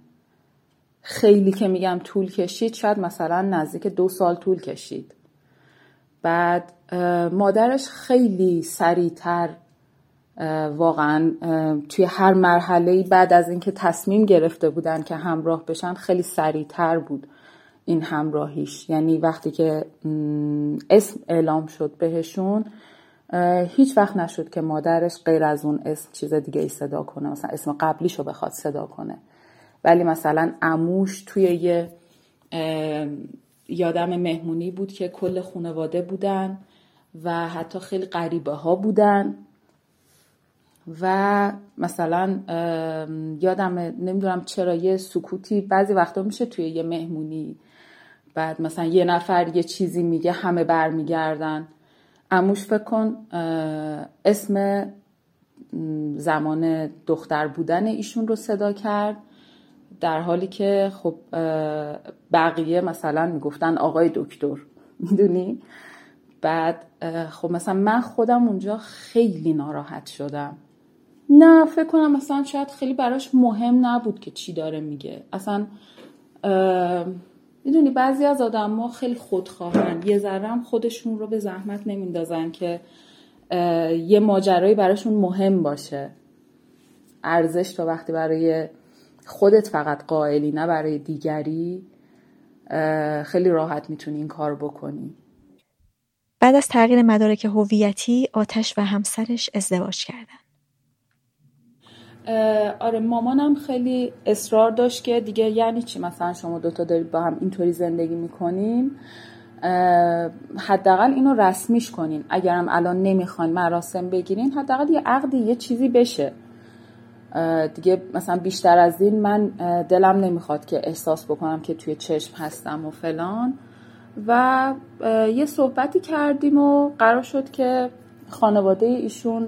خیلی که میگم طول کشید شاید مثلا نزدیک دو سال طول کشید. بعد مادرش خیلی سریعتر واقعا توی هر مرحله بعد از اینکه تصمیم گرفته بودن که همراه بشن خیلی سریعتر بود این همراهیش. یعنی وقتی که اسم اعلام شد بهشون هیچ وقت نشد که مادرش غیر از اون اسم چیز دیگه ای صدا کنه. مثلا اسم قبلیشو بخواد صدا کنه. ولی مثلا اموش توی یه یادم مهمونی بود که کل خانواده بودن و حتی خیلی غریبه ها بودن. و مثلا یادم نمی‌دونم چرا یه سکوتی بعضی وقتا میشه توی یه مهمونی. بعد مثلا یه نفر یه چیزی میگه همه برمیگردن. اموش فکر کن اسم زمان دختر بودن ایشون رو صدا کرد. در حالی که خب بقیه مثلا می‌گفتن آقای دکتر. می‌دونی؟ بعد خب مثلا من خودم اونجا خیلی ناراحت شدم. نه فکر کنم مثلا شاید خیلی براش مهم نبود که چی داره میگه. اصلا می‌دونی بعضی از آدم ها خیلی خودخواهن. یه ذره خودشون رو به زحمت نمیندازن که یه ماجرایی براشون مهم باشه. ارزش تا وقتی برای خودت فقط قائلی نه برای دیگری. خیلی راحت می‌تونی این کار بکنی. بعد از تغییر مدارک هویتی آتش و همسرش ازدواج کردن. آره مامانم خیلی اصرار داشت که دیگه یعنی چی مثلا شما دوتا دارید با هم اینطوری زندگی می‌کنین؟ حداقل اینو رسمیش کنین. اگرم الان نمی‌خواین مراسم بگیرین حداقل یه عقدی یه چیزی بشه. دیگه مثلا بیشتر از این من دلم نمی‌خواد که احساس بکنم که توی چشم هستم و فلان. و یه صحبتی کردیم و قرار شد که خانواده ایشون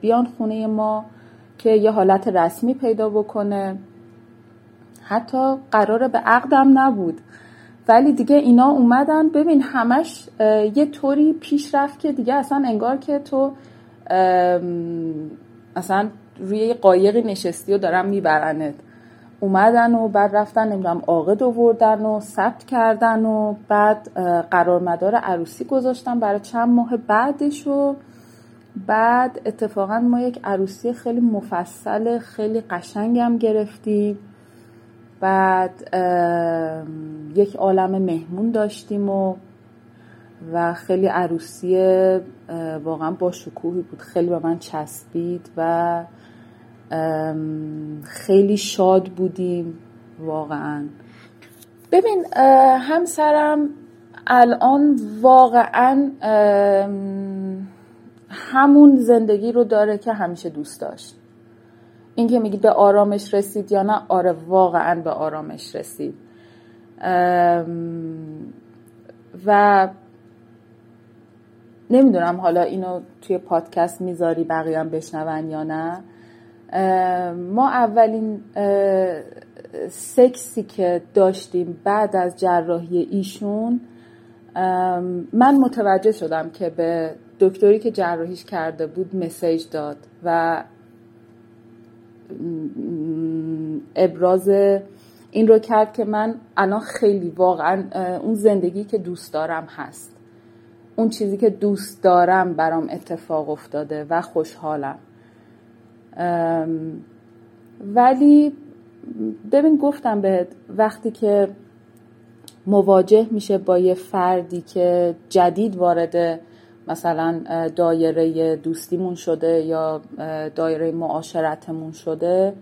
بیان خونه ما. که یه حالت رسمی پیدا بکنه. حتی قرار به عقدم نبود. ولی دیگه اینا اومدن. ببین همش یه طوری پیش رفت که دیگه اصلا انگار که تو اصلا روی قایقی نشستی و دارم میبرنت. اومدن و بعد رفتن نمی‌دونم عاقد آوردن و ثبت کردن و بعد قرار مدار عروسی گذاشتن برای چند ماه بعدش و بعد اتفاقا ما یک عروسی خیلی مفصل خیلی قشنگم گرفتیم. بعد یک عالم مهمون داشتیم و و خیلی عروسی واقعا با شکوهی بود. خیلی به من چسبید و خیلی شاد بودیم. واقعا. ببین همسرم الان واقعا همون زندگی رو داره که همیشه دوست داشت. این که میگی به آرامش رسید یا نه آره واقعا به آرامش رسید. و نمی‌دونم حالا اینو توی پادکست می‌ذاری بقیه هم بشنون یا نه. ما اولین سکسی که داشتیم بعد از جراحی ایشون من متوجه شدم که به دکتری که جراحیش کرده بود مسیج داد و ابراز این رو کرد که من الان خیلی واقعا اون زندگی که دوست دارم هست. اون چیزی که دوست دارم برام اتفاق افتاده و خوشحالم. ولی ببین گفتم بهت وقتی که مواجه میشه با یه فردی که جدید وارد مثلا دایره دوستیمون شده یا دایره معاشرتمون شده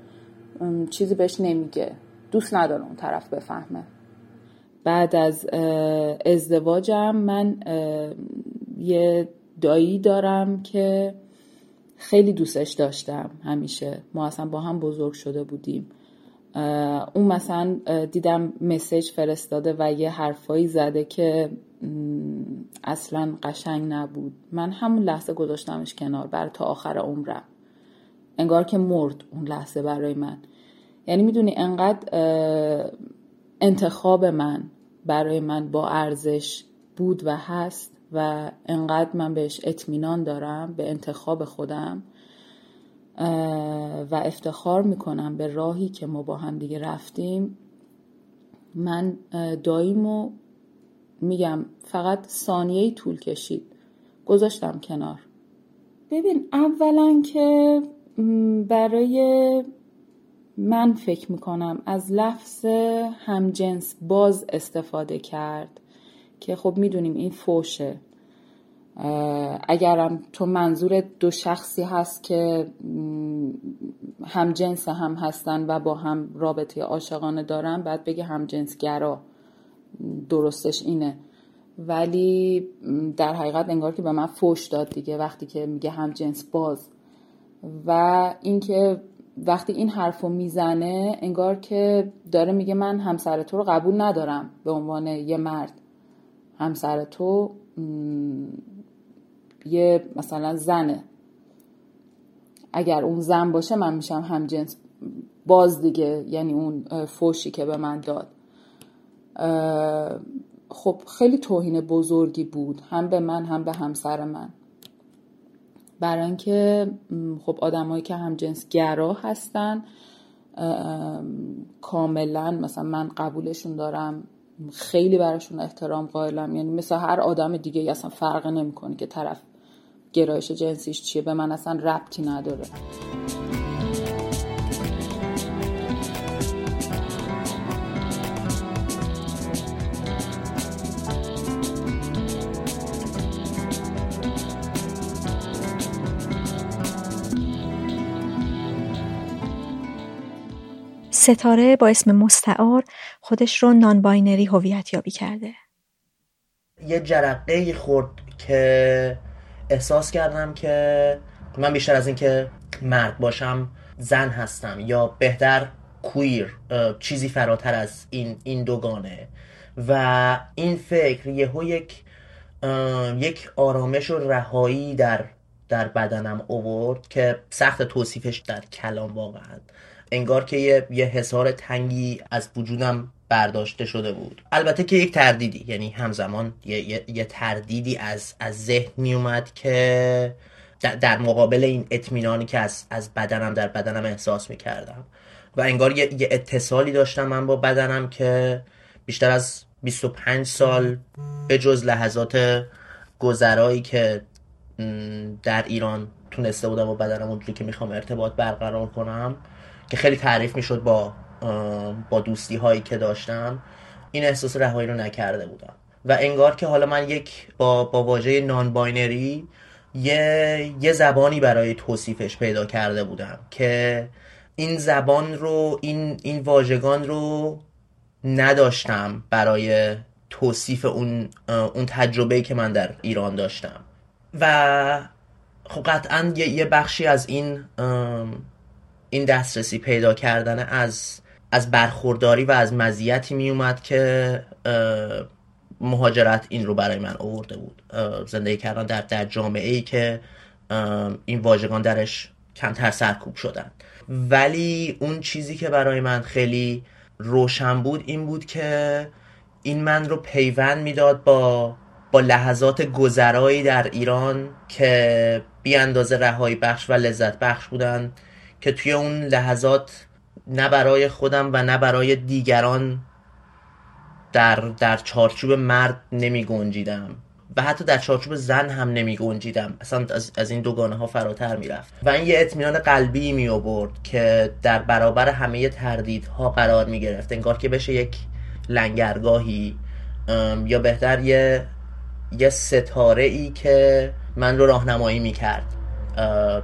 چیزی بهش نمیگه. دوست نداره اون طرف بفهمه. بعد از ازدواجم من یه دایی دارم که خیلی دوستش داشتم همیشه. ما اصلا با هم بزرگ شده بودیم. اون مثلا دیدم مسیج فرستاده و یه حرفایی زده که اصلا قشنگ نبود. من همون لحظه گذاشتمش کنار بر تا آخر عمرم. انگار که مرد اون لحظه برای من. یعنی می‌دونی انقدر انتخاب من برای من با ارزش بود و هست و انقدر من بهش اطمینان دارم به انتخاب خودم. و افتخار می‌کنم به راهی که ما با هم دیگه رفتیم. من داییمو میگم فقط ثانیه طول کشید. گذاشتم کنار. ببین اولا که برای من فکر می‌کنم از لفظ همجنس باز استفاده کرد که خب می‌دونیم این فوشه. اگرم تو منظور دو شخصی هست که هم جنس هم هستن و با هم رابطه عاشقانه دارن بعد بگه هم جنس گرا درستش اینه. ولی در حقیقت انگار که به من فوش داد دیگه وقتی که میگه هم جنس باز. و اینکه وقتی این حرف رو می‌زنه انگار که داره میگه من همسر تو رو قبول ندارم به عنوان یه مرد. همسر تو یه مثلا زنه. اگر اون زن باشه من میشم هم جنس باز دیگه یعنی اون فوشی که به من داد. خب خیلی توهین بزرگی بود هم به من هم به همسر من. برای اینکه خب آدمایی که هم جنس گرا هستن کاملا مثلا من قبولشون دارم خیلی براشون احترام قائلم. یعنی مثل هر آدم دیگه اصلا فرق نمی‌کنه که طرف گرایش جنسیش چیه؟ به من اصلا ربطی نداره. ستاره با اسم مستعار خودش رو نان باینری هویت یابی کرده. یه جرقه خورد که احساس کردم که من بیشتر از اینکه مرد باشم زن هستم یا بهتر کویر چیزی فراتر از این این دوگانه. و این فکر یهو یک یک آرامش و رهایی در در بدنم اوورد که سخت توصیفش در کلام واقعا. انگار که یه, یه حسار تنگی از وجودم برداشته شده بود. البته که یک تردیدی یعنی همزمان یه, یه،, یه تردیدی از, از ذهن می اومد که در مقابل این اطمینانی که از, از بدنم در بدنم احساس می کردم و انگار یه, یه اتصالی داشتم من با بدنم که بیشتر از 25 سال به جز لحظات گذرایی که در ایران تونسته بودم با بدنم اونجوری که می‌خوام ارتباط برقرار کنم که خیلی تعریف می‌شد با با دوستی هایی که داشتم این احساس رهایی رو نکرده بودم. و انگار که حالا من یک با, با واژه نان باینری یه, یه زبانی برای توصیفش پیدا کرده بودم که این زبان رو این, این واژگان رو نداشتم برای توصیف اون, اون تجربه که من در ایران داشتم. و خب قطعا یه, یه بخشی از این این دسترسی پیدا کردن از از برخورداری و از مزیتی می اومد که مهاجرت این رو برای من آورده بود. زندگی کردن در در جامعه ای که این واژگان درش کمتر سرکوب شدن. ولی اون چیزی که برای من خیلی روشن بود این بود که این من رو پیوند می‌داد با با لحظات گذرایی در ایران که بی اندازه رهایی بخش و لذت بخش بودن که توی اون لحظات نه برای خودم و نه برای دیگران در, در چارچوب مرد نمی گنجیدم. و حتی در چارچوب زن هم نمی گنجیدم. اصلا از, از این دوگانه ها فراتر می‌رفت و این یه اطمینان قلبی می آورد که در برابر همه تردیدها قرار می گرفت. انگار که بشه یک لنگرگاهی یا بهتر یه یه ستاره ای که من رو راهنمایی می کرد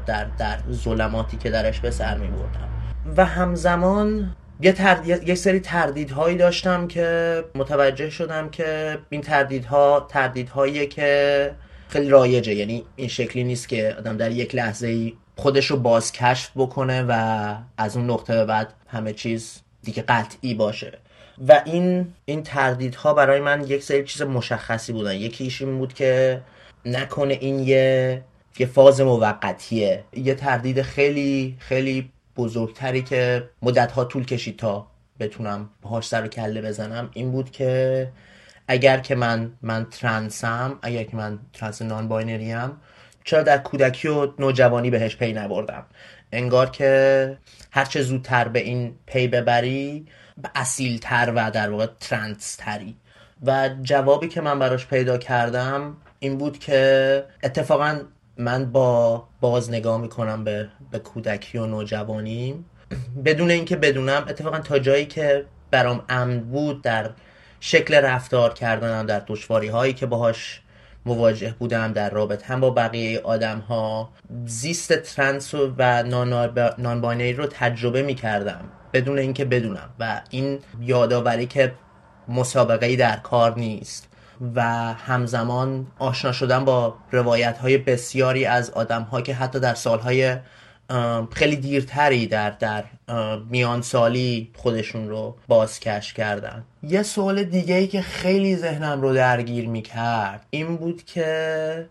در, در ظلماتی که درش به سر می بردم. و همزمان یه, تردید، یه سری تردیدهایی داشتم که متوجه شدم که این تردیدها تردیدهاییه که خیلی رایجه. یعنی این شکلی نیست که آدم در یک لحظه ای خودش رو بازکشف بکنه و از اون نقطه به بعد همه چیز دیگه قطعی باشه. و این این تردیدها برای من یک سری چیز مشخصی بودن. یکیش این بود که نکنه این یه یه فاز موقتیه. یه تردید خیلی خیلی بزرگتری که مدت ها طول کشید تا بتونم باهاش سر و کله بزنم این بود که اگر که من من ترنسم اگر که من ترنس non-binary ام چرا در کودکی و نوجوانی بهش پی نبردم؟ انگار که هرچه زودتر به این پی ببری اصیل تر و در واقع ترنس تری و جوابی که من براش پیدا کردم این بود که اتفاقا من با باز نگاه می‌کنم به, به کودکی و نوجوانی. بدون اینکه بدونم اتفاقا تا جایی که برام امن بود در شکل رفتار کردنم در دشواری هایی که باهاش مواجه بودم در رابطه هم با بقیه آدم ها زیست ترنس و نان رو تجربه می کردم بدون اینکه بدونم. و این یادآوری که مسابقه در کار نیست. و همزمان آشنا شدن با روایت های بسیاری از آدم ها که حتی در سالهای خیلی دیرتری در در میان سالی خودشون رو بازکش کردن. یه سوال دیگه ای که خیلی ذهنم رو درگیر می‌کرد این بود که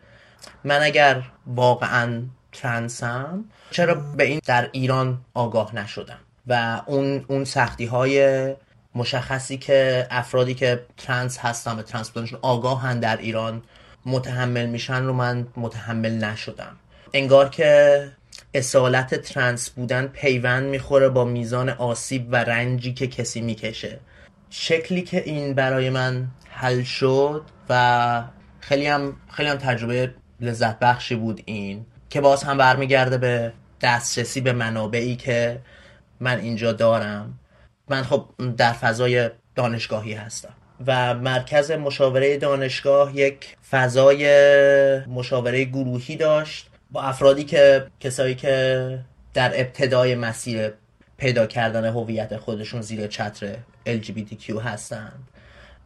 من اگر واقعا ترنسم چرا به این در ایران آگاه نشدم؟ و اون اون سختی های مشخصی که افرادی که ترنس هستن به ترنس بودنشون آگاهن در ایران متحمل میشن رو من متحمل نشدم. انگار که اصالت ترنس بودن پیوند می‌خوره با میزان آسیب و رنجی که کسی می‌کشه. شکلی که این برای من حل شد و خیلی هم, خیلی هم تجربه لذت بخشی بود این که باز هم برمیگرده به دسترسی به منابعی که من اینجا دارم. من خب در فضای دانشگاهی هستم و مرکز مشاوره دانشگاه یک فضای مشاوره گروهی داشت. با افرادی که کسایی که در ابتدای مسیر پیدا کردن هویت خودشون زیر چتر LGBTQ هستند.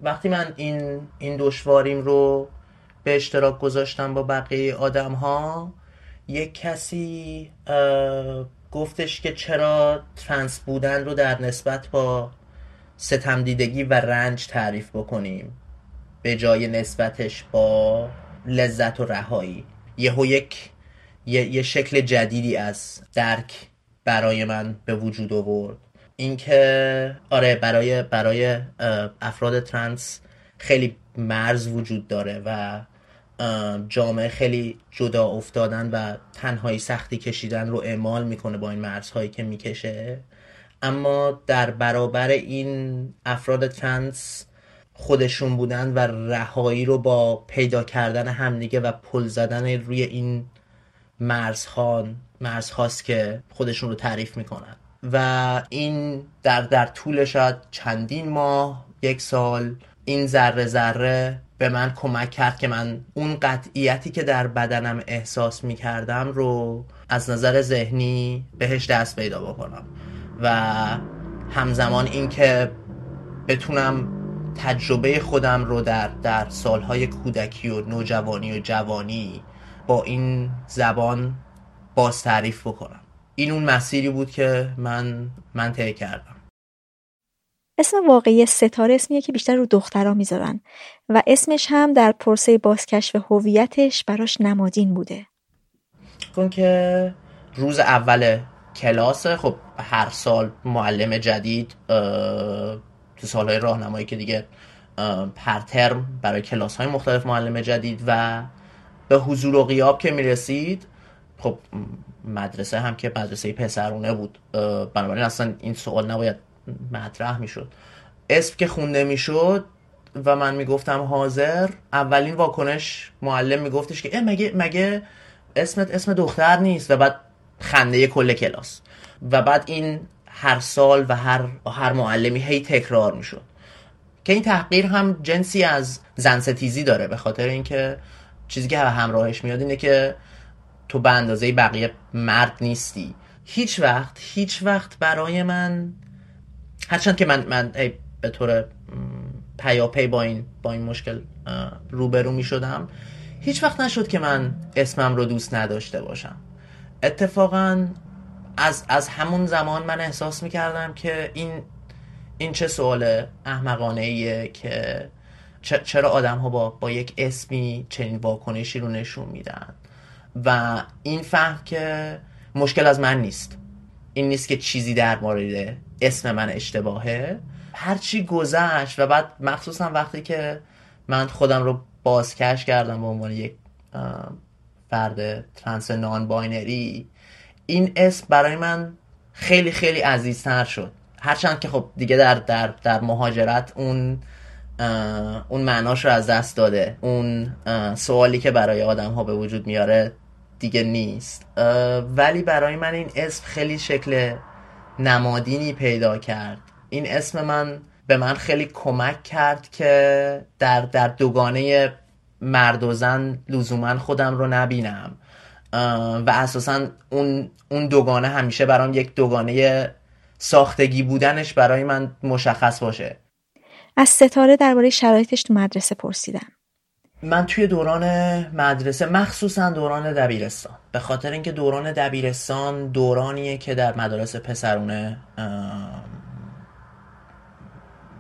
وقتی من این این دشواریم رو به اشتراک گذاشتم با بقیه آدم ها یک کسی گفتش که چرا ترنس بودن رو در نسبت با ستم دیدگی و رنج تعریف بکنیم؟ به جای نسبتش با لذت و رهایی. یهو یک یه،, یه شکل جدیدی از درک برای من به وجود آورد. اینکه آره برای برای افراد ترنس خیلی مرز وجود داره و جامعه خیلی جدا افتادن و تنهایی سختی کشیدن رو اعمال می‌کنه با این مرزهایی که می‌کشه. اما در برابر این افراد ترنس خودشون بودن و رهایی رو با پیدا کردن همدیگه و پل زدن روی این مرزخان مرزهاست که خودشون رو تعریف می‌کنن. و این در در طول شاید چندین ماه یک سال این ذره ذره به من کمک کرد که من اون قطعیتی که در بدنم احساس می‌کردم رو از نظر ذهنی بهش دست پیدا بکنم و همزمان اینکه بتونم تجربه خودم رو در در سالهای کودکی و نوجوانی و جوانی با این زبان باز تعریف بکنم. این اون مسیری بود که من من طی کردم. اسم واقعی ستاره اسمیه که بیشتر رو دخترها می‌ذارن و اسمش هم در پرسه بازکشف هویتش براش نمادین بوده. کن که روز اول کلاس خب هر سال معلم جدید تو سالهای راهنمایی که دیگه هر ترم برای کلاس های مختلف معلم جدید و به حضور و غیاب که می‌رسید خب مدرسه هم که مدرسه پسرونه بود. بنابراین اصلا این سوال نباید مطرح می‌شد. اسم که خونده می‌شد و من می‌گفتم حاضر اولین واکنش معلم میگفتش که مگه مگه اسمت اسم دختر نیست؟ و بعد خنده کل کلاس. و بعد این هر سال و هر هر معلمی هی تکرار می‌شد. که این تحقیر هم جنسی از زن ستیزی داره به خاطر اینکه چیزی که همراهش میاد اینه که تو به اندازه بقیه مرد نیستی. هیچ وقت هیچ وقت برای من هرچند که من من به طور پیاپی با این با این مشکل روبرو می شدم. هیچ وقت نشد که من اسمم رو دوست نداشته باشم. اتفاقا از, از همون زمان من احساس می کردم که این این چه سوال احمقانه ایه که چرا آدم ها با, با یک اسمی چنین واکنشی رو نشون میدن. و این فهم که مشکل از من نیست. این نیست که چیزی در مورد اسم من اشتباهه. هرچی گذشت و بعد مخصوصا وقتی که من خودم رو بازکشف کردم به عنوان یک فرد ترنس non-binary این اسم برای من خیلی خیلی عزیزتر شد. هرچند که خب دیگه در در در مهاجرت اون اون معناش رو از دست داده. اون سوالی که برای آدم ها به وجود میاره دیگه نیست. ولی برای من این اسم خیلی شکل نمادینی پیدا کرد. این اسم من به من خیلی کمک کرد که در, در دوگانه مرد و زن لزوما خودم رو نبینم. و اساسا اون, اون دوگانه همیشه برام یک دوگانه ساختگی بودنش برای من مشخص باشه. از ستاره درباره شرایطش تو مدرسه پرسیدم. من توی دوران مدرسه مخصوصا دوران دبیرستان. به خاطر اینکه دوران دبیرستان دورانیه که در مدارس پسرونه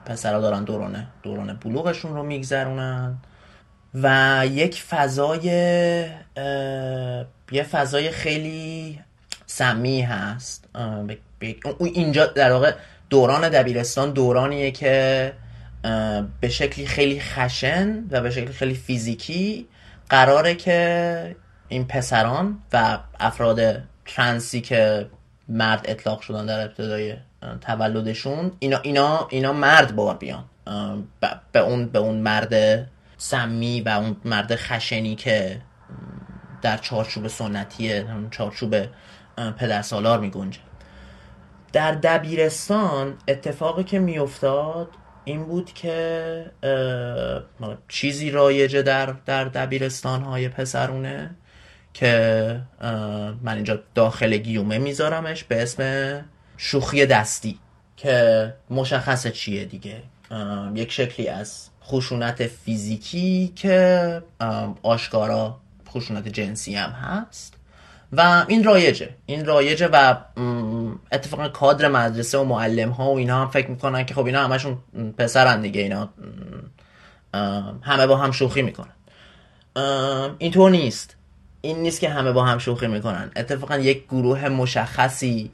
پسرها دارن دوران دوران بلوغشون رو میگذرونن. و یک فضای یه فضای خیلی سمی هست. اینجا در واقع دوران دبیرستان دورانیه که به شکلی خیلی خشن و به شکلی خیلی فیزیکی قراره که این پسران و افراد ترنسی که مرد اطلاق شدن در ابتدای تولدشون اینا اینا اینا مرد بار بیان. به اون به اون مرد سمی و اون مرد خشنی که در چارچوب سنتی چارچوب پدرسالار می گنجه در دبیرستان اتفاقی که میافتاد این بود که چیزی رایجه در, در دبیرستان های پسرونه که من اینجا داخل گیومه میذارمش به اسم شوخی دستی که مشخص چیه دیگه. یک شکلی از خشونت فیزیکی که آشکارا خشونت جنسی هم هست. و این رایجه. این رایجه و اتفاقا کادر مدرسه و معلم ها و اینا هم فکر می‌کنن که خب اینا همشون پسرن دیگه اینا همه با هم شوخی می‌کنن. اینطور نیست. این نیست که همه با هم شوخی می‌کنن. اتفاقا یک گروه مشخصی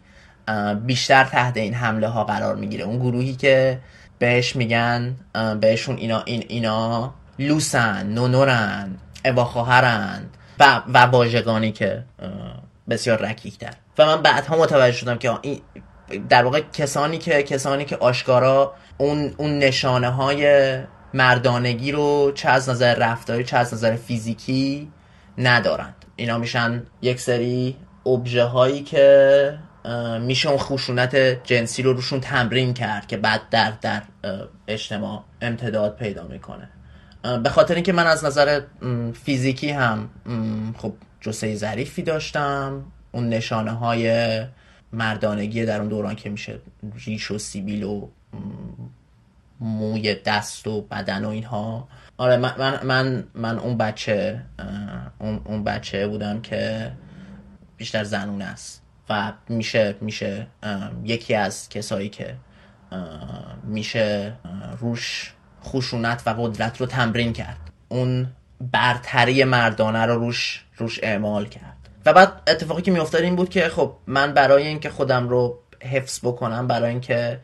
بیشتر تحت این حمله ها قرار می‌گیره. اون گروهی که بهش میگن بهشون اینا این اینا لوسن نونورن اواخواهرند و و واژگانی که بسیار رکیکتر. و من بعدها متوجه شدم که در واقع کسانی که کسانی که آشکارا اون اون نشانه های مردانگی رو چه از نظر رفتاری چه از نظر فیزیکی ندارند. اینا میشن یک سری ابژه هایی که میشه اون خشونت جنسی رو روشون تمرین کرد که بعد در در اجتماع امتداد پیدا می‌کنه. به خاطر اینکه من از نظر فیزیکی هم خب جسه ظریفی داشتم. اون نشانه های مردانگی در اون دوران که میشه ریش و سیبیل و موی دست و بدن و اینها. آره من من من, من اون بچه اون, اون بچه بودم که بیشتر زنونه است و میشه میشه یکی از کسایی که میشه روش خشونت و قدرت رو تمرین کرد. اون برتری مردانه رو روش روش اعمال کرد. و بعد اتفاقی که میافتاد این بود که خب من برای اینکه خودم رو حفظ بکنم برای اینکه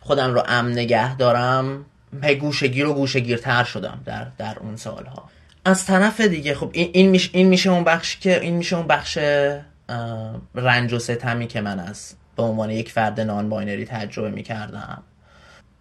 خودم رو امن نگه دارم به گوشگیر و گوشگیرتر شدم در در اون سالها. از طرف دیگه خب این, این, میشه, این میشه اون بخش که این میشه اون بخش رنج و ستمی که من از به عنوان یک فرد نان باینری تجربه می‌کردم.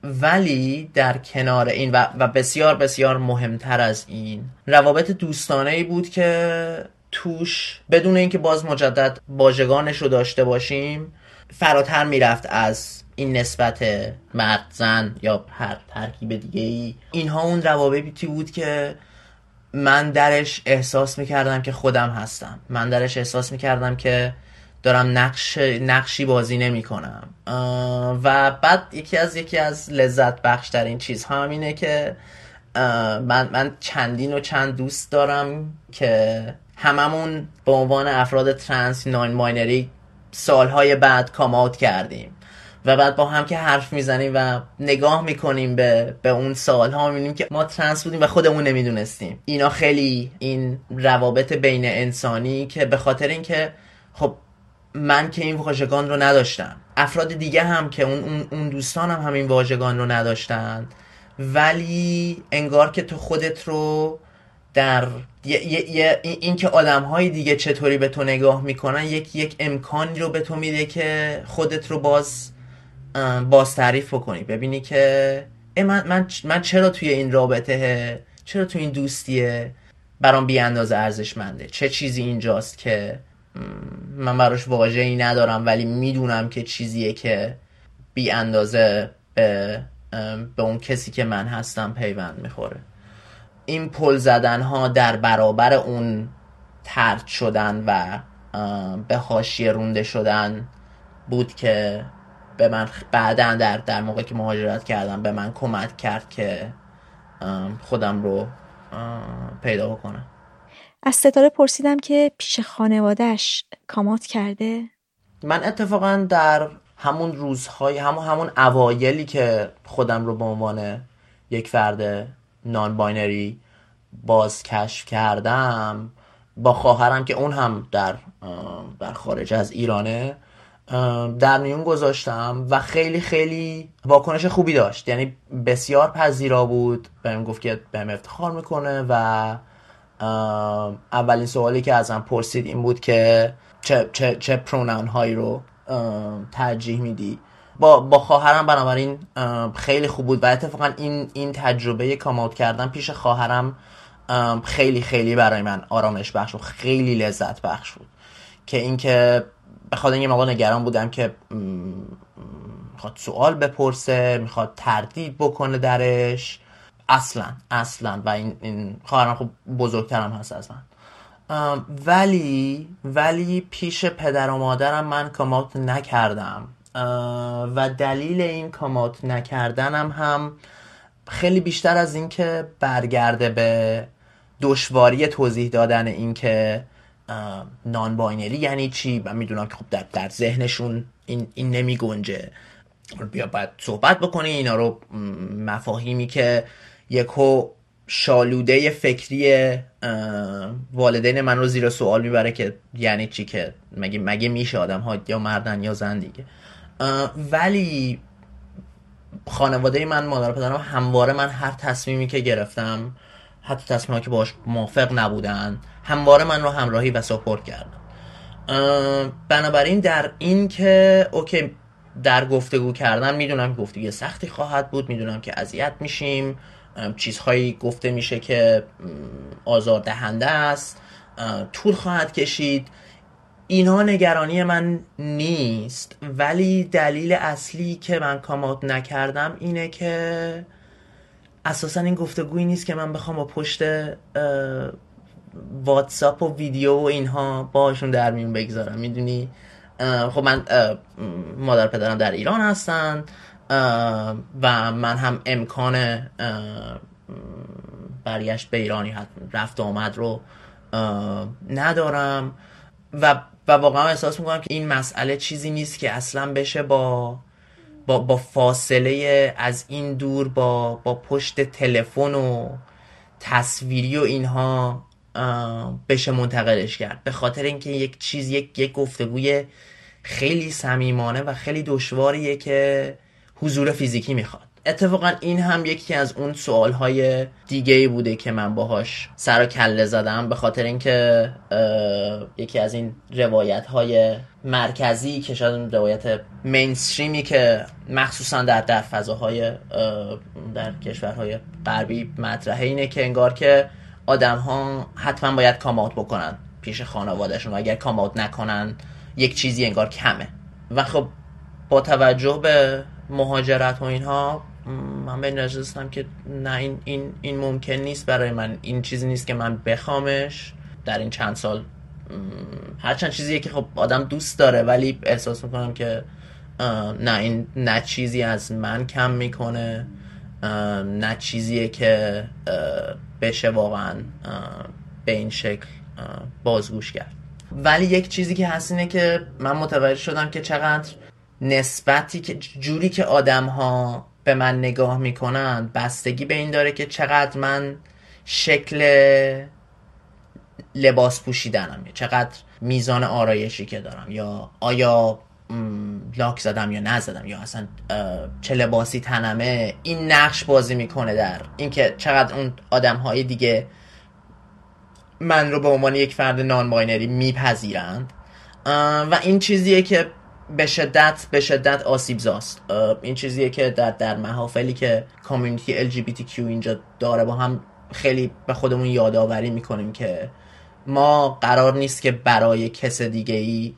ولی در کنار این و, و بسیار بسیار مهمتر از این روابط دوستانه ای بود که توش بدون اینکه باز مجدد باژگانش رو داشته باشیم فراتر می‌رفت از این نسبت مرد زن یا هر ترکیب دیگه ای اینها اون روابطی بود که من درش احساس می‌کردم که خودم هستم. من درش احساس می‌کردم که دارم نقش نقشی بازی نمی کنم و بعد یکی از یکی از لذت بخش در این چیز هم اینه که من, من چندین و چند دوست دارم که هممون به عنوان افراد ترنس non-binary سالهای بعد come out کردیم. و بعد با هم که حرف می‌زنیم و نگاه می‌کنیم به, به اون سال ها می‌بینیم که ما ترنس بودیم و خودمون نمی‌دونستیم. اینا خیلی این روابط بین انسانی که به خاطر اینکه خب من که این واژگان رو نداشتم. افراد دیگه هم که اون, اون, دوستان هم همین واژگان رو نداشتن. ولی انگار که تو خودت رو در این که آدم های دیگه چطوری به تو نگاه می‌کنن یک یک امکانی رو به تو میده که خودت رو باز باز تعریف بکنی. ببینی که من, من, من چرا توی این رابطه؟ چرا توی این دوستیه؟ برام بی اندازه ارزشمنده. چه چیزی اینجاست که من براش واژه‌ای ندارم ولی می‌دونم که چیزیه که بی اندازه به, به اون کسی که من هستم پیوند می‌خوره. این پل زدن ها در برابر اون ترد شدن و به حاشیه رونده شدن بود که به من بعدا در در موقع که مهاجرت کردم به من کمک کرد که خودم رو پیدا بکنم. از ستاره پرسیدم که پیش خانوادهش کامات کرده؟ من اتفاقا در همون روزهای همون همون اوایلی که خودم رو به عنوان یک فرد نان باینری باز کشف کردم با خواهرم که اون هم در در خارج از ایرانه در میون گذاشتم و خیلی خیلی واکنش خوبی داشت. یعنی بسیار پذیرا بود. بهم گفت که بهم افتخار می‌کنه و اولین سوالی که ازم پرسید این بود که چه, چه, چه پرونان هایی رو ترجیح میدی؟ با, با خواهرم بنابراین خیلی خوب بود و اتفاقا این, این تجربه کاماوت کردن پیش خواهرم خیلی خیلی برای من آرامش بخش و خیلی لذت بخش بود. که اینکه بخاطر اینکه موقع نگران بودم که می‌خواد سوال بپرسه می‌خواد تردید بکنه درش اصلا اصلا. و این, این خواهرم خب بزرگترم هست از من ولی ولی پیش پدر و مادرم من کامات نکردم. و دلیل این کامات نکردنم هم خیلی بیشتر از اینکه برگرده به دشواری توضیح دادن اینکه نان باینری یعنی چی؟ من می‌دونم که خب در, در ذهنشون این, این نمی گنجه بیا باید صحبت بکنی اینا رو مفاهیمی که یکو شالوده فکری والدین من رو زیر سوال می‌بره که یعنی چی که مگه مگه میشه آدم ها یا مردن یا زن دیگه. ولی خانواده من مادر پدرم همواره من هر تصمیمی که گرفتم حتی تصمیمی که باش موافق نبودن همواره من رو همراهی و ساپورت کردن. بنابراین در این که اوکی در گفتگو کردن می‌دونم گفتگو سختی خواهد بود می‌دونم که اذیت میشیم. چیزهایی گفته میشه که آزار دهنده است. طول خواهد کشید. اینها نگرانی من نیست. ولی دلیل اصلی که من کامات نکردم اینه که اساسا این گفتگویی نیست که من بخوام با پشت واتساپ و ویدیو و اینها باشون در میون بگذارم. می‌دونی؟ خب من مادر پدرم در ایران هستن. و من هم امکان برگشت به ایرانی رفت آمد رو ندارم. و و واقعا احساس می‌کنم که این مسئله چیزی نیست که اصلا بشه با با, با فاصله از این دور با, با پشت تلفن و تصویری و اینها بشه منتقلش کرد. به خاطر اینکه یک چیز یک, یک گفتگوی خیلی صمیمانه و خیلی دشواریه که حضور فیزیکی می‌خواد اتفاقا این هم یکی از اون سوال های دیگه بوده که من باهاش سر و کله زدم به خاطر اینکه یکی از این روایت های مرکزی که شاید روایت مینستریمی که مخصوصا در در فضاهای در کشورهای غربی مطرحه اینه که انگار که آدم ها حتما باید کاماوت بکنن پیش خانوادهشون و اگر کاماوت نکنن یک چیزی انگار کمه. و خب با توجه به مهاجرت و اینها من به نجستم که نه این, این, این ممکن نیست برای من. این چیزی نیست که من بخوامش در این چند سال. هرچند چیزیه که خب آدم دوست داره ولی احساس می‌کنم که نه این نه چیزی از من کم می‌کنه. نه چیزیه که بشه واقعا به این شکل بازگوش کرد. ولی یک چیزی که هست اینه که من متوجه شدم که چقدر نسبتی که جوری که آدم ها به من نگاه می‌کنن بستگی به این داره که چقدر من شکل لباس پوشیدنم چقدر میزان آرایشی که دارم یا آیا لاک زدم یا نزدم یا اصلا چه لباسی تنمه. این نقش بازی می‌کنه در اینکه چقدر اون آدم های دیگه من رو به عنوان یک فرد non-binary میپذیرند و این چیزیه که به شدت به شدت آسیب زاست. این چیزیه که در, در محافلی که community LGBTQ اینجا داره با هم خیلی به خودمون یادآوری می‌کنیم که ما قرار نیست که برای کس دیگه ای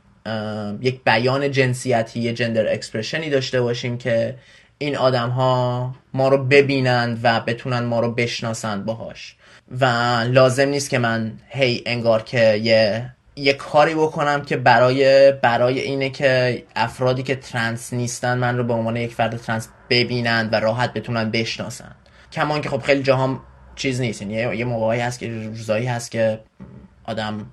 یک بیان جنسیتی یه gender expression ی داشته باشیم که این آدم ها ما رو ببینند و بتونن ما رو بشناسند باهاش. و لازم نیست که من هی انگار که یه یه کاری بکنم که برای برای اینه که افرادی که ترنس نیستن من رو به عنوان یک فرد ترنس ببینند و راحت بتونن بشناسن. گمان که خب خیلی جاها چیز نیست. یعنی یه موقعی هست که روزایی هست که آدم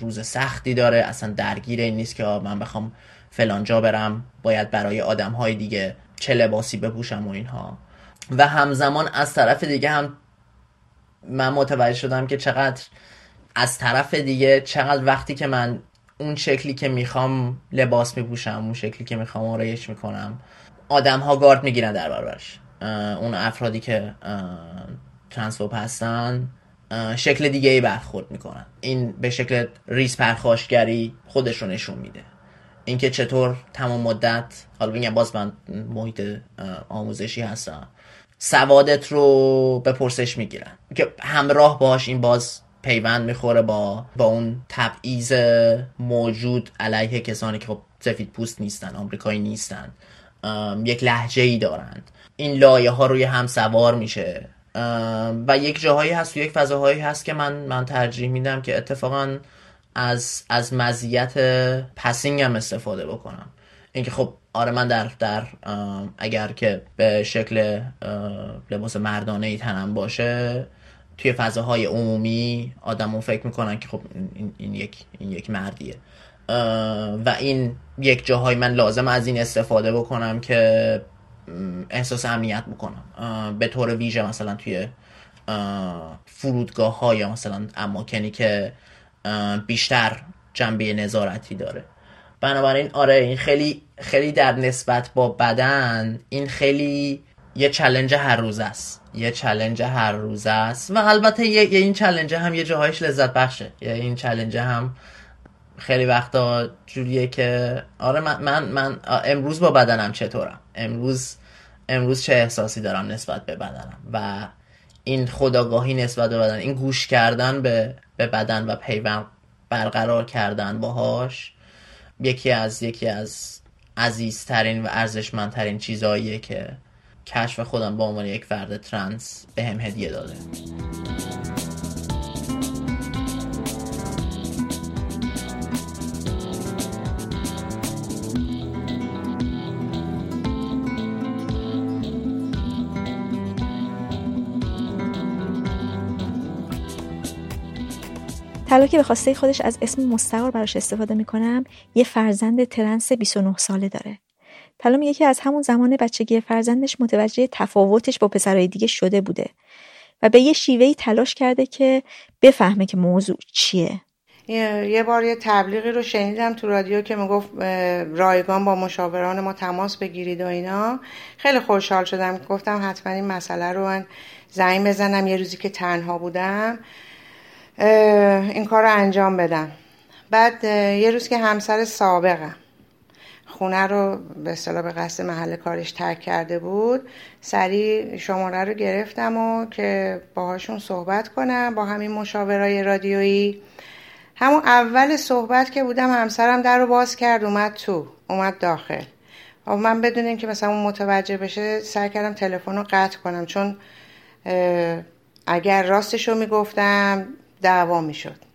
روز سختی داره. اصلا درگیر این نیست که من بخوام فلان جا برم. باید برای آدم های دیگه چه لباسی بپوشم و اینها. و همزمان از طرف دیگه هم من متوجه شدم که چقدر از طرف دیگه چقدر وقتی که من اون شکلی که می‌خوام لباس میپوشم اون شکلی که می‌خوام آرایش می‌کنم آدم ها گارد می‌گیرن در برابرش. اون افرادی که ترانسفوب هستن شکل دیگه ای برخورد می‌کنن. این به شکل ریز پرخاشگری خودش رو نشون میده. اینکه چطور تمام مدت حالا بگم باز من محیط آموزشی هستم سوادت رو به پرسش می‌گیرن. که همراه باش این باز پیوند می‌خوره با با اون تبعیض موجود علیه کسانی که خب سفید پوست نیستن آمریکایی نیستن. یک لحجه ای دارند. این لایه ها روی هم سوار میشه. و یک جاهایی هست و یک فضاهایی هست که من من ترجیح میدم که اتفاقا از از مزیت پسینگ هم استفاده بکنم. اینکه خب آره من در در اگر که به شکل لباس مردانه ای تنم باشه توی فضاهای عمومی آدمون فکر می‌کنن که خب این, این یک این یک مردیه. و این یک جاهای من لازم از این استفاده بکنم که احساس امنیت بکنم. به طور ویژه مثلا توی فرودگاه ها یا مثلا اماکنی که بیشتر جنبه نظارتی داره. بنابراین آره این خیلی خیلی در نسبت با بدن این خیلی یه challenge هر روزه است. یه challenge هر روزه است. و البته یه, این challenge هم یه جاهایش لذت بخشه. یه این challenge هم خیلی وقتا جوریه که آره من, من, من امروز با بدنم چطورم؟ امروز امروز چه احساسی دارم نسبت به بدنم؟ و این خداگاهی نسبت به بدن این گوش کردن به, به بدن و پیوند برقرار کردن باهاش یکی از یکی از عزیزترین و ارزشمندترین چیزهاییه که کشف خودم به عنوان یک فرد ترنس به هم هدیه داده. طلا که به خواسته خودش از اسم مستقر براش استفاده می‌کنم. یه فرزند ترنس 29 ساله داره. میگه که از همون زمان بچگی فرزندش متوجه تفاوتش با پسرهای دیگه شده بوده و به یه شیوهی تلاش کرده که بفهمه که موضوع چیه. یه بار یه تبلیغی رو شنیدم تو رادیو که می‌گفت رایگان با مشاوران ما تماس بگیرید و اینا. خیلی خوشحال شدم. گفتم حتما این مسئله رو من زنگ بزنم یه روزی که تنها بودم. این کار رو انجام بدم. بعد یه روز که همسر سابقم. خونه رو به اصطلاح به قصد محل کارش ترک کرده بود. سریع شماره رو گرفتم و که باهاشون صحبت کنم با همین مشاورای رادیویی. همون اول صحبت که بودم همسرم در رو باز کرد اومد تو اومد داخل. و من بدون اینکه مثلا اون متوجه بشه سعی کردم تلفن رو قطع کنم چون اگر راستش رو می‌گفتم دعوا می‌شد.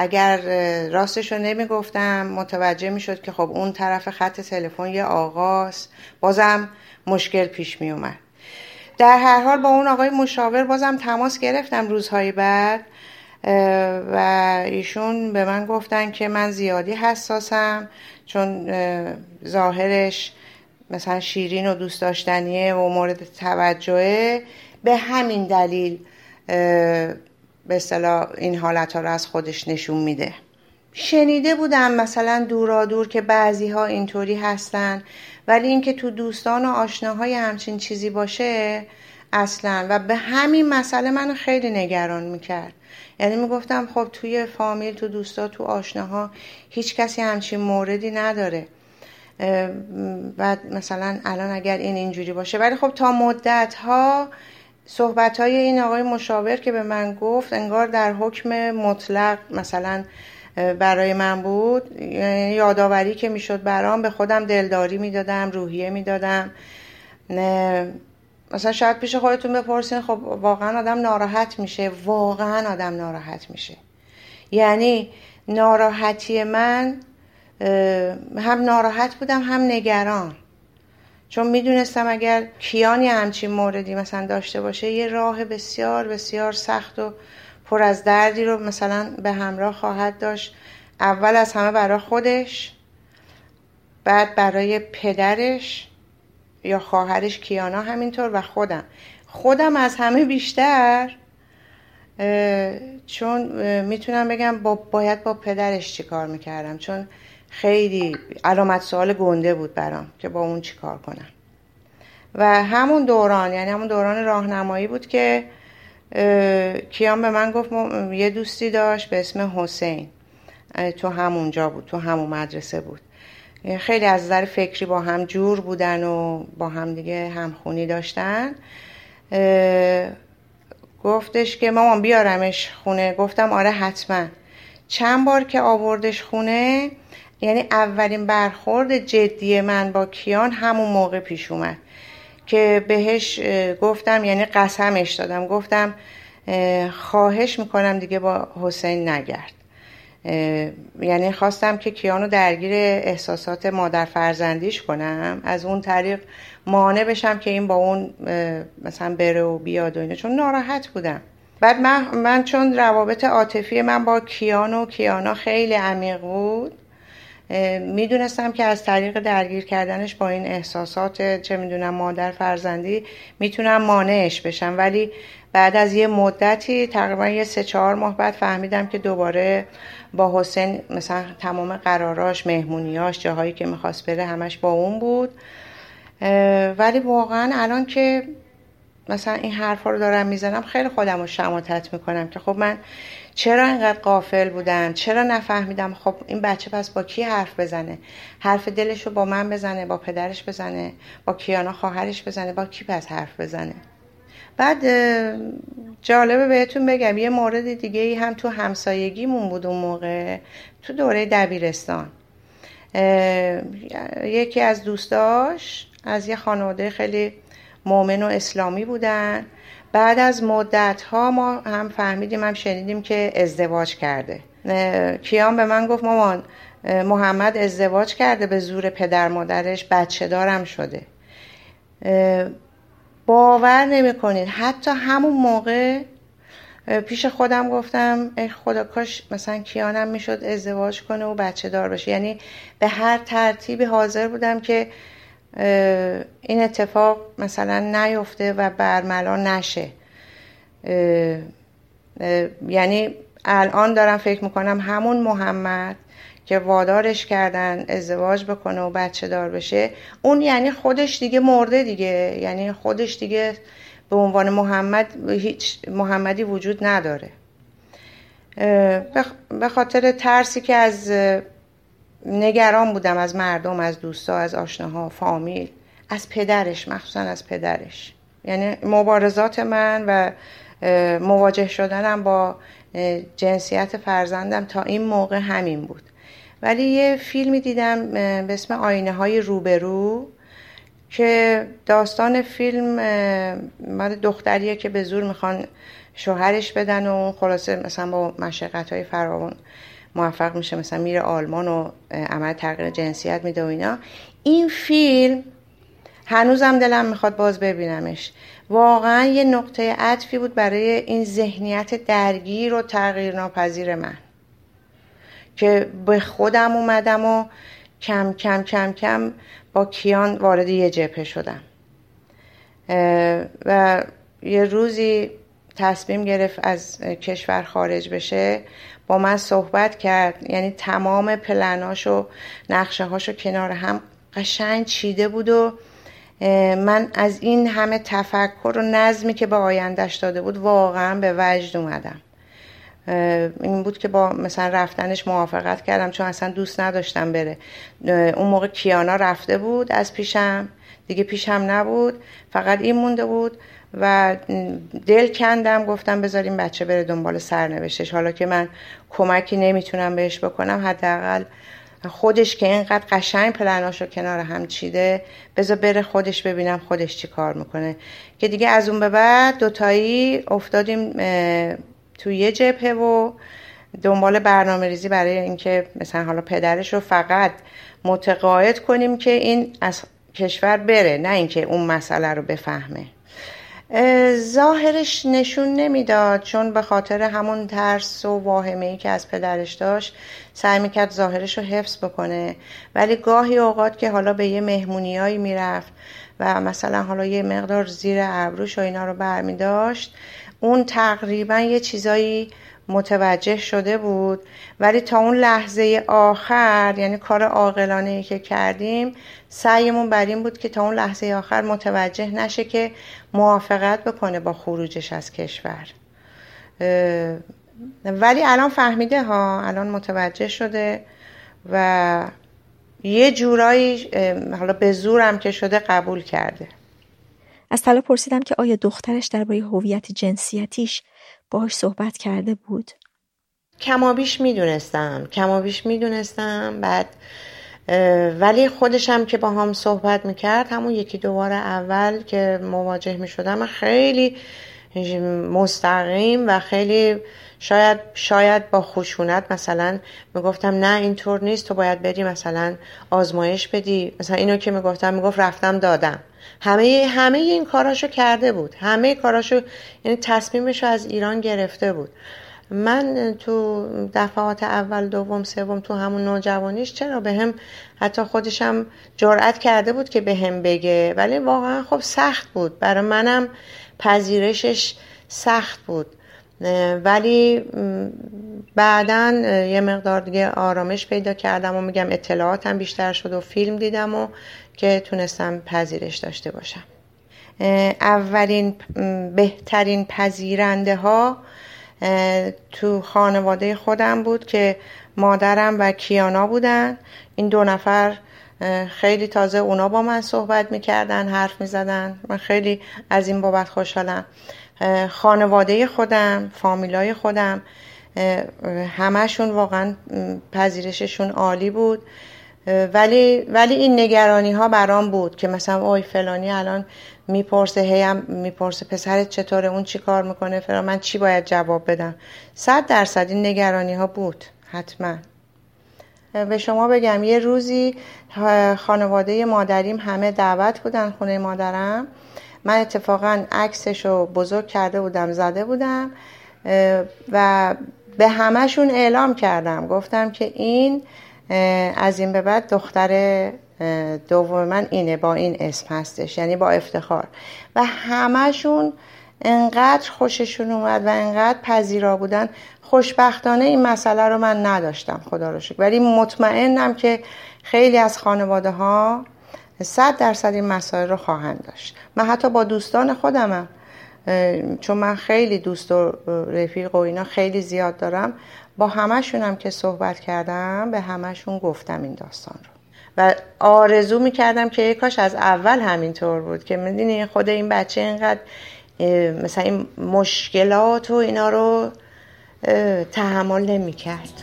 اگر راستش رو نمی‌گفتم متوجه می‌شد که خب اون طرف خط تلفن یه آقاست. بازم مشکل پیش می اومد در هر حال با اون آقای مشاور بازم تماس گرفتم روزهای بعد و ایشون به من گفتن که من زیادی حساسم چون ظاهرش مثلا شیرین و دوست داشتنیه و مورد توجهه. به همین دلیل به اصطلاح این حالت ها رو از خودش نشون میده. شنیده بودم مثلا دورا دور که بعضی ها اینطوری هستن ولی اینکه تو دوستان و آشناهای همچین چیزی باشه اصلا. و به همین مسئله منو خیلی نگران می‌کرد. یعنی می‌گفتم خب توی فامیل تو دوستا تو آشناها هیچ کسی همچین موردی نداره. و مثلا الان اگر این اینجوری باشه. ولی خب تا مدت ها صحبت های این آقای مشاور که به من گفت انگار در حکم مطلق مثلا برای من بود. یعنی یادآوری که می‌شد برام به خودم دلداری می‌دادم روحیه می‌دادم. مثلا شاید پیش خودتون بپرسین خب واقعا آدم ناراحت میشه. واقعا آدم ناراحت میشه. یعنی ناراحتی من هم ناراحت بودم هم نگران. چون می‌دونستم اگر کیانی همچین موردی مثلا داشته باشه یه راه بسیار بسیار سخت و پر از دردی رو مثلا به همراه خواهد داشت. اول از همه برای خودش بعد برای پدرش یا خواهرش کیانا همینطور و خودم. خودم از همه بیشتر چون می‌تونم بگم با باید با پدرش چیکار می‌کردم. چون خیلی علامت سوال گنده بود برام که با اون چیکار کنم. و همون دوران یعنی همون دوران راهنمایی بود که کیان به من گفت یه دوستی داشت به اسم حسین. تو همونجا بود تو همون مدرسه بود. خیلی از نظر فکری با هم جور بودن و با هم دیگه همخونی داشتن. گفتش که مامان بیارمش خونه. گفتم آره حتما. چند بار که آوردش خونه یعنی اولین برخورد جدی من با کیان همون موقع پیش اومد که بهش گفتم یعنی قسمش دادم. گفتم خواهش می‌کنم دیگه با حسین نگرد. یعنی خواستم که کیانو درگیر احساسات مادر فرزندیش کنم. از اون طریق مانع بشم که این با اون مثلا بره و بیاد و اینه چون ناراحت بودم. بعد من, من چون روابط عاطفی من با کیان و کیانا خیلی عمیق بود می‌دونستم که از طریق درگیر کردنش با این احساسات چه می‌دونم مادر فرزندی می‌تونم مانعش بشم. ولی بعد از یه مدتی تقریبا یه سه چهار ماه بعد فهمیدم که دوباره با حسین مثلا تمام قراراش مهمونیاش جاهایی که می‌خواست بره همش با اون بود. ولی واقعا الان که مثلا این حرفا رو دارم می‌زنم خیلی خودم رو شماتت می‌کنم که خب من چرا اینقدر قافل بودم چرا نفهمیدم؟ خب این بچه پس با کی حرف بزنه؟ حرف دلش رو با من بزنه با پدرش بزنه با کیانا خواهرش بزنه با کی پس حرف بزنه؟ بعد جالبه بهتون بگم یه مورد دیگه ای هم تو همسایگیمون بود اون موقع تو دوره دبیرستان. یکی از دوستاش از یه خانواده خیلی مؤمن و اسلامی بودن. بعد از مدت ها ما هم فهمیدیم هم شنیدیم که ازدواج کرده. کیان به من گفت مامان محمد ازدواج کرده به زور پدر مادرش بچه دارم شده. باور نمی کنید حتی همون موقع پیش خودم گفتم ای خدا کاش مثلا کیانم می‌شد ازدواج کنه و بچه دار بشه یعنی به هر ترتیبی حاضر بودم که این اتفاق مثلا نیفته و برملا نشه. یعنی الان دارم فکر می‌کنم همون محمد که وادارش کردن ازدواج بکنه و بچه دار بشه اون یعنی خودش دیگه مرده دیگه. یعنی خودش دیگه به عنوان محمد هیچ محمدی وجود نداره. به خاطر ترسی که از نگران بودم از مردم از دوستا از آشناها فامیل از پدرش مخصوصا از پدرش. یعنی مبارزات من و مواجه شدنم با جنسیت فرزندم تا این موقع همین بود. ولی یه فیلمی دیدم به اسم آینه های روبرو که داستان فیلم مال دختریه که به زور می‌خوان شوهرش بدن و خلاصه مثلا با مشقت های فراوان موفق میشه مثلا میره آلمان و عمل تغییر جنسیت میده و اینا. این فیلم هنوزم دلم می‌خواد باز ببینمش. واقعا یه نقطه عطفی بود برای این ذهنیت درگیر و تغییر ناپذیر من. که به خودم اومدم و کم کم کم کم با کیان وارد یه جبهه شدم. و یه روزی تصمیم گرفت از کشور خارج بشه. با من صحبت کرد. یعنی تمام پلناش و نقشه هاشو کنار هم قشنگ چیده بود و من از این همه تفکر و نظمی که به آیندهش داده بود واقعا به وجد اومدم. این بود که با مثلا رفتنش موافقت کردم چون اصلا دوست نداشتم بره. اون موقع کیانا رفته بود از پیشم. دیگه پیشم نبود. فقط این مونده بود. و دل کندم گفتم بذاریم بچه بره دنبال سرنوشتش. حالا که من کمکی نمی‌تونم بهش بکنم حداقل خودش که اینقدر قشنگ پلناشو کنار هم چیده بذار بره خودش ببینم خودش چی کار می‌کنه. که دیگه از اون به بعد دوتایی افتادیم توی یه جبهه و دنبال برنامه ریزی برای اینکه مثلا حالا پدرش رو فقط متقاعد کنیم که این از کشور بره نه اینکه اون مسئله رو بفهمه. ظاهرش نشون نمی‌داد چون به خاطر همون ترس و واهمه ای که از پدرش داشت سعی می‌کرد ظاهرش رو حفظ بکنه. ولی گاهی اوقات که حالا به یه مهمونیایی می‌رفت و مثلا حالا یه مقدار زیر ابروش و اینا رو برمی داشت اون تقریبا یه چیزایی متوجه شده بود. ولی تا اون لحظه آخر یعنی کار عاقلانه ای که کردیم سعیمون بر این بود که تا اون لحظه آخر متوجه نشه که موافقت بکنه با خروجش از کشور. ولی الان فهمیده ها الان متوجه شده و یه جورایی حالا به زورم که شده قبول کرده. از طلا پرسیدم که آیا دخترش درباره هویت جنسیتیش باهاش صحبت کرده بود. کمابیش می‌دونستم کمابیش می‌دونستم بعد ولی خودشم که با هم صحبت می‌کرد همون یکی دوباره اول که مواجه می‌شدم خیلی مستقیم و خیلی شاید شاید با خشونت مثلا می‌گفتم نه اینطور نیست تو باید بری مثلا آزمایش بدی. مثلا اینو که می‌گفتم می‌گفت رفتم دادم. همه همه این کاراشو کرده بود. همه کاراشو یعنی تصمیمشو از ایران گرفته بود. من تو دفعات اول دوم سوم تو همون نوجوانیش چرا به هم حتی خودشم جرأت کرده بود که به هم بگه. ولی واقعا خب سخت بود. برای منم پذیرشش سخت بود. ولی بعدا یه مقدار دیگه آرامش پیدا کردم و میگم اطلاعاتم بیشتر شد و فیلم دیدم و که تونستم پذیرش داشته باشم. اولین بهترین پذیرنده ها تو خانواده خودم بود که مادرم و کیانا بودن. این دو نفر خیلی تازه اونا با من صحبت می‌کردن حرف می‌زدن. من خیلی از این بابت خوشحالم. خانواده خودم فامیلای خودم همهشون واقعا پذیرششون عالی بود. ولی ولی این نگرانی ها برام بود که مثلا اوی فلانی الان می‌پرسه هیم می‌پرسه پسرت چطوره؟ اون چی کار می‌کنه؟ فلان. من چی باید جواب بدم؟ صد درصد این نگرانی ها بود حتما. به شما بگم یه روزی خانواده مادریم همه دعوت بودن خونه مادرم. من اتفاقا عکسش رو بزرگ کرده بودم زده بودم و به همهشون اعلام کردم. گفتم که این از این به بعد دختر دوم من اینه با این اسم هستش یعنی با افتخار. و همهشون انقدر خوششون اومد و انقدر پذیرا بودن. خوشبختانه این مسئله رو من نداشتم خدا رو شکر. ولی مطمئنم که خیلی از خانواده ها صد درصد این مسائل رو خواهند داشت. من حتی با دوستان خودمم چون من خیلی دوست و رفیق و اینا خیلی زیاد دارم با همشونم که صحبت کردم به همشون گفتم این داستان رو. و آرزو می‌کردم که کاش از اول همینطور بود که می‌دونی خود این بچه اینقدر مثلا این مشکلات و اینا رو تحمل نمی‌کرد.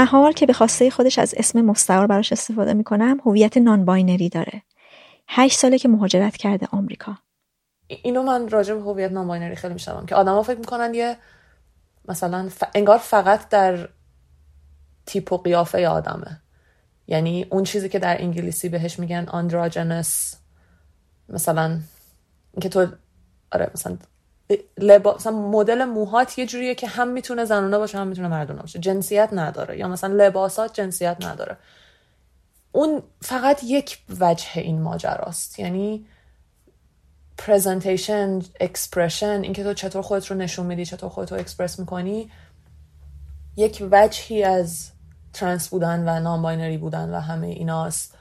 نهال که به خواسته خودش از اسم مستعار براش استفاده می‌کنم هویت non-binary داره. هشت ساله که مهاجرت کرده آمریکا. اینو من راجع به هویت non-binary خیلی میشنوم که آدما فکر می‌کنن یه مثلا انگار فقط در تیپ و قیافه آدمه. یعنی اون چیزی که در انگلیسی بهش میگن androgynous مثلا اینکه تو آره مثلا لبا... مدل موهات یه جوریه که هم می‌تونه زنونه باشه هم می‌تونه مردونه باشه. جنسیت نداره. یا مثلا لباسات جنسیت نداره. اون فقط یک وجه این ماجراست. یعنی presentation expression اینکه تو چطور خودت رو نشون میدی چطور خودت رو اکسپرس می‌کنی یک وجهی از ترنس بودن و نان بودن و همه ایناست.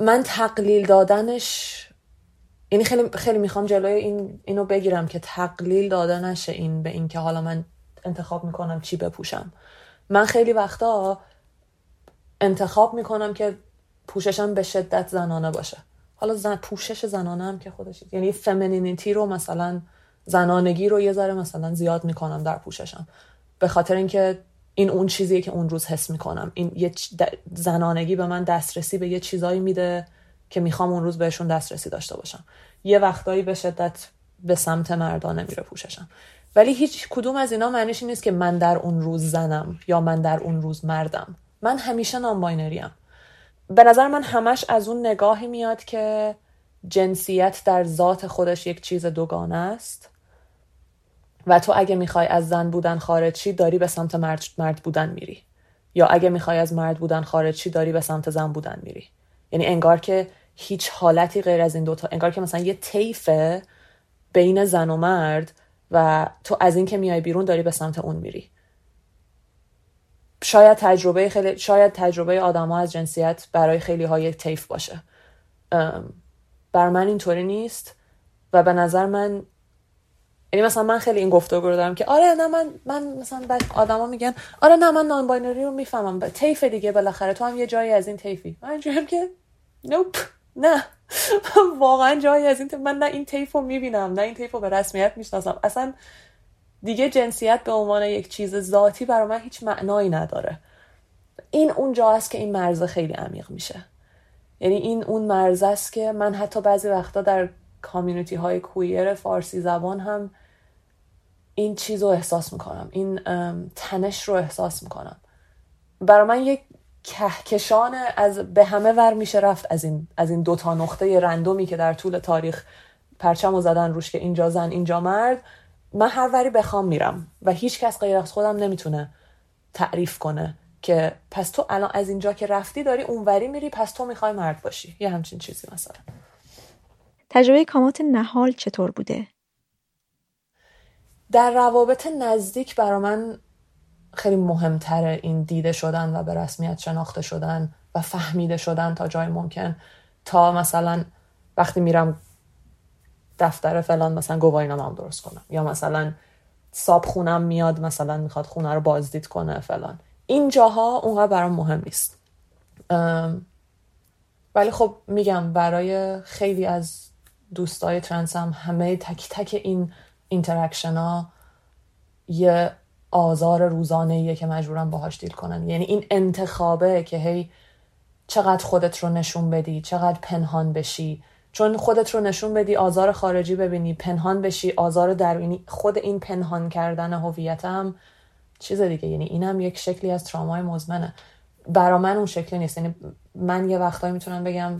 من تقلیل دادنش یعنی خیلی خیلی می‌خوام جلوی این اینو بگیرم که تقلیل داده نشه این به اینکه حالا من انتخاب می‌کنم چی بپوشم. من خیلی وقتا انتخاب می‌کنم که پوششم به شدت زنانه باشه. حالا زن پوشش زنانه هم که خودش یعنی فمینینیتی رو مثلا زنانگی رو یه ذره مثلا زیاد می‌کنم در پوششم. به خاطر اینکه این اون چیزیه که اون روز حس می‌کنم. این یه زنانگی به من دسترسی به یه چیزایی میده. که می‌خوام اون روز بهشون دسترسی داشته باشم. یه وقتایی به شدت به سمت مردانه میره پوششم ولی هیچ کدوم از اینا معنیش نیست که من در اون روز زنم یا من در اون روز مردم. من همیشه نام به نظر من همش از اون نگاهی میاد که جنسیت در ذات خودش یک چیز دوگانه است. و تو اگه می‌خوای از زن بودن خارج شی داری به سمت مرد, مرد بودن میری. یا اگه می‌خوای از مرد بودن خارج شی داری به سمت زن بودن میری. یعنی انگار که هیچ حالتی غیر از این دوتا انگار که مثلا یه طیفه بین زن و مرد و تو از این که میای بیرون داری به سمت اون میری. شاید تجربه خیلی شاید تجربه آدما از جنسیت برای خیلی های طیف باشه. برا من اینطوری نیست و به نظر من یعنی مثلا من خیلی این گفتگو رو دارم که آره نه من من مثلا آدما میگن آره نه من non-binary رو می‌فهمم طیف دیگه بالاخره تو هم یه جایی از این طیفی. من اینجوریم که نوپ نه. واقعا جایی از این من نه این طیف رو می‌بینم نه این طیف رو به رسمیت می‌شناسم. اصلا دیگه جنسیت به عنوان یک چیز ذاتی برای من هیچ معنایی نداره. این اون جا است که این مرزه خیلی عمیق میشه. یعنی این اون مرزه است که من حتی بعضی وقتا در کامیونیتی های کویر فارسی زبان هم این چیز رو احساس می‌کنم. این تنش رو احساس می‌کنم. برای من یک کهکشان از به همه ور میشه رفت از این از این دوتا نقطه رندومی که در طول تاریخ پرچم و زدن روش که اینجا زن اینجا مرد. من هر وری بخوام میرم و هیچ کس غیر از خودم نمی‌تونه تعریف کنه که پس تو الان از اینجا که رفتی داری اونوری میری پس تو می‌خوای مرد باشی. یه همچین چیزی مثلا. تجربه کامات نهال چطور بوده؟ در روابط نزدیک برا من خیلی مهمتره این دیده شدن و به رسمیت شناخته شدن و فهمیده شدن تا جای ممکن. تا مثلا وقتی میرم دفتر فلان مثلا گواهی هم درست کنم. یا مثلا ساب خونم میاد مثلا می‌خواد خونه رو بازدید کنه فلان. این جاها اونقدر برام مهم نیست. ولی خب میگم برای خیلی از دوستای ترنس هم همه تک تک این interaction ها یه آزار روزانه که مجبورم باهاش deal کنن. یعنی این انتخابه که هی چقدر خودت رو نشون بدی چقدر پنهان بشی. چون خودت رو نشون بدی آزار خارجی ببینی پنهان بشی آزار درونی خود این پنهان کردن هویت هم چیز دیگه. یعنی اینم یک شکلی از ترامای مزمنه. برا من اون شکلی نیست. یعنی من یه وقتایی می‌تونم بگم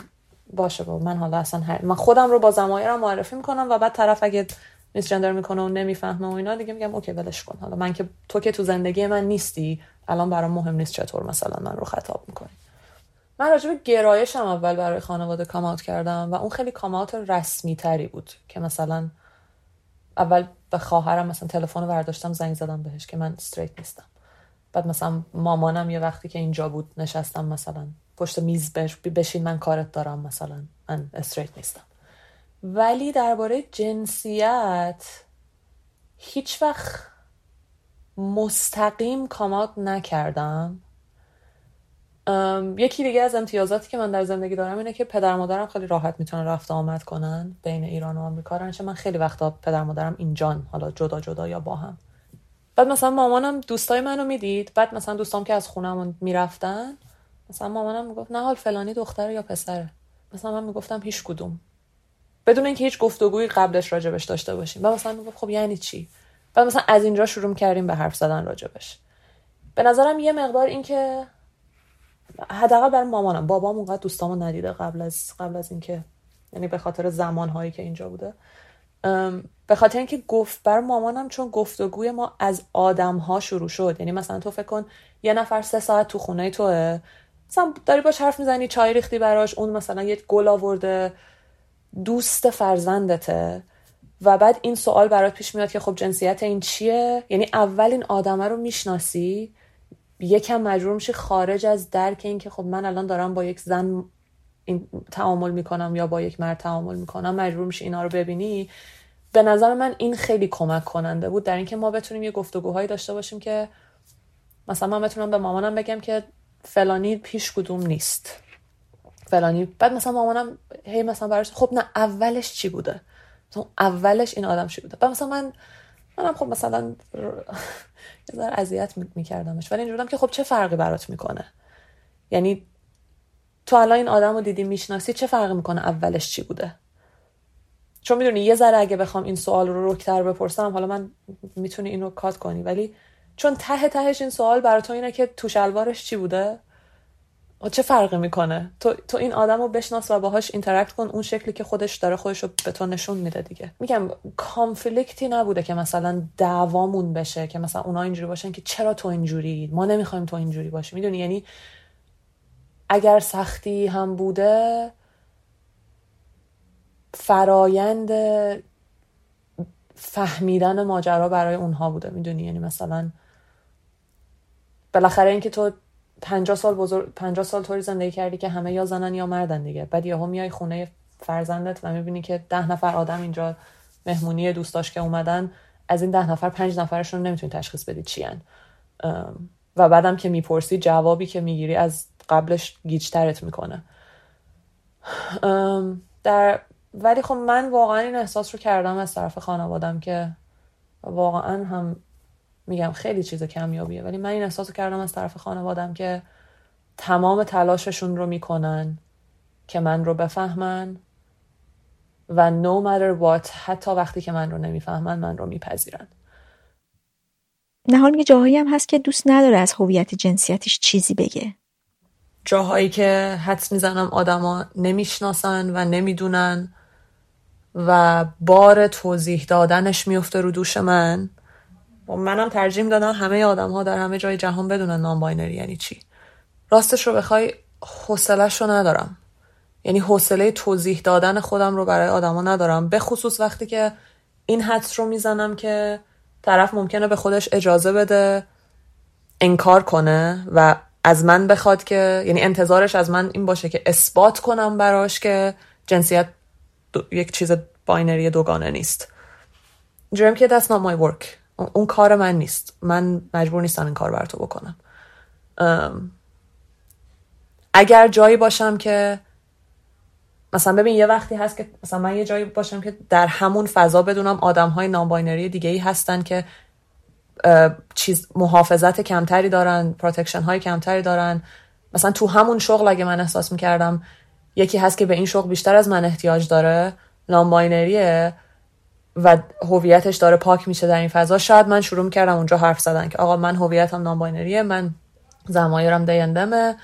باشه با من حالا اصلا هر... من خودم رو با زمایرم معرفی می‌کنم و بعد طرف اگه میس جندر می‌کنه و نمی‌فهمه و اینا دیگه میگم اوکی ولش کن. حالا من که تو که تو زندگی من نیستی الان برام مهم نیست چطور مثلا من رو خطاب می‌کنی. من راجع به گرایشم اول برای خانواده کاماوت کردم و اون خیلی کاماوت رسمی تری بود که مثلا اول به خواهرم مثلا تلفن برداشتم زنگ زدم بهش که من استریت نیستم. بعد مثلا مامانم یه وقتی که اینجا بود نشستم مثلا پشت میز بشین من کارت دارم مثلا من استریت نیستم. ولی درباره جنسیت هیچ وقت مستقیم کامات نکردم. یکی دیگه از امتیازاتی که من در زندگی دارم اینه که پدر مادرم خیلی راحت می‌تونن رفت آمد کنن بین ایران و آمریکا. رنچه من خیلی وقتا پدر مادرم اینجان حالا جدا جدا یا با هم. بعد مثلا مامانم دوستای منو می‌دید. بعد مثلا دوستام که از خونمون می‌رفتن مثلا مامانم می‌گفت نه حال فلانی دختره یا پسره. مثلا من می‌گفتم هیچ کدوم. بدون اینکه هیچ گفتگویی قبلش راجبش داشته باشیم. و مثلا خب یعنی چی؟ بعد مثلا از اینجا شروع کردیم به حرف زدن راجبش. به نظرم یه مقدار این که حداقل برای مامانم بابام اونقدر دوستامو ندیده قبل از قبل از اینکه یعنی به خاطر زمانهایی که اینجا بوده. به خاطر اینکه گفت بر مامانم چون گفتگوی ما از آدم ها شروع شد. یعنی مثلا تو فکر کن یه نفر سه ساعت تو خونه توه. مثلا داری باش حرف می‌زنی چای ریختی براش اون مثلا یه گل آورده. دوست فرزندته و بعد این سوال برات پیش میاد که خب جنسیت این چیه؟ یعنی اول این آدمه رو می‌شناسی یکم مجبور میشی خارج از درک این که خب من الان دارم با یک زن این تعامل می‌کنم یا با یک مرد تعامل می‌کنم مجبور میشی اینا رو ببینی. به نظر من این خیلی کمک کننده بود در اینکه ما بتونیم یه گفتگوهایی داشته باشیم که مثلا من بتونم به مامانم بگم که فلانی پیش کدوم نیست. فلانی. بعد مثلا مامانم هی مثلا براش خب نه اولش چی بوده؟ مثلا اولش این آدم چی بوده؟ بعد مثلا من منم خب مثلا یه ذره اذیت میکردمش. ولی اینجورم که خب چه فرقی برات می‌کنه؟ یعنی تو الان این آدم رو دیدی می‌شناسی چه فرقی می‌کنه اولش چی بوده؟ چون می‌دونی یه ذره اگه بخوام این سوال رو رک‌تر بپرسم حالا من می‌تونی اینو cut کنی. ولی چون ته تهش این سوال برای تو اینه که تو شلوارش چی بوده؟ چه فرقی می‌کنه؟ تو, تو این آدم رو بشناس و باهاش interact کن اون شکلی که خودش داره خودش رو به تو نشون میده دیگه. میگم conflict ی نبوده که مثلا دعوامون بشه که مثلا اونا اینجوری باشن که چرا تو اینجوری؟ ما نمی‌خوایم تو اینجوری باشی. می‌دونی؟ یعنی اگر سختی هم بوده فرایند فهمیدن ماجرا برای اونها بوده. می‌دونی؟ یعنی مثلا بالاخره اینکه تو پنجاه سال بزرگ پنجاه سال طوری زندگی کردی که همه یا زنن یا مردن دیگه. بعد یهو میای خونه فرزندت و می‌بینی که ده نفر آدم اینجا مهمونی دوستاش که اومدن از این ده نفر پنج نفرشون نمی‌تونی تشخیص بدی چی و بعدم که می‌پرسی جوابی که می‌گیری از قبلش گیجترت می‌کنه. در ولی خب من واقعا این احساس رو کردم از طرف خانوادم که واقعا هم میگم خیلی چیز کمیابیه ولی من این احساس کردم از طرف خانوادم که تمام تلاششون رو می‌کنن که من رو بفهمن و no matter what حتی وقتی که من رو نمی‌فهمن من رو میپذیرن. نهار میگه جاهایی هم هست که دوست نداره از هویت جنسیتش چیزی بگه. جاهایی که حدس می‌زنم آدما نمی‌شناسن و نمی‌دونن و بار توضیح دادنش میفته رو دوش من. و منم ترجیح دادم همه آدم ها در همه جای جهان بدونن نام باینری یعنی چی. راستش رو بخوای حوصلهش رو ندارم. یعنی حوصله توضیح دادن خودم رو برای آدما ندارم. به خصوص وقتی که این حدس رو می‌زنم که طرف ممکنه به خودش اجازه بده انکار کنه و از من بخواد که یعنی انتظارش از من این باشه که اثبات کنم براش که جنسیت یک چیز binary دوگانه نیست. جرم که that's not my work. اون کار من نیست. من مجبور نیستم این کار برا تو بکنم اگر جایی باشم که مثلا ببین یه وقتی هست که مثلا من یه جایی باشم که در همون فضا بدونم آدم های non-binary دیگه ای هستن که چیز محافظت کمتری دارن protection های کمتری دارن. مثلا تو همون شغل اگه من احساس می‌کردم یکی هست که به این شغل بیشتر از من احتیاج داره non-binary ه و هویتش داره پاک میشه در این فضا. شاید من شروع می‌کردم اونجا حرف زدن که آقا من هویتم non-binary ه من ضمایرم they them ه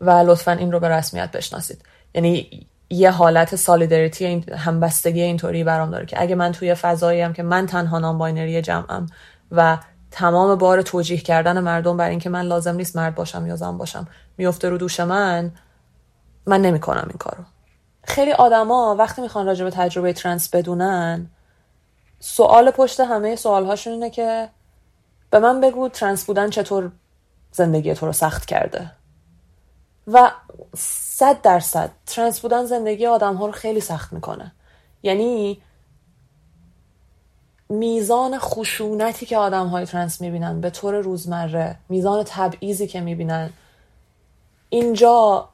و لطفا این رو به رسمیت بشناسید. یعنی یه حالت solidarity این همبستگی اینطوری برام داره که اگه من توی فضایی هم که من تنها non-binary جمعم و تمام بار توجیه کردن مردم بر اینکه من لازم نیست مرد باشم یا زن باشم میفته رو دوش من من نمی‌کنم این کارو. خیلی آدما وقتی می‌خوان راجع به تجربه ترنس بدونن سوال پشت همه سوالهاشون اینه که به من بگو ترنس بودن چطور زندگی تو رو سخت کرده. و صد درصد ترنس بودن زندگی آدم ها رو خیلی سخت می‌کنه. یعنی میزان خشونتی که آدم های ترنس می‌بینن به طور روزمره میزان تبعیضی که می‌بینن. اینجا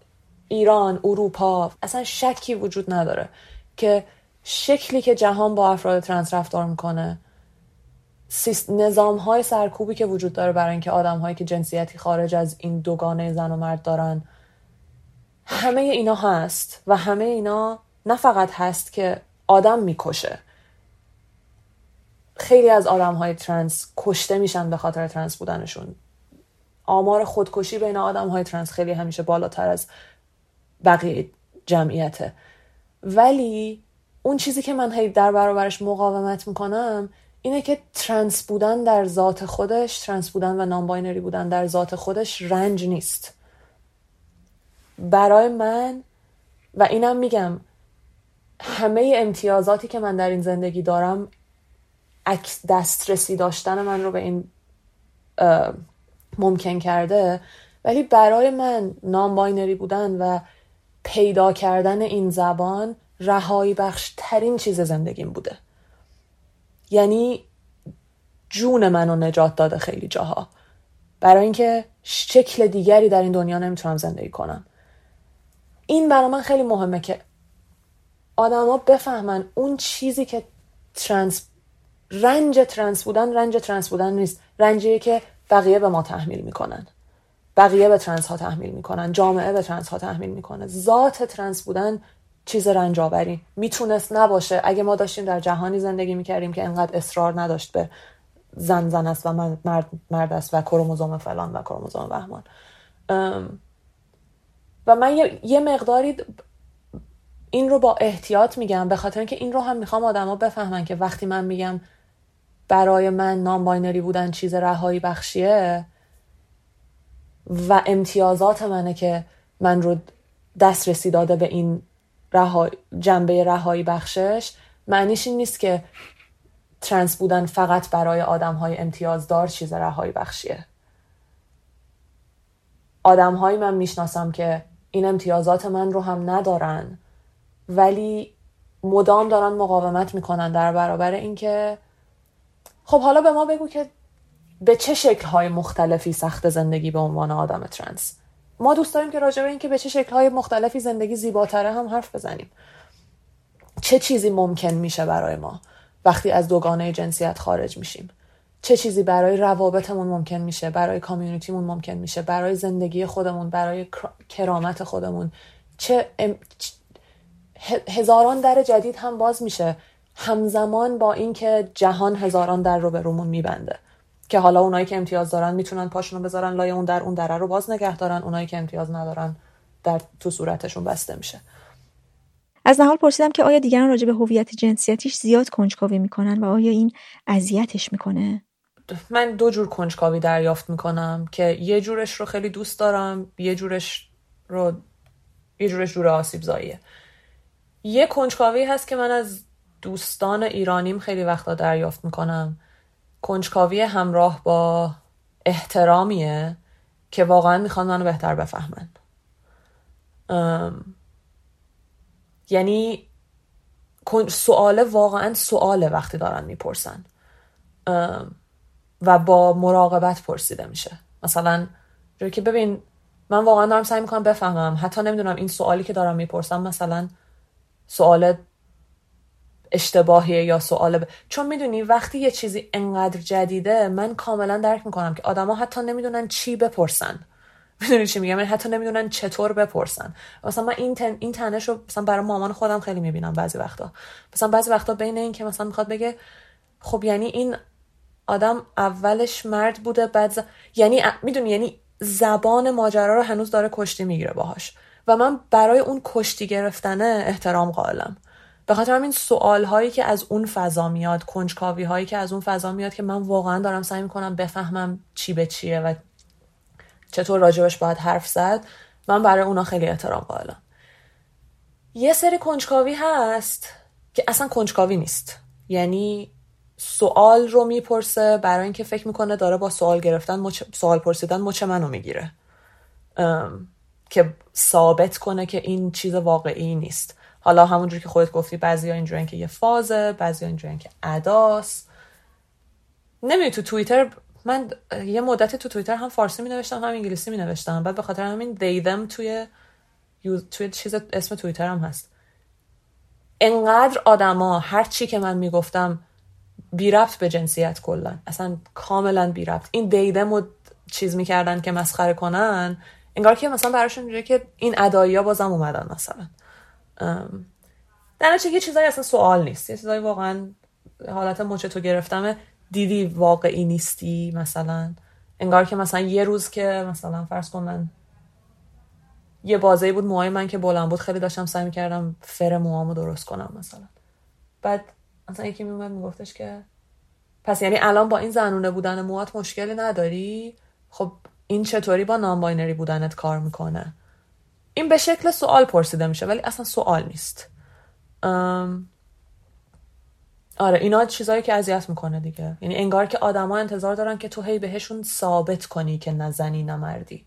ایران اروپا اصلا شکی وجود نداره که شکلی که جهان با افراد ترنس رفتار می‌کنه. نظام های سرکوبی که وجود داره برای اینکه آدم هایی که جنسیتی خارج از این دوگانه زن و مرد دارن همه اینا هست و همه اینا نه فقط هست که آدم می‌کشه. خیلی از آدم های ترنس کشته میشن به خاطر ترنس بودنشون. آمار خودکشی بین آدم های ترنس خیلی همیشه بالاتر از بقیه جمعیته. ولی اون چیزی که من هی در برابرش مقاومت می‌کنم اینه که ترنس بودن در ذات خودش ترنس بودن و non-binary بودن در ذات خودش رنج نیست. برای من و اینم میگم همه امتیازاتی که من در این زندگی دارم دسترسی داشتن من رو به این ممکن کرده ولی برای من نامباینری بودن و پیدا کردن این زبان رهایی بخش ترین چیز زندگیم بوده. یعنی جون منو نجات داده خیلی جاها. برای اینکه شکل دیگری در این دنیا نمی‌تونم زندگی کنم. این برای من خیلی مهمه که آدما بفهمن اون چیزی که ترنس رنج ترنس بودن رنج ترنس بودن نیست. رنجیه که بقیه به ما تحمیل می‌کنن. بقیه به ترنس ها تحمیل می‌کنن. جامعه به ترنس ها تحمیل می‌کنه. ذات ترنس بودن چیز رنج آوری می‌تونست نباشه. اگه ما داشتیم در جهانی زندگی می‌کردیم که انقدر اصرار نداشت به زن زن است و مرد مرد است و کروموزوم فلان و کروموزوم بهمان. و من یه مقداری این رو با احتیاط میگم به خاطر اینکه این رو هم می‌خوام آدما بفهمن که وقتی من میگم برای من نام باینری بودن چیز رهایی بخشیه و امتیازات منه که من رو دسترسی داده به این جنبه رهایی بخشش معنیش این نیست که ترنس بودن فقط برای آدم های امتیازدار چیز رهایی بخشیه. آدم هایی من می‌شناسم که این امتیازات من رو هم ندارن ولی مدام دارن مقاومت می‌کنن در برابر اینکه خب حالا به ما بگو که به چه شکلهای مختلفی سخت زندگی به عنوان آدم ترنس؟ ما دوست داریم که راجع به اینکه به چه شکلهای مختلفی زندگی زیباتره هم حرف بزنیم. چه چیزی ممکن میشه برای ما وقتی از دوگانه جنسیت خارج میشیم؟ چه چیزی برای روابطمون ممکن میشه برای کامیونیتیمون ممکن میشه برای زندگی خودمون برای کرامت خودمون؟ چه هزاران در جدید هم باز میشه همزمان با اینکه جهان هزاران در رو به رومون میبنده. که حالا اونایی که امتیاز دارن می‌تونن پاشونو بذارن لای اون در اون دره رو باز نگه دارن. اونایی که امتیاز ندارن در تو صورتشون بسته میشه. از نهال پرسیدم که آیا دیگران راجع به هویت جنسیتیش زیاد کنجکاوی می‌کنن و آیا این اذیتش می‌کنه؟ من دو جور کنجکاوی دریافت می‌کنم که یه جورش رو خیلی دوست دارم یه جورش رو یه جورش جور آسیب زاییه یه کنجکاوی هست که من از دوستان ایرانیم خیلی وقتا دریافت می‌کنم. کنجکاوی همراه با احترامیه که واقعا می‌خوان منو بهتر بفهمن. یعنی سواله واقعا سواله وقتی دارن می‌پرسن. و با مراقبت پرسیده میشه. مثلا جوری که ببین من واقعا دارم سعی می‌کنم بفهمم. حتی نمی‌دونم این سوالی که دارم می‌پرسم مثلا سوال اشتباهیه یا سوال ب... چون می‌دونی وقتی یه چیزی انقدر جدیده من کاملا درک می‌کنم که آدما حتی نمی‌دونن چی بپرسن. می‌دونی چی میگم؟ یعنی حتی نمی‌دونن چطور بپرسن. مثلا من این تن این تنش رو مثلا برای مامان خودم خیلی می‌بینم بعضی وقتا. مثلا بعضی وقتا بین این که مثلا می‌خواد بگه خب یعنی این آدم اولش مرد بوده بعد ز... یعنی می‌دونی یعنی زبان ماجرا رو هنوز داره کشتی می‌گیره باهاش. و من برای اون کشتی گرفتنه احترام قائلم. به خاطر همین سوال هایی که از اون فضا میاد کنجکاوی هایی که از اون فضا میاد که من واقعا دارم سعی می‌کنم بفهمم چی به چیه و چطور راجبش باید حرف زد من برای اونا خیلی احترام قائلم. یه سری کنجکاوی هست که اصلا کنجکاوی نیست. یعنی سوال رو می‌پرسه برای اینکه فکر می‌کنه داره با سوال گرفتن مچ... سوال پرسیدن مچ منو می‌گیره. که ثابت کنه که این چیز واقعی نیست. حالا همونجور که خودت گفتی بعضی اینجورن که یه فازه بعضی اینجورن که اداست. نمی‌دونی تو توییتر من یه مدت تو توییتر هم فارسی می نوشتم هم انگلیسی می نوشتم بعد به خاطر همین they them توی توی چیز اسم توییتر هم هست. انقدر آدما هر چی که من می‌گفتم بی ربط به جنسیت کلا. اصلا کاملا بی ربط این دیدم چیز می‌کردن که مسخره کنن انگار که مثلا براشون اینجوری که این ادایی ها بازم اومدن مثلا. در یه چیزایی اصلا سوال نیست. یه چیزایی واقعا حالت مچه تو گرفتم دیدی واقعی نیستی مثلا؟ انگار که مثلا یه روز که مثلا فرض کن من یه بازه بود موهای من که بلند بود خیلی داشتم سعی کردم فر موهامو درست کنم مثلا. بعد مثلا یکی میومد میگفتش که پس یعنی الان با این زنونه بودن موهات مشکلی نداری؟ خب این چطوری با نان بودنت کار می‌کنه؟ این به شکل سوال پرسیده میشه ولی اصلا سوال نیست. آره اینا چیزایی که اذیت می‌کنه دیگه. یعنی انگار که آدما انتظار دارن که تو هی بهشون ثابت کنی که نه زنی نه مردی.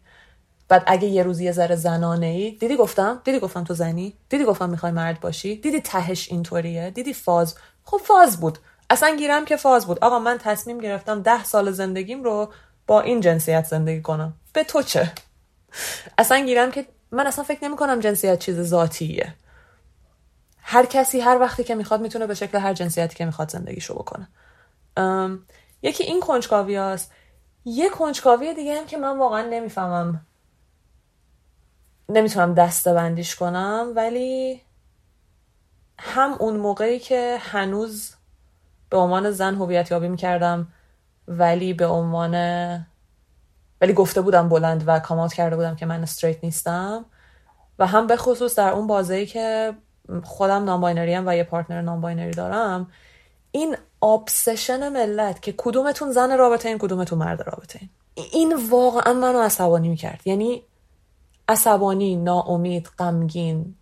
بعد اگه یه روزی یه ذره زنانه ای دیدی گفتم؟ دیدی گفتم تو زنی؟ دیدی گفتم می‌خوای مرد باشی؟ دیدی تهش اینطوریه؟ دیدی فاز؟ خب فاز بود. اصلا گیرم که فاز بود. آقا من تصمیم گرفتم ده سال زندگیم رو با این جنسیت زندگی کنم. به تو چه؟ اصلا گیرم که من اصلا فکر نمی کنم جنسیت چیز ذاتیه. هر کسی هر وقتی که می‌خواد می‌تونه به شکل هر جنسیتی که می‌خواد زندگیشو بکنه. یکی این کنجکاوی هست یه کنجکاوی دیگه هم که من واقعا نمی‌فهمم. نمی‌تونم دسته بندیش کنم ولی هم اون موقعی که هنوز به عنوان زن هویت یابی می‌کردم ولی به عنوان ولی گفته بودم بلند و کامات کرده بودم که من استریت نیستم. و هم به خصوص در اون بازه که خودم non-binary و یه partner non-binary دارم این obsession ملت که کدومتون زن رابطه این کدومتون مرد رابطه این. این واقعا منو عصبانی می‌کرد. یعنی عصبانی ناامید غمگین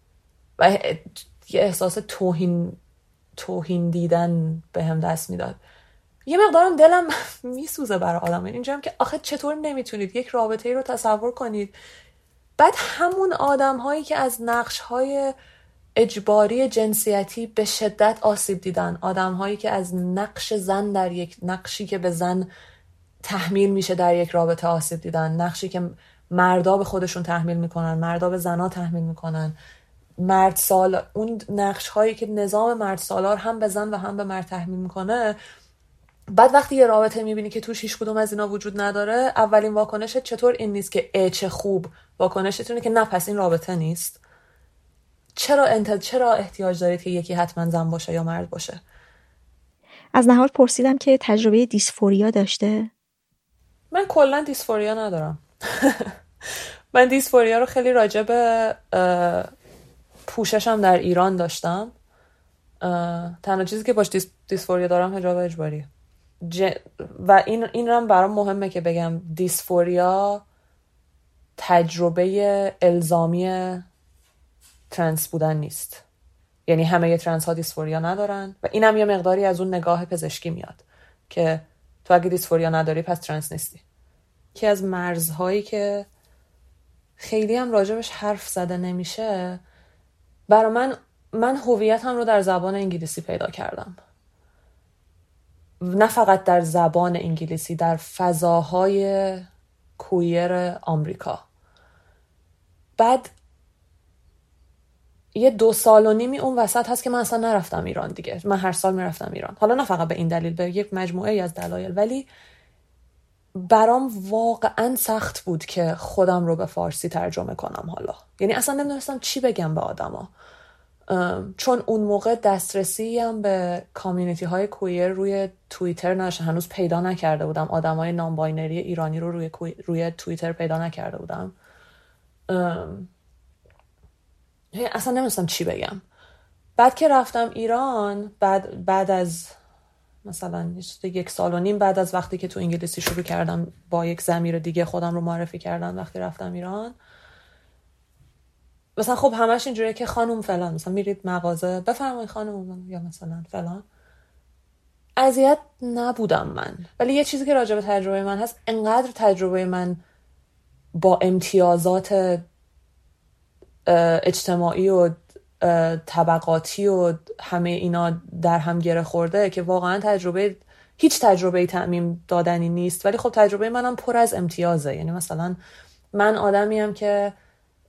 و یه احساس توهین توهین دیدن بهم دست می‌داد. یه مقدارم دلم میسوزه برای آدم هایی که آخه چطور نمی‌تونید یک رابطه ای رو تصور کنید؟ بعد همون آدم هایی که از نقش های اجباری جنسیتی به شدت آسیب دیدن آدم هایی که از نقش زن در یک نقشی که به زن تحمیل میشه در یک رابطه آسیب دیدن نقشی که مردا به خودشون تحمیل می‌کنن مردا به زنا تحمیل می‌کنن. مرد سال اون نقش هایی که نظام مرد سالار هم به زن و هم به مرد تحمیل می‌کنه بعد وقتی یه رابطه می‌بینی که توش هیچ کدوم از اینا وجود نداره اولین واکنشت چطور این نیست که ای چه خوب واکنشتونه که نه پس این رابطه نیست. چرا انت... چرا احتیاج دارید که یکی حتما زن باشه یا مرد باشه؟ از نهال پرسیدم که تجربه دیسفوریا داشته؟ من کلا دیسفوریا ندارم. من دیسفوریا رو خیلی راجع به پوششم در ایران داشتم. تنها چیزی که باش دیس... دیسفوریا دارم هجاب اجباریه. و این این هم برام مهمه که بگم دیسفوریا تجربه الزامی ترنس بودن نیست. یعنی همه ترنس ها dysphoria ندارن و اینم یه مقداری از اون نگاه پزشکی میاد که تو اگه dysphoria نداری پس ترنس نیستی. که از مرزهایی که خیلی هم راجبش حرف زده نمیشه برا من من هویتم رو در زبان انگلیسی پیدا کردم. نه فقط در زبان انگلیسی در فضاهای کویر آمریکا. بعد یه دو سال و نیمی اون وسط هست که من اصلا نرفتم ایران دیگه. من هر سال می‌رفتم ایران. حالا نه فقط به این دلیل به یک مجموعه از دلایل ولی برام واقعا سخت بود که خودم رو به فارسی ترجمه کنم حالا. یعنی اصلا نمی‌دونستم چی بگم به آدما. چون اون موقع دسترسی هم به کامیونیتی های کویر روی توییتر نشه هنوز پیدا نکرده بودم. آدم های نانباینری ایرانی رو روی, روی توییتر پیدا نکرده بودم. اصلا نمیستم چی بگم. بعد که رفتم ایران بعد, بعد از مثلا یک سال و نیم بعد از وقتی که تو انگلیسی شروع کردم با یک زمیر دیگه خودم رو معرفی کردم وقتی رفتم ایران. مثلا خب همش اینجوریه که خانم فلان مثلا میرید مغازه بفرمایید خانم یا مثلا فلان. اذیت نبودم من. ولی یه چیزی که راجع به تجربه من هست انقدر تجربه من با امتیازات اجتماعی و طبقاتی و همه اینا در هم گره خورده که واقعا تجربه هیچ تجربه تعمیم دادنی نیست. ولی خب تجربه منم پر از امتیازه. یعنی مثلا من آدمی هم که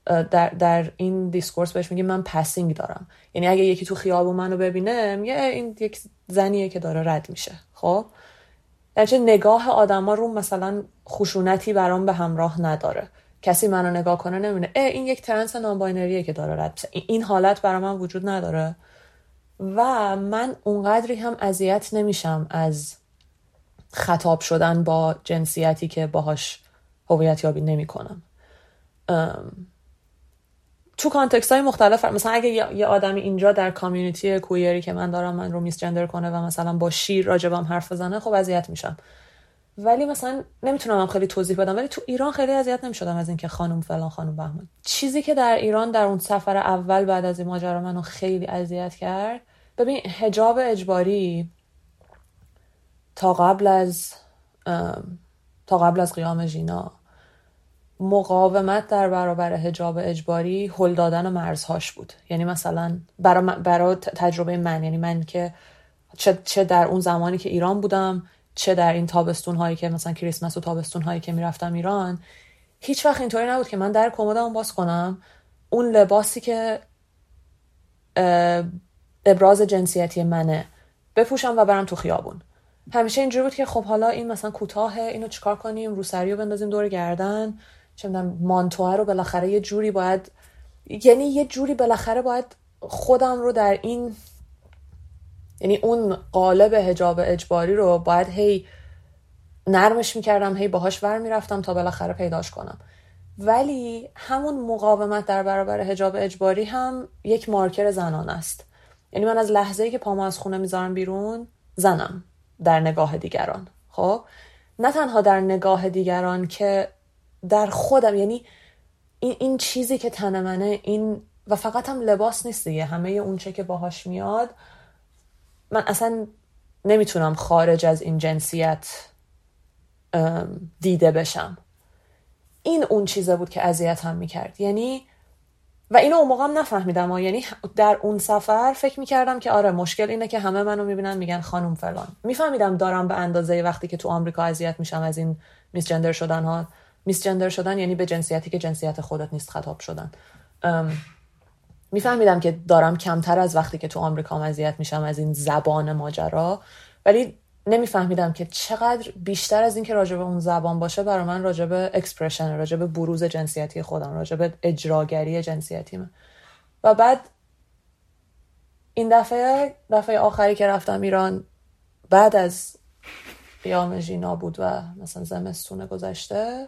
در, در این discourse بهش میگیم من passing دارم. یعنی اگه یکی تو خیابون منو ببینه میگه این یک زنیه که داره رد میشه. خب؟ در نگاه آدما رو مثلا خشونتی برام به همراه نداره. کسی منو نگاه کنه نمیونه اه این یک ترنس نانباینریه که داره رد میشه. این حالت برای من وجود نداره. و من اونقدری هم اذیت نمیشم از خطاب شدن با جنسیتی که باهاش هویت یابی نمی کنم تو context های مختلف مثلا اگه یه آدمی اینجا در community queer ی که من دارم من رو misgender کنه و مثلا با she her راجبم حرف بزنه خب اذیت میشم. ولی مثلا نمی‌تونم خیلی توضیح بدم ولی تو ایران خیلی اذیت نمی‌شدم از اینکه خانم فلان خانم بهمن. چیزی که در ایران در اون سفر اول بعد از این ماجرا منو خیلی اذیت کرد ببین حجاب اجباری تا قبل از تا قبل از قیام ژینا مقاومت در برابر حجاب اجباری هل دادن مرزهاش بود. یعنی مثلا برای, برای تجربه من یعنی من که چه, در اون زمانی که ایران بودم چه در این تابستون هایی که مثلا کریسمس و تابستون هایی که می‌رفتم ایران هیچ وقت اینطوری نبود که من در کمدم باز کنم. اون لباسی که ابراز جنسیتی منه بپوشم و برم تو خیابون. همیشه اینجوری بود که خب حالا این مثلا کوتاهه اینو چیکار کنیم روسری رو بندازیم دور گردن. چه مانتوه رو بالاخره یه جوری باید یعنی یه جوری بالاخره باید خودم رو در این یعنی اون قالب هجاب اجباری رو باید هی نرمش می‌کردم هی باهاش ور می‌رفتم تا بالاخره پیداش کنم. ولی همون مقاومت در برابر هجاب اجباری هم یک مارکر زنان است. یعنی من از لحظه ای که پامو از خونه می‌ذارم بیرون زنم در نگاه دیگران. خب؟ نه تنها در نگاه دیگران که در خودم یعنی این, این چیزی که تن منه این و فقط هم لباس نیست دیگه. همه اون چه که باهاش میاد من اصلا نمی‌تونم خارج از این جنسیت دیده بشم. این اون چیزه بود که اذیت هم می‌کرد. یعنی و اینو اون موقع هم نفهمیدم یعنی در اون سفر فکر می‌کردم که آره مشکل اینه که همه منو می‌بینن میگن خانم فلان. میفهمیدم دارم به اندازه وقتی که تو آمریکا اذیت میشم از این misgender شدن ها. misgender شدن یعنی به جنسیتی که جنسیت خودت نیست خطاب شدن. میفهمیدم که دارم کمتر از وقتی که تو آمریکا اذیت میشم از این زبان ماجرا ولی نمیفهمیدم که چقدر بیشتر از اینکه راجب اون زبان باشه برای من راجب expression راجب بروز جنسیتی خودم راجب اجراگری جنسیتی من و بعد این دفعه دفعه آخری که رفتم ایران بعد از قیام ژینا بود و مثلا زمستون گذشته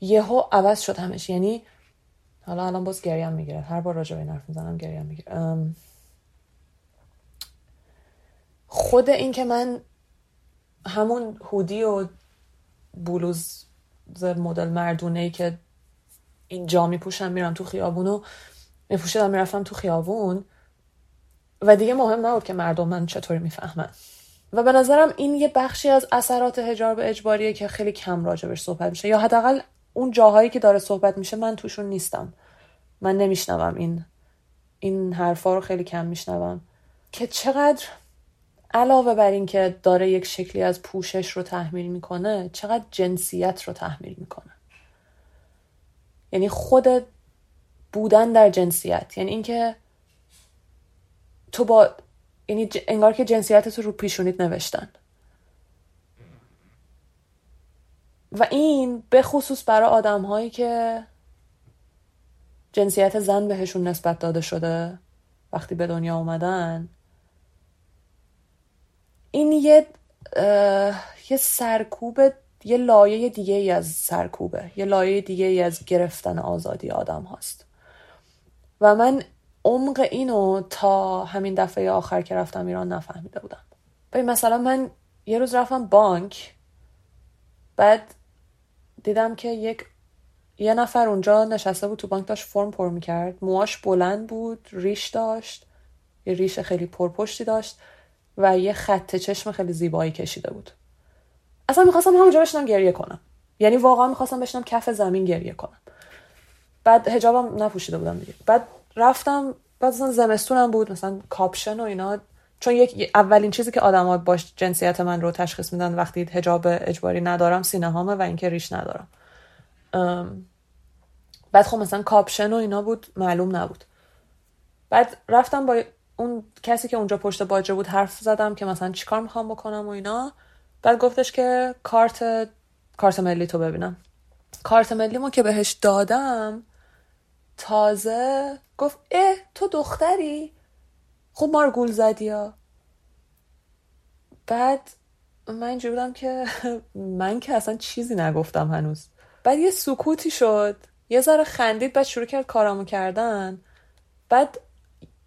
یهو عوض شد همش. یعنی حالا الان باز گریم می‌گیره. هر بار راجع به این حرف می‌زنم گریم می‌گیره. خود این که من همون هودی و بلوز مدل مردونه ای که اینجا میپوشم میرم تو خیابون و میپوشیدم می‌رفتم تو خیابون و دیگه مهم نبود که مردم من چطوری می‌فهمن. و به نظرم این یه بخشی از اثرات هجاب اجباریه که خیلی کم راجبش صحبت میشه. یا حداقل اون جاهایی که داره صحبت میشه من توشون نیستم. من نمیشنوم این این حرفا رو خیلی کم میشنوم. که چقدر علاوه بر این که داره یک شکلی از پوشش رو تحمیل می‌کنه چقدر جنسیت رو تحمیل می‌کنه. یعنی خود بودن در جنسیت. یعنی اینکه تو با یعنی انگار که جنسیت رو رو پیشونیت نوشتن. و این به خصوص برای آدم هایی که جنسیت زن بهشون نسبت داده شده وقتی به دنیا اومدن این یه یه سرکوب یه لایه دیگه ای از سرکوبه یه لایه دیگه ای از گرفتن آزادی آدم هاست. و من عمق اینو تا همین دفعه آخر که رفتم ایران نفهمیده بودم. ببین مثلا من یه روز رفتم بانک بعد دیدم که یک یه نفر اونجا نشسته بود تو بانک داشت فرم پر می‌کرد. موهاش بلند بود ریش داشت یه ریش خیلی پرپشتی داشت و یه خط چشم خیلی زیبایی کشیده بود. اصلا می‌خواستم همونجا بشنم گریه کنم. یعنی واقعا می‌خواستم بشنم کف زمین گریه کنم. بعد حجابم نپوشیده بودم دیگه. بعد رفتم بعد اصلا زمستونم بود مثلا کاپشن و اینا چون یک اولین چیزی که آدما باش جنسیت من رو تشخیص میدن وقتی حجاب اجباری ندارم سینه هامه و اینکه ریش ندارم. بعد خب مثلا کاپشن و اینا بود معلوم نبود. بعد رفتم با اون کسی که اونجا پشت باجه بود حرف زدم که مثلا چیکار می‌خوام بکنم و اینا. بعد گفتش که کارت کارت ملی تو ببینم. کارت ملیمو که بهش دادم تازه گفت اه تو دختری؟ خب ما گول زدی ها. بعد من اینجوری بودم که من که اصلا چیزی نگفتم هنوز. بعد یه سکوتی شد. یه ذره خندید بعد شروع کرد کارامو کردن. بعد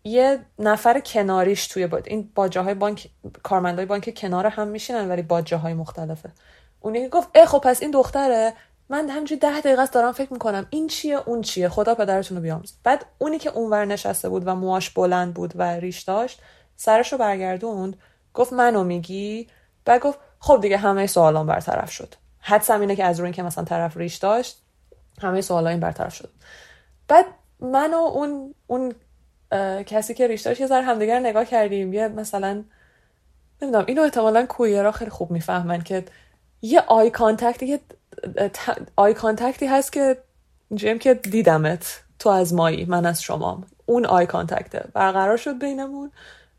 یه نفر کناریش توی بود این باجه بانک کارمندای بانک کنار هم میشینن ولی باجه های مختلفه. اونی که گفت اه خب پس این دختره. من همینجوری ده دقیقه است دارم فکر می‌کنم این چیه اون چیه. خدا پدرتون رو بیاموز بعد اونی که اونور نشسته بود و موهاش بلند بود و ریش داشت سرش رو برگردوند گفت منو میگی؟ بعد گفت خب دیگه همه سوالام برطرف شد. حدسم اینه که از روی که مثلا طرف ریش داشت همه سوالا این برطرف شد. بعد من و اون اون کسی که ریش داشت یه ذره همدیگر نگاه کردیم. یه مثلا نمی‌دونم اینو احتمالا queer ا خیلی خوب می‌فهمن که یه eye contact یه eye contact ی هست که جیم که دیدمت تو از مایی من از شما. اون eye contact ه. برقرار شد بینمون.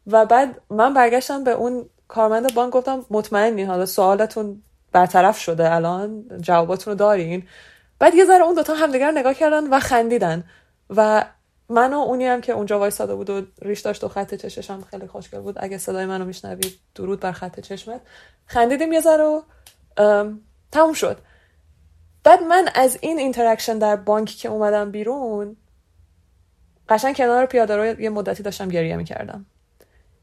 و بعد من برگشتم به اون کارمند بانک گفتم مطمئنی حالا سوالتون برطرف شده الان جواباتون رو دارین. بعد یه ذره اون دوتا همدیگر نگاه کردن و خندیدن. و من و اونی هم که اونجا وایساده بود و ریش داشت و خط چشش هم خیلی خوشگل بود. اگه صدای منو میشنوید درود بر خط چشمت. خندیدیم یه ذره تموم شد. بعد من از این interaction در بانک که اومدم بیرون قشنگ کنار پیاده رو یه مدتی داشتم گریه می‌کردم.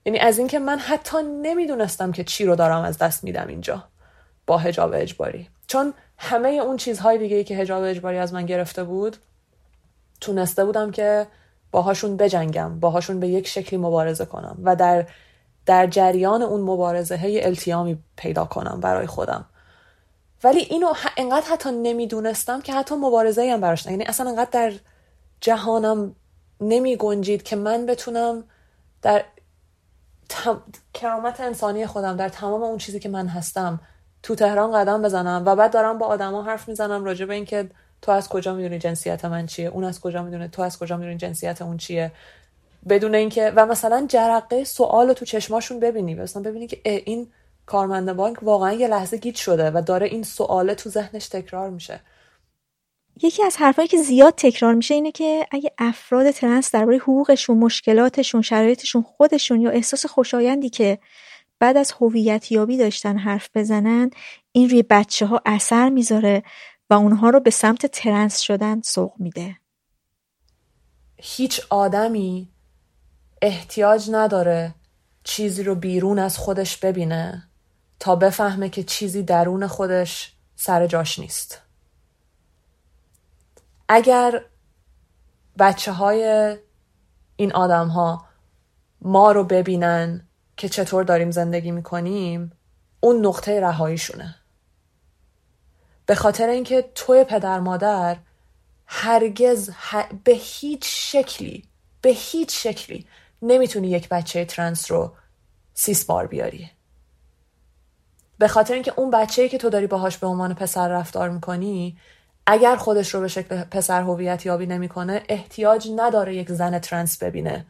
یعنی از اینکه من حتی نمی‌دونستم که چی رو دارم از دست میدم اینجا با حجاب اجباری. چون همه اون چیزهای دیگه که حجاب اجباری از من گرفته بود تونسته بودم که باهاشون بجنگم باهاشون به یک شکلی مبارزه کنم و در در جریان اون مبارزه هی التیامی پیدا کنم برای خودم. ولی اینو انقدر حتی نمی‌دونستم که حتی مبارزه هم براش یعنی اصلا انقدر در جهانم نمی گنجید که من بتونم در کرامت انسانی خودم در تمام اون چیزی که من هستم تو تهران قدم بزنم و بعد دارم با آدما حرف می‌زنم راجع به اینکه تو از کجا می‌دونی جنسیت من چیه اون از کجا می‌دونه تو از کجا می‌دونی جنسیت اون چیه. بدون اینکه و مثلا جرقه سوال تو چشماشون ببینی مثلا ببینی که این کارمند بانک واقعا یه لحظه گیت شده و داره این سواله تو ذهنش تکرار میشه. یکی از حرفایی که زیاد تکرار میشه اینه که اگه افراد ترنس درباره حقوقشون، مشکلاتشون، شرایطشون خودشون یا احساس خوشایندی که بعد از هویت یابی داشتن حرف بزنن این روی بچه ها اثر می‌ذاره و اونها رو به سمت ترنس شدن سوق میده. هیچ آدمی احتیاج نداره چیزی رو بیرون از خودش ببینه. تا بفهمه که چیزی درون خودش سر جاش نیست. اگر بچه های این آدم ها ما رو ببینن که چطور داریم زندگی می‌کنیم اون نقطه رهاییشونه. به خاطر اینکه توی پدر مادر هرگز به هیچ شکلی به هیچ شکلی نمی‌تونی یک بچه ترنس رو سیس بار بیاری. به خاطر اینکه اون بچه‌ای که تو داری باهاش به عنوان پسر رفتار می‌کنی اگر خودش رو به شکل پسر هویت یابی نمی‌کنه احتیاج نداره یک زن ترنس ببینه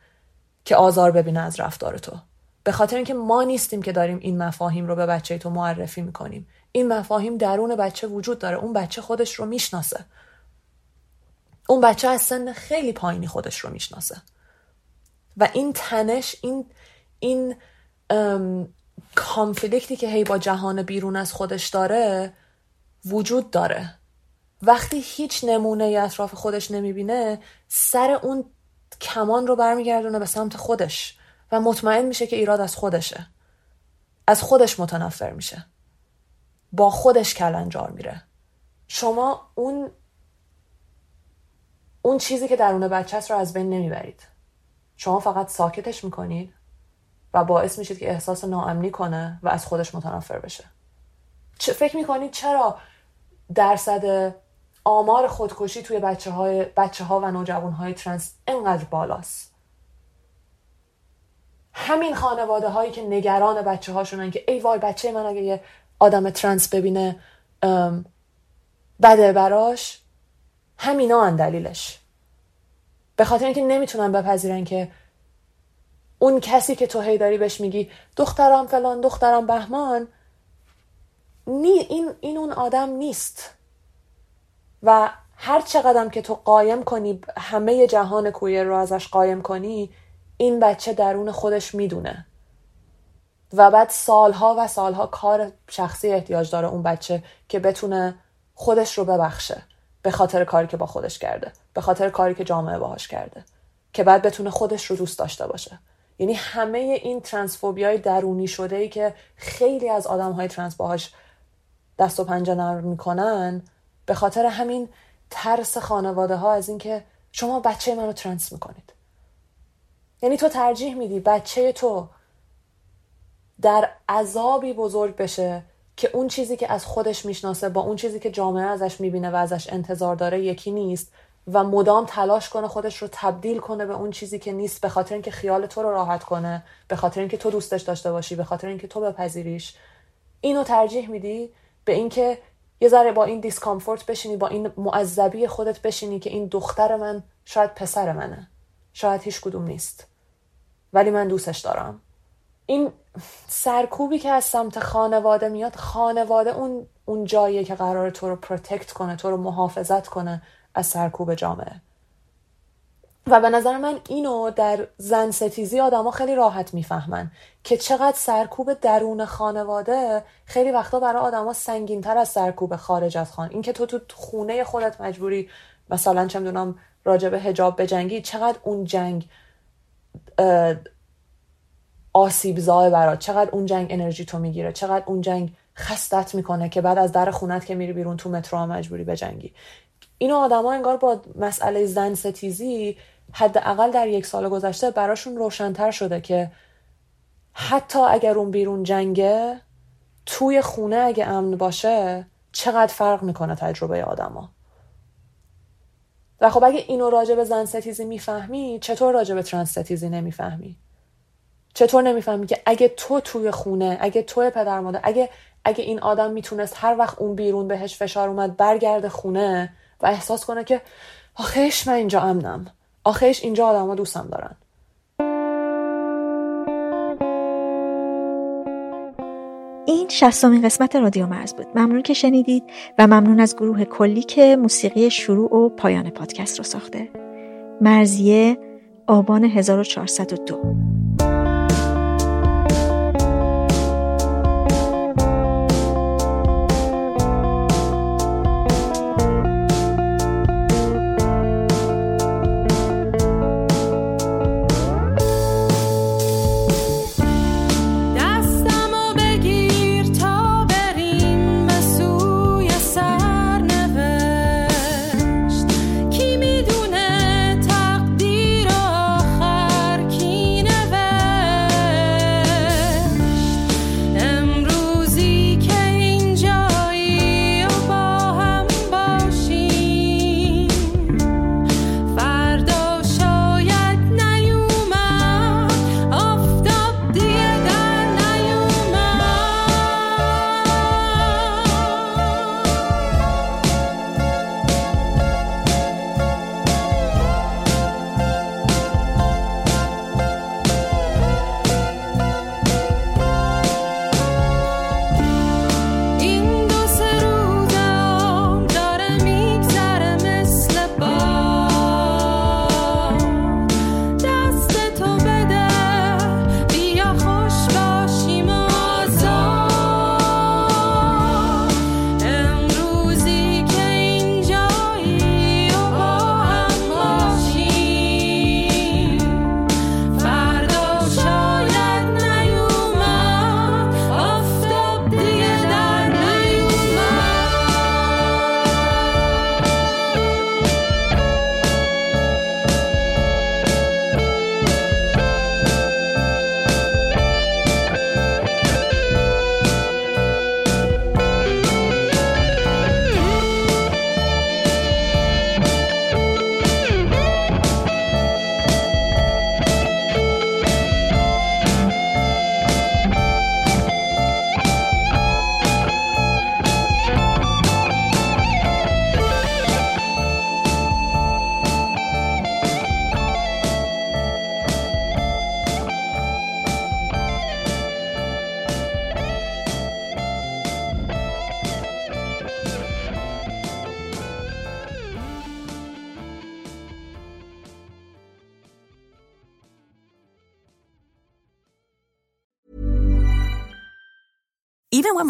که آزار ببینه از رفتار تو. به خاطر اینکه ما نیستیم که داریم این مفاهیم رو به بچه تو معرفی می‌کنیم. این مفاهیم درون بچه وجود داره. اون بچه خودش رو می‌شناسه. اون بچه از سن خیلی پایینی خودش رو می‌شناسه. و این تنش این این کانفلیکتی که هی با جهان بیرون از خودش داره وجود داره. وقتی هیچ نمونه اطراف خودش نمی‌بینه سر اون کمان رو برمیگردونه به سمت خودش و مطمئن میشه که ایراد از خودشه. از خودش متنفر میشه. با خودش کلنجار میره. شما اون اون چیزی که درون بچه رو از بین نمی‌برید. شما فقط ساکتش می‌کنید. و باعث میشید که احساس ناامنی کنه و از خودش متنفر بشه. چه فکر می‌کنید چرا درصد آمار خودکشی توی بچه, های بچه ها و نوجوان های ترنس انقدر بالاست؟ همین خانواده هایی که نگران بچه هاشونن که ای وای بچه من اگه یه آدم ترنس ببینه بده براش همینا ان دلیلش. به خاطر اینکه نمی‌تونن بپذیرن که اون کسی که تو هی داری بهش میگی دخترم فلان دخترم بهمان. نی این, این اون آدم نیست. و هر چقدر که تو قایم کنی همه جهان کویر رو ازش قایم کنی این بچه درون خودش می‌دونه. و بعد سالها و سالها کار شخصی احتیاج داره اون بچه که بتونه خودش رو ببخشه به خاطر کاری که با خودش کرده به خاطر کاری که جامعه باهاش کرده که بعد بتونه خودش رو دوست داشته باشه. یعنی همه این ترنسفوبی های درونی شده ای که خیلی از آدم های ترنس باهاش دست و پنجه نرم می‌کنن به خاطر همین ترس خانواده ها از اینکه شما بچه منو ترنس می‌کنید. یعنی تو ترجیح میدی بچه تو در عذابی بزرگ بشه که اون چیزی که از خودش می‌شناسه با اون چیزی که جامعه ازش می‌بینه و ازش انتظار داره یکی نیست. و مدام تلاش کنه خودش رو تبدیل کنه به اون چیزی که نیست به خاطر اینکه خیال تو رو راحت کنه به خاطر اینکه تو دوستش داشته باشی به خاطر اینکه تو بپذیریش. اینو ترجیح میدی؟ به اینکه یه ذره با این discomfort بشینی با این معذبی خودت بشینی که این دختر من شاید پسر منه. شاید هیچ کدوم نیست. ولی من دوستش دارم. این سرکوبی که از سمت خانواده میاد خانواده اون اون جاییه که قرار تو رو protect کنه تو رو محافظت کنه. از سرکوب جامعه. و به نظر من اینو در زن ستیزی آدما خیلی راحت می‌فهمن که چقدر سرکوب درون خانواده خیلی وقتا برای آدما سنگینتر از سرکوب خارج از خانه اینکه تو تو خونه خودت مجبوری مثلا چه می‌دونم راجب هجاب بجنگی چقدر اون جنگ آسیب زای برات چقدر اون جنگ انرژی تو می‌گیره چقدر اون جنگ خستت می‌کنه که بعد از در خونت که میری بیرون تو مترو مجبوری بجنگی. اینو آدما انگار با مسئله زن ستیزی حداقل در یک سال گذشته براشون روشنتر شده که حتی اگر اون بیرون جنگه توی خونه اگه امن باشه چقدر فرق می‌کنه تجربه آدما؟ و خب اگه اینو راجع به زن ستیزی می‌فهمی چطور راجع به ترنس ستیزی نمی‌فهمی؟ چطور نمی‌فهمی که اگه تو توی خونه اگه توی پدر مادر اگه اگه این آدم می‌تونست هر وقت اون بیرون بهش فشار اومد برگرده خونه و احساس کنه که آخهش من اینجا امنم. آخهش اینجا آدما دوستم دارن. این شستمین قسمت رادیو مرز بود. ممنون که شنیدید و ممنون از گروه کلی که موسیقی شروع و پایان پادکست رو ساخته. مرزیه آبان 1402